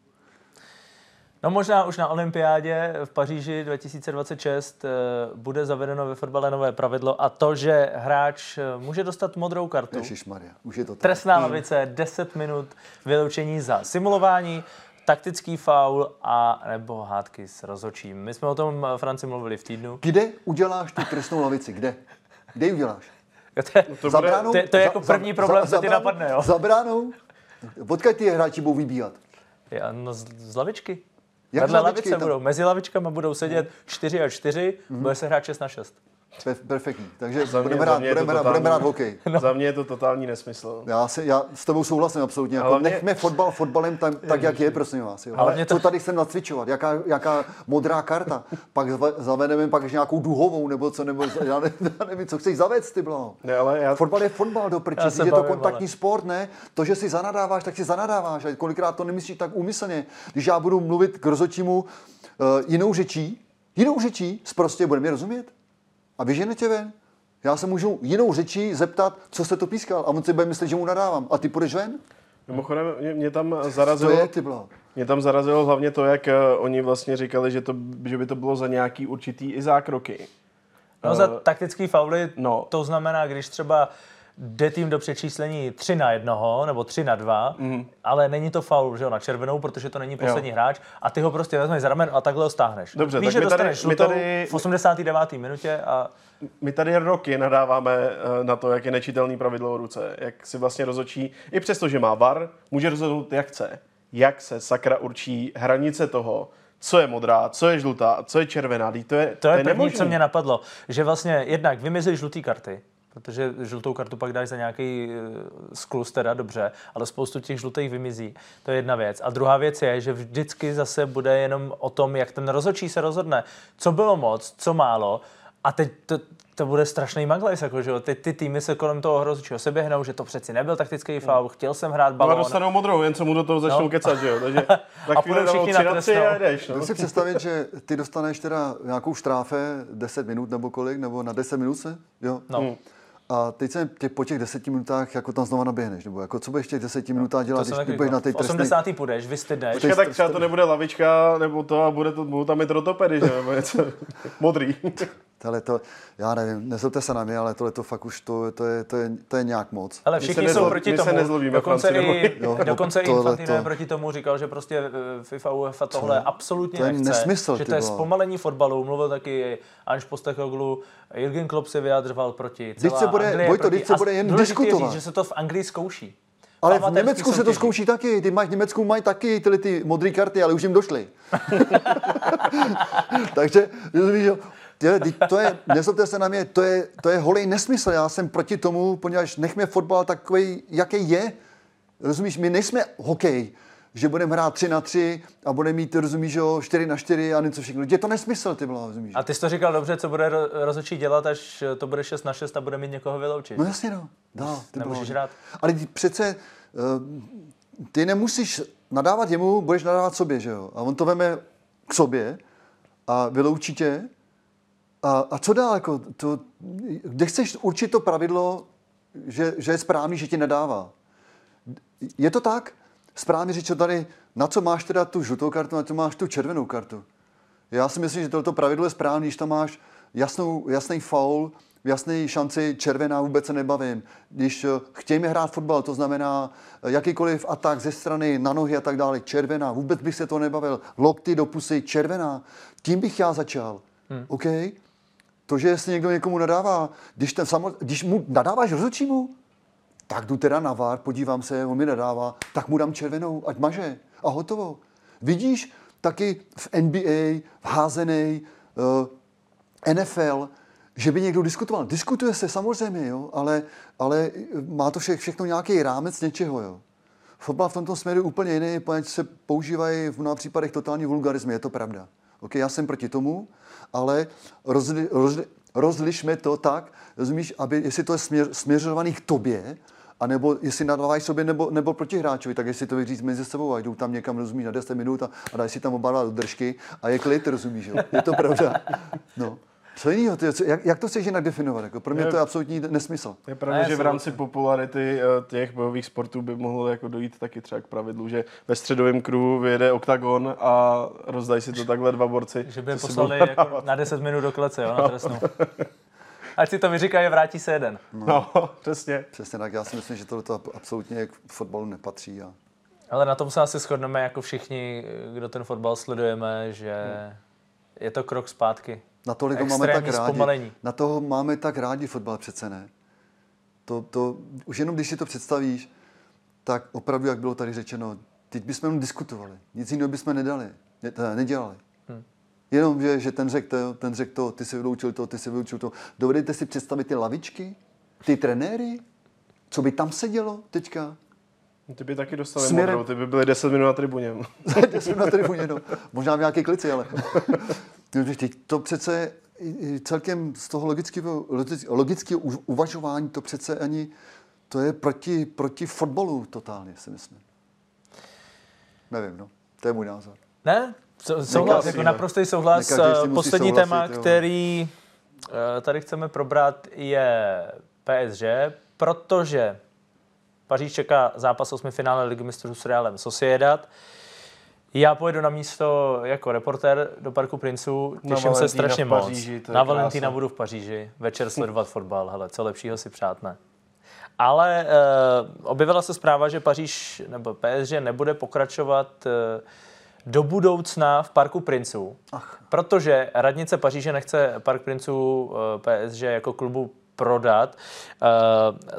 No možná už na olympiádě v Paříži 2026 eh, bude zavedeno ve fotbale nové pravidlo a to, že hráč eh, může dostat modrou kartu. Ježišmarja, už je to tak. Trestná hmm. lavice, 10 minut vyloučení za simulování, taktický faul a nebo hádky s rozočím. My jsme o tom eh, Franci mluvili v týdnu. Kde uděláš tu trestnou lavici? Kde? Kde ji uděláš? To, to, bude, to, to je jako první problém, co ti napadne, jo? Za bránou? Počkej, ty hráči budou vybíhat. Já, no z, z lavičky. Jak Vedle lavice budou, mezi lavičkama budou sedět 4 a 4, mm-hmm. bude se hrát 6 na 6. Perfektní. Takže za budeme, rád, budeme, rád, budeme rád hokej. No. Za mě je to totální nesmysl. Já, si, já s tebou souhlasím absolutně. Jako mě... Nechme fotbal fotbalem tam, tak, jak je, prosím vás. Jo. Ale to... Co tady jsem nacvičovat? Jaká, jaká modrá karta? Pak zavedeme pak nějakou duhovou, nebo co, nebo já, ne, já nevím, co chceš zavést, ty bylo. Ne, ale já... Fotbal je fotbal do prči, je to kontaktní ale... sport, ne? To, že si zanadáváš, tak si zanadáváš. A kolikrát to nemyslíš tak úmyslně. Když já budu mluvit k rozočímu uh, jinou řečí, jinou řečí, prostě bude mi rozumět? A vyžene tě ven. Já se můžu jinou řečí zeptat, co jste to pískal. A on si bude myslet, že mu nadávám. A ty půjdeš ven? Mimochodem, mě, mě tam zarazilo... To je, ty mě tam zarazilo hlavně to, jak uh, oni vlastně říkali, že, to, že by to bylo za nějaký určitý i zákroky. No uh, za taktický fauly, no. to znamená, když třeba jde tým do přečíslení 3 na 1 nebo 3 na 2, mm. ale není to faul že jo, na červenou, protože to není poslední jo. hráč a ty ho prostě vezmeš za ramen a takhle ho stáhneš. Dobře, Víš, tak že my dostaneš tady, my tady, v 89. minutě a... My tady roky nadáváme eh, na to, jak je nečitelný pravidlo o ruce, jak si vlastně rozočí, i přesto, že má VAR, může rozhodnout, jak chce. Jak se sakra určí hranice toho, co je modrá, co je žlutá, co je červená. To je, to je, to je první, co mě napadlo, že vlastně jednak vymizí žluté karty, protože žlutou kartu pak dáš za nějaký eh, sklus, teda dobře, ale spoustu těch žlutých vymizí. To je jedna věc. A druhá věc je, že vždycky zase bude jenom o tom, jak ten rozhodčí se rozhodne, co bylo moc, co málo. A teď to, to bude strašný maglajs, jako, že Teď ty týmy se kolem toho rozhodčího se běhnou, že to přeci nebyl taktický faul, chtěl jsem hrát balón. No a dostanou modrou, jen co mu do toho začnou no. kecat, že jo? Takže tak a půjdou všichni na, na a jdeš, no. si představit, že ty dostaneš teda nějakou štráfe 10 minut nebo kolik, nebo na 10 minut se, jo? No. Hmm a teď se tě, po těch deseti minutách jako tam znova naběhneš, nebo jako co budeš těch deseti minutách dělat, když budeš na té trestné... 80. půjdeš, vystydneš. Počkej, tak třeba to nebude lavička, nebo to a bude to, budou tam mít rotopedy, že nebo něco modrý. Tohle to, já nevím, nezlobte se na mě, ale tohle to fakt už to, to, je, to, je, to je nějak moc. Ale všichni jsou proti tomu. nezlobíme, dokonce i, jo, dokonce i Infantino je proti tomu, říkal, že prostě eh, FIFA UEFA tohle to, absolutně to je nechce. Nesmysl, že to je zpomalení fotbalu. Mluvil taky Anš Postechoglu, Jürgen Klopp se vyjadřoval proti. Celá se bude, Anglie Vojto, proti. se bude jen diskutovat. Říct, že se to v Anglii zkouší. Ale v Německu soutěží. se to zkouší taky. Ty máš v Německu mají taky tyhle ty modré karty, ale už jim došly. Takže, víš, to je, nezlobte se na mě, to je, to je holej nesmysl. Já jsem proti tomu, poněvadž nechme fotbal takový, jaký je. Rozumíš, my nejsme hokej, že budeme hrát 3 na 3 a budeme mít, rozumíš, 4 na 4 a něco všechno. Je to nesmysl, ty bylo, rozumíš. A ty jsi to říkal dobře, co bude rozhodčí dělat, až to bude 6 na 6 a bude mít někoho vyloučit. No jasně, no. Dá, ty Nemůžeš bylo. hrát. Ale přece, uh, ty nemusíš nadávat jemu, budeš nadávat sobě, že jo. A on to veme k sobě a vyloučí tě a, a co dál? Jako to, kde chceš určit to pravidlo, že, že je správný, že ti nedává? Je to tak? Správně říct, tady, na co máš teda tu žlutou kartu, na co máš tu červenou kartu? Já si myslím, že toto pravidlo je správné, když tam máš jasnou, jasný foul, v jasné šanci červená vůbec se nebavím. Když eh, chtějme hrát fotbal, to znamená eh, jakýkoliv atak ze strany na nohy a tak dále, červená, vůbec bych se to nebavil. Lokty do pusy, červená. Tím bych já začal. Hmm. OK? To, že jestli někdo někomu nadává, když, ten samo, když mu nadáváš rozhodčímu, tak jdu teda na vár, podívám se, on mi nadává, tak mu dám červenou, ať maže a hotovo. Vidíš, taky v NBA, v házenej, uh, NFL, že by někdo diskutoval. Diskutuje se samozřejmě, jo, ale, ale má to vše, všechno nějaký rámec něčeho. Jo. Fotbal v tomto směru úplně jiný, protože se používají v mnoha případech totální vulgarizmy, je to pravda. Okay, já jsem proti tomu, ale rozli, rozli, rozlišme to tak, rozumíš, aby, jestli to je směř, směřovaný k tobě, a nebo jestli nadávají sobě nebo, nebo proti hráčovi, tak jestli to vyříct mezi sebou a jdou tam někam, rozumíš, na 10 minut a, a dají si tam oba dva držky a je klid, rozumíš, jo? Je to pravda. No. Co jiného? Jak, jak to chceš jinak definovat? Jako pro mě je, to je absolutní nesmysl. Je pravda, že v rámci popularity eh, těch bojových sportů by mohlo jako dojít taky třeba k pravidlu, že ve středovém kruhu vyjede oktagon a rozdají si to takhle dva borci. Že by je poslali jako na 10 minut do klece, jo, na trestnou. Ať si to vyříkají, vrátí se jeden. No, no, přesně. Přesně tak, já si myslím, že to absolutně k fotbalu nepatří. A... Ale na tom se asi shodneme jako všichni, kdo ten fotbal sledujeme, že hmm. je to krok zpátky. Na tolik ho máme tak rádi. Zpomalení. Na toho máme tak rádi fotbal přece ne. To, to, už jenom když si to představíš, tak opravdu, jak bylo tady řečeno, teď bychom jenom diskutovali. Nic jiného bychom nedali, ne, nedělali. Hmm. Jenom, že, že ten řekl to, ten řekl to, ty si vyloučil to, ty si vyloučil to. Dovedete si představit ty lavičky, ty trenéry, co by tam sedělo teďka? Ty by taky dostali Směrem... modrou, ty by byly 10 minut na tribuně. 10 minut na tribuně, no. Možná v nějaké klici, ale... To přece celkem z toho logického, logického uvažování to přece ani, to je proti, proti fotbalu totálně, si myslím. Nevím, no. To je můj názor. Ne, souhlas, jako naprostý souhlas. Eh, poslední téma, jo. který eh, tady chceme probrat, je PSG, protože Paříž čeká zápas osmifinále ligy mistrů s Realem Sociedad. Já pojedu na místo jako reporter do Parku Princů, těším se strašně moc. Paříži, na Valentína budu v Paříži, večer sledovat fotbal, hele, co lepšího si přát ne. Ale uh, objevila se zpráva, že Paříž nebo PSG nebude pokračovat uh, do budoucna v Parku Princů, Ach. protože radnice Paříže nechce Park Princů uh, PSG jako klubu prodat. Uh,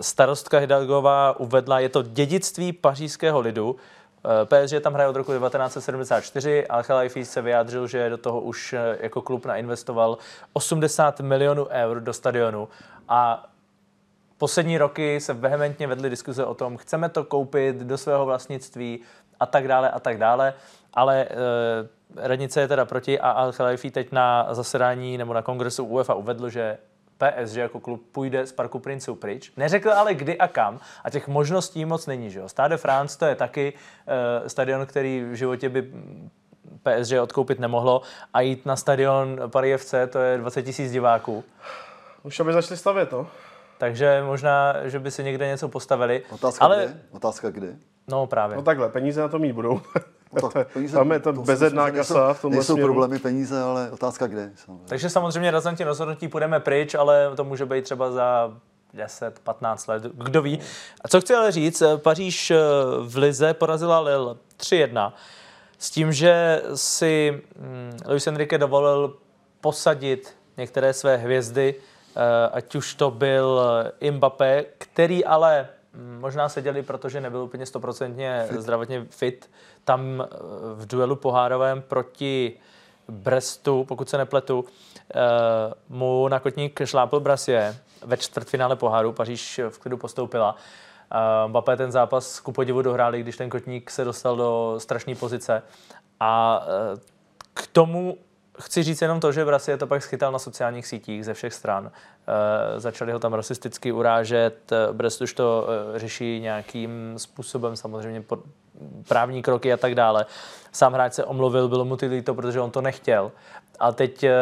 starostka Hidalgová uvedla, je to dědictví pařížského lidu, Eh, PSG tam hraje od roku 1974 a Chalajfi se vyjádřil, že do toho už eh, jako klub nainvestoval 80 milionů eur do stadionu. A poslední roky se vehementně vedly diskuze o tom, chceme to koupit do svého vlastnictví a tak dále a tak dále, ale e, radnice je teda proti a Al Khalifi teď na zasedání nebo na kongresu UEFA uvedl, že PSG jako klub půjde z Parku Princů pryč. Neřekl ale kdy a kam a těch možností moc není. Že jo? Stade France to je taky uh, stadion, který v životě by PSG odkoupit nemohlo a jít na stadion Paris FC, to je 20 tisíc diváků. Už aby začali stavět, no. Takže možná, že by si někde něco postavili. Otázka ale... kdy? Otázka kdy? No právě. No takhle, peníze na to mít budou. No tak peníze, tam je to, to bezedná kasa v tom Nejsou směru. problémy peníze, ale otázka kde. Samozřejmě. Takže samozřejmě razantně rozhodnutí půjdeme pryč, ale to může být třeba za 10-15 let, kdo ví. A co chci ale říct, Paříž eh, v Lize porazila Lille 3-1 s tím, že si hm, Luis Enrique dovolil posadit některé své hvězdy, eh, ať už to byl Mbappé, který ale možná seděli, protože nebyl úplně stoprocentně zdravotně fit, tam eh, v duelu pohárovém proti Brestu, pokud se nepletu, eh, mu na kotník šlápl Brasie ve čtvrtfinále poháru, Paříž v klidu postoupila. Eh, Mbappé ten zápas ku podivu dohráli, když ten kotník se dostal do strašné pozice. A k tomu chci říct jenom to, že Brasie to pak schytal na sociálních sítích ze všech stran. E, začali ho tam rasisticky urážet, Brest už to e, řeší nějakým způsobem, samozřejmě pod, právní kroky a tak dále. Sám hráč se omluvil, bylo mu ty líto, protože on to nechtěl. A teď eh,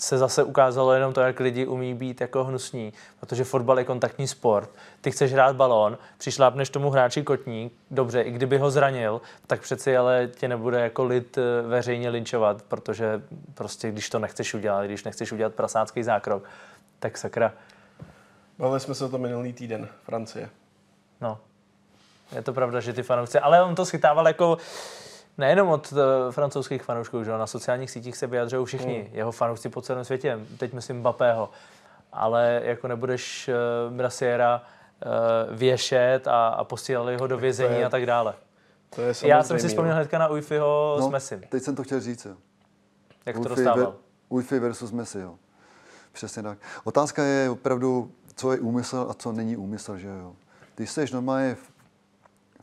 se zase ukázalo jenom to, jak lidi umí být jako hnusní, protože fotbal je kontaktní sport. Ty chceš hrát balón, přišlápneš tomu hráči kotník, dobře, i kdyby ho zranil, tak přeci ale tě nebude jako lid eh, veřejně linčovat, protože prostě když to nechceš udělat, když nechceš udělat prasácký zákrok, tak sakra. Bavili jsme se o to minulý týden, Francie. No, je to pravda, že ty fanoušci, ale on to schytával jako nejenom od uh, francouzských fanoušků, že na sociálních sítích se vyjadřují všichni, mm. jeho fanoušci po celém světě, teď myslím Bapého, ale jako nebudeš uh, Brasiera uh, věšet a, a posílali ho do vězení je, a tak dále. To je Já jsem si vzpomněl hnedka na Uifiho no, s Messi. Teď jsem to chtěl říct, jo. Jak Wi-Fi to dostával? Ver, Wi-Fi versus Messi, jo. Přesně tak. Otázka je opravdu, co je úmysl a co není úmysl, že jo. Když jsi normálně v,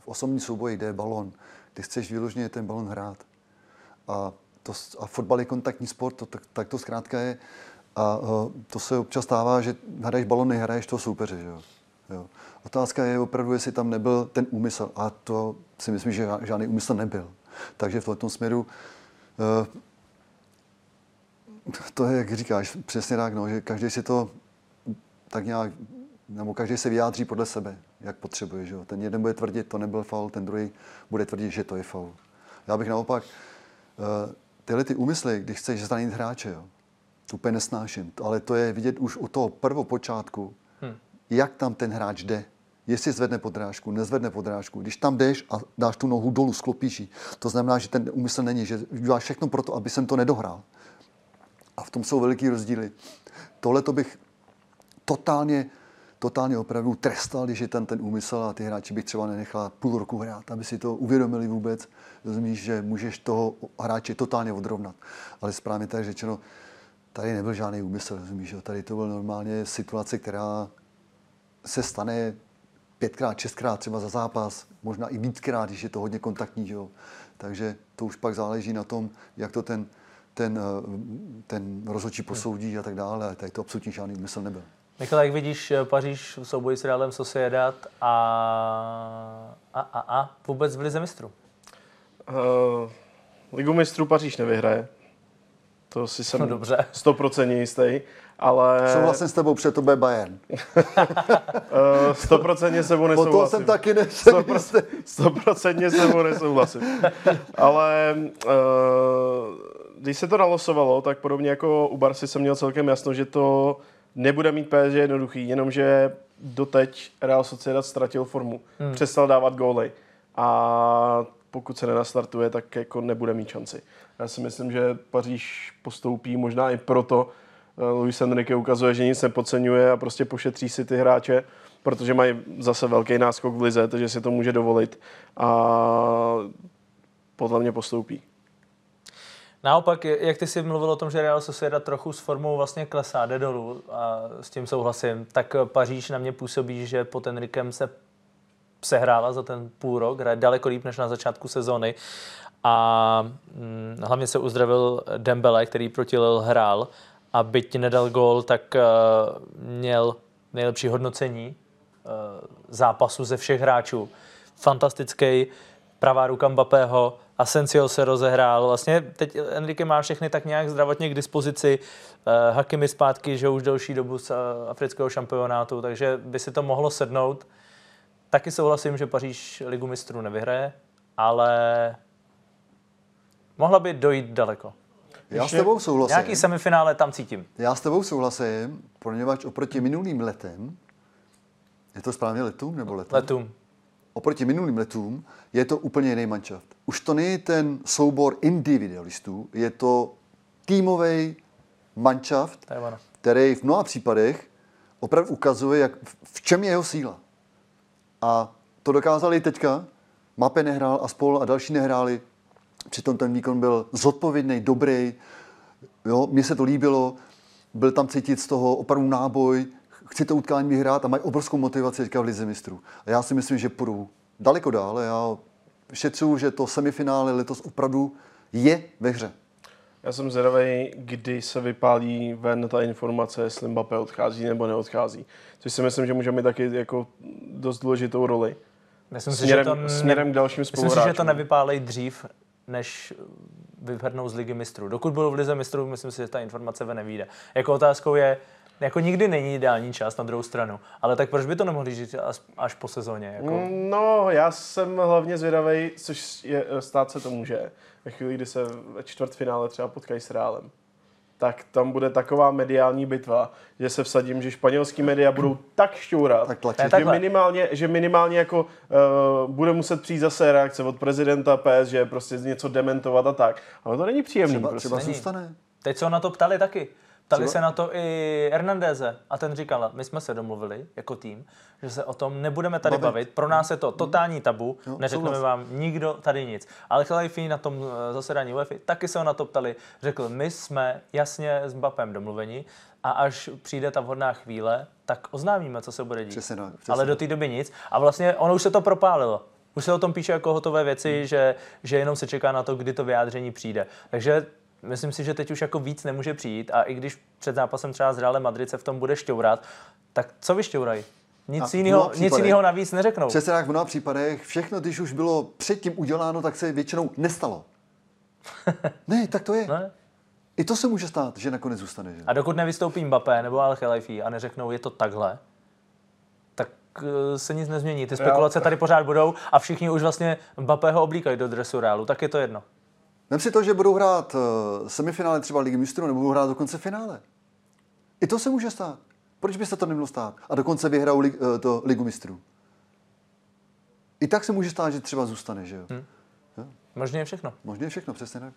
v osobní souboji, kde je balon, ty chceš vyloženě ten balon hrát. A, to, a fotbal je kontaktní sport, to, tak, tak to zkrátka je. A uh, to se občas stává, že hraješ balon, nehraješ toho soupeře. Že jo? Jo. Otázka je opravdu, jestli tam nebyl ten úmysl. A to si myslím, že žádný úmysl nebyl. Takže v tomto směru uh, to je, jak říkáš, přesně tak, no, že každý si to tak nějak, nebo každý se vyjádří podle sebe jak potřebuje. Že jo? Ten jeden bude tvrdit, to nebyl faul, ten druhý bude tvrdit, že to je faul. Já bych naopak uh, tyhle ty úmysly, když chceš zranit hráče, jo, to úplně nesnáším, ale to je vidět už u toho prvopočátku, hmm. jak tam ten hráč jde. Jestli zvedne podrážku, nezvedne podrážku. Když tam jdeš a dáš tu nohu dolů, sklopíš ji, to znamená, že ten úmysl není, že děláš všechno pro to, aby jsem to nedohrál. A v tom jsou veliký rozdíly. Tohle to bych totálně totálně opravdu trestal, když je tam ten úmysl a ty hráči bych třeba nenechal půl roku hrát, aby si to uvědomili vůbec. Rozumíš, že můžeš toho hráče totálně odrovnat. Ale správně tak řečeno, tady nebyl žádný úmysl, rozumíš, tady to byl normálně situace, která se stane pětkrát, šestkrát třeba za zápas, možná i víckrát, když je to hodně kontaktní. Jo? Takže to už pak záleží na tom, jak to ten, ten, ten rozhodčí posoudí a tak dále. Tady to absolutně žádný úmysl nebyl. Michal, jak vidíš eh, Paříž v souboji s Realem Sociedad a, a, a, a vůbec v Lize mistrů? Uh, Ligu mistrů Paříž nevyhraje. To si jsem no, dobře. 100% jistý, ale... Souhlasím s tebou, protože to bude Bayern. uh, 100% s tebou nesouhlasím. Po jsem taky nesouhlasím. 100% s tebou nesouhlasím. ale uh, když se to nalosovalo, tak podobně jako u Barsi jsem měl celkem jasno, že to nebude mít PSG jednoduchý, jenomže doteď Real Sociedad ztratil formu. Hmm. Přestal dávat góly. A pokud se nenastartuje, tak jako nebude mít šanci. Já si myslím, že Paříž postoupí možná i proto, eh, Luis Enrique ukazuje, že nic nepodceňuje a prostě pošetří si ty hráče, protože mají zase velký náskok v lize, takže si to může dovolit a podle mě postoupí. Naopak, jak ty jsi mluvil o tom, že Real Sociedad trochu s formou vlastně klesá, jde dolů a s tím souhlasím, tak Paříž na mě působí, že pod Enrikem se sehrála za ten půl rok, hraje daleko líp než na začátku sezóny a hm, hlavně se uzdravil Dembele, který proti Lille hrál a byť nedal gól, tak uh, měl nejlepší hodnocení uh, zápasu ze všech hráčů. Fantastický, pravá ruka Mbappého, Asensio se rozehrál. Vlastně teď Enrique má všechny tak nějak zdravotně k dispozici. Uh, Hakimi zpátky, že už delší dobu z uh, afrického šampionátu, takže by si to mohlo sednout. Taky souhlasím, že Paříž ligu mistrů nevyhraje, ale mohla by dojít daleko. Já s tebou souhlasím. Nějaký semifinále tam cítím. Já s tebou souhlasím, poněvadž oproti minulým letem, je to správně letům nebo letem? Letům oproti minulým letům je to úplně jiný manšaft. Už to není ten soubor individualistů, je to týmový manšaft, který v mnoha případech opravdu ukazuje, jak, v čem je jeho síla. A to dokázali teďka. Mape nehrál a spol a další nehráli. Přitom ten výkon byl zodpovědný, dobrý. Jo, mně se to líbilo. Byl tam cítit z toho opravdu náboj, chci to utkání vyhrát a mají obrovskou motivaci teďka v Lize mistrů. A já si myslím, že půjdu daleko dál. Já šetřu, že to semifinále letos opravdu je ve hře. Já jsem zvědavý, kdy se vypálí ven ta informace, jestli Mbappé odchází nebo neodchází. Což si myslím, že může mít taky jako dost důležitou roli. Myslím si, směrem, že to ne- směrem k dalším Myslím si, spoluhráčům. že to nevypálej dřív, než vypadnou z ligy mistrů. Dokud budou v lize mistrů, myslím si, že ta informace ve nevíde. Jako otázkou je, jako nikdy není ideální čas na druhou stranu, ale tak proč by to nemohli říct až, až po sezóně? Jako, Mm, No, já jsem hlavně zvědavý, což je, stát se to může. Ve chvíli, kdy se ve čtvrtfinále třeba potkají s Reálem. Tak tam bude taková mediální bitva, že se vsadím, že španělský média budou tak šťourat, Tak tlačit. Že minimálně, že minimálně jako uh, bude muset přijít zase reakce od prezidenta PS, že prostě něco dementovat a tak. Ale to není příjemný. Třeba, prostě. třeba není. zůstane. Teď se ho na to ptali taky. Ptali Třeba- se na to i Hernandeze a ten říkal, my jsme se domluvili jako tým, že se o tom nebudeme tady Bavit. bavit. Pro nás je to totální tabu, Jo, neřekneme souhlas. vám nikdo tady nic. Ale Chalajfi na tom eh, zasedání UEFA taky se ho na to ptali. Řekl, my jsme jasně s Mbappem domluveni a až přijde ta vhodná chvíle, tak oznámíme, co se bude dít. Přesně tak, přesně Ale do té doby nic. A vlastně ono už se to propálilo. Už se o tom píše jako hotové věci, že, že jenom se čeká na to, kdy to vyjádření přijde. Takže myslím si, že teď už jako víc nemůže přijít a i když před zápasem třeba s Realem Madrid se v tom bude šťourat, tak co vyšťourají? Nic jiného, nic jiného navíc neřeknou. Přesně tak v mnoha případech všechno, když už bylo předtím uděláno, tak se většinou nestalo. ne, tak to je. Ne? I to se může stát, že nakonec zůstane. Že? A dokud nevystoupí Mbappé nebo Al a neřeknou, je to takhle, tak eh, se nic nezmění. Ty spekulace tady pořád budou a všichni už vlastně Mbappého oblíkají do dresu Realu, tak je to jedno. Vem si to, že budou hrát uh, semifinále třeba Ligy mistrů, nebo budou hrát dokonce finále. I to se může stát. Proč by se to nemělo stát? A dokonce vyhrajou lig, uh, to Ligu mistrů. I tak se může stát, že třeba zůstane, že jo? Hmm. Možně je všechno. Možná je všechno, přesně tak.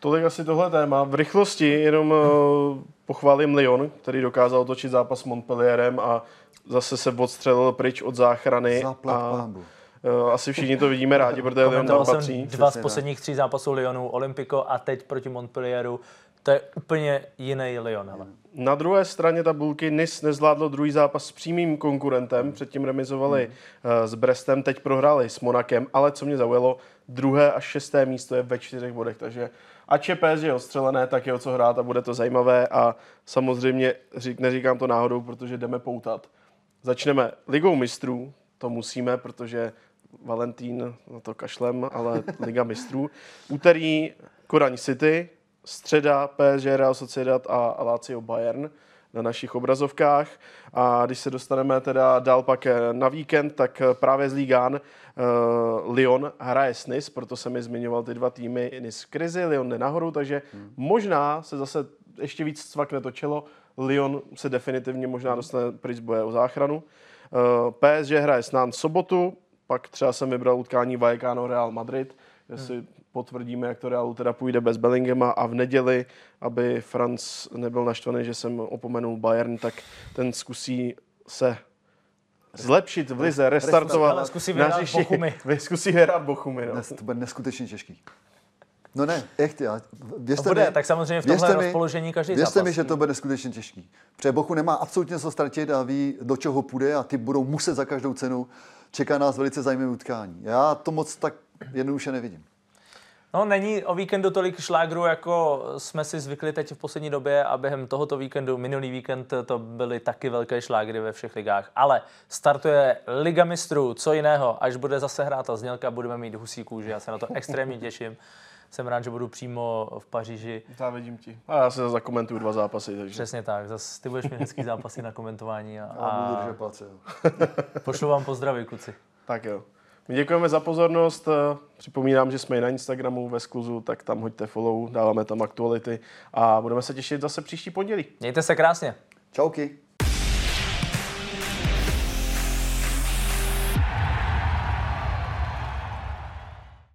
Tolik asi tohle téma. V rychlosti jenom uh, pochválím Lyon, který dokázal otočit zápas s Montpellierem a zase se odstřelil pryč od záchrany. Zaplať a, pánbu. Uh, asi všichni to vidíme rádi, protože Lyon tam patří. dva z posledních tří zápasů Lyonu, Olympico a teď proti Montpellieru. To je úplně jiný Lyon. Ale. Na druhé straně tabulky NIS nezvládlo druhý zápas s přímým konkurentem, předtím remizovali uh, s Brestem, teď prohráli s Monakem, ale co mě zaujalo, druhé až šesté místo je ve čtyřech bodech, takže ač je PSG odstřelené, tak je o co hrát a bude to zajímavé a samozřejmě řík, neříkám to náhodou, protože jdeme poutat. Začneme ligou mistrů, to musíme, protože Valentín na to kašlem, ale Liga mistrů. Úterý Koraň City, středa PSG Real Sociedad a Lazio Bayern na našich obrazovkách. A když se dostaneme teda dál pak eh, na víkend, tak eh, právě z Ligán uh, Lyon hraje s Nice, proto jsem mi zmiňoval ty dva týmy Nice v krizi, Lyon jde nahoru, takže hmm. možná se zase ještě víc cvakne to čelo. Lyon se definitivně možná dostane pryč boje o záchranu. Uh, PSG hraje s Nantes sobotu, pak třeba jsem vybral utkání Vallecano Real Madrid, jestli hmm. potvrdíme, jak to Realu teda půjde bez Bellingema a v neděli, aby Franc nebyl naštvaný, že jsem opomenul Bayern, tak ten zkusí se zlepšit v lize, restartovat. Ale zkusí vyhrát. Bochumy. Vy- Zkusí vyhrát Bochumy, no. To bude neskutečně těžký. No ne, echt, já, věřte To bude, mi, tak samozřejmě v tomhle mi- rozpoložení každý Věřte zápas. mi, že to bude neskutečně těžký. Protože Bochu nemá absolutně co ztratit a ví, do čeho půjde a ty budou muset za každou cenu. Čeká nás velice zajímavé utkání. Já to moc tak jednoduše nevidím. No, není o víkendu tolik šlágrů, jako jsme si zvykli teď v poslední době a během tohoto víkendu, minulý víkend, to byly taky velké šlágry ve všech ligách. Ale startuje Liga mistrů, co jiného, až bude zase hrát ta znělka, budeme mít husí kůži, já se na to extrémně těším. Jsem rád, že budu přímo v Paříži. Závidím ti. A já se zakomentuju dva zápasy, takže. Přesně tak, zase ty budeš mít hezký zápasy na komentování a, A budu držet palce. pošlu vám pozdravy, kluci. Tak jo. My děkujeme za pozornost. Eh, Připomínám, že jsme i na Instagramu ve skluzu, tak tam hoďte follow, dáváme tam aktuality a budeme se těšit zase příští pondělí. Mějte se krásně. Čauky.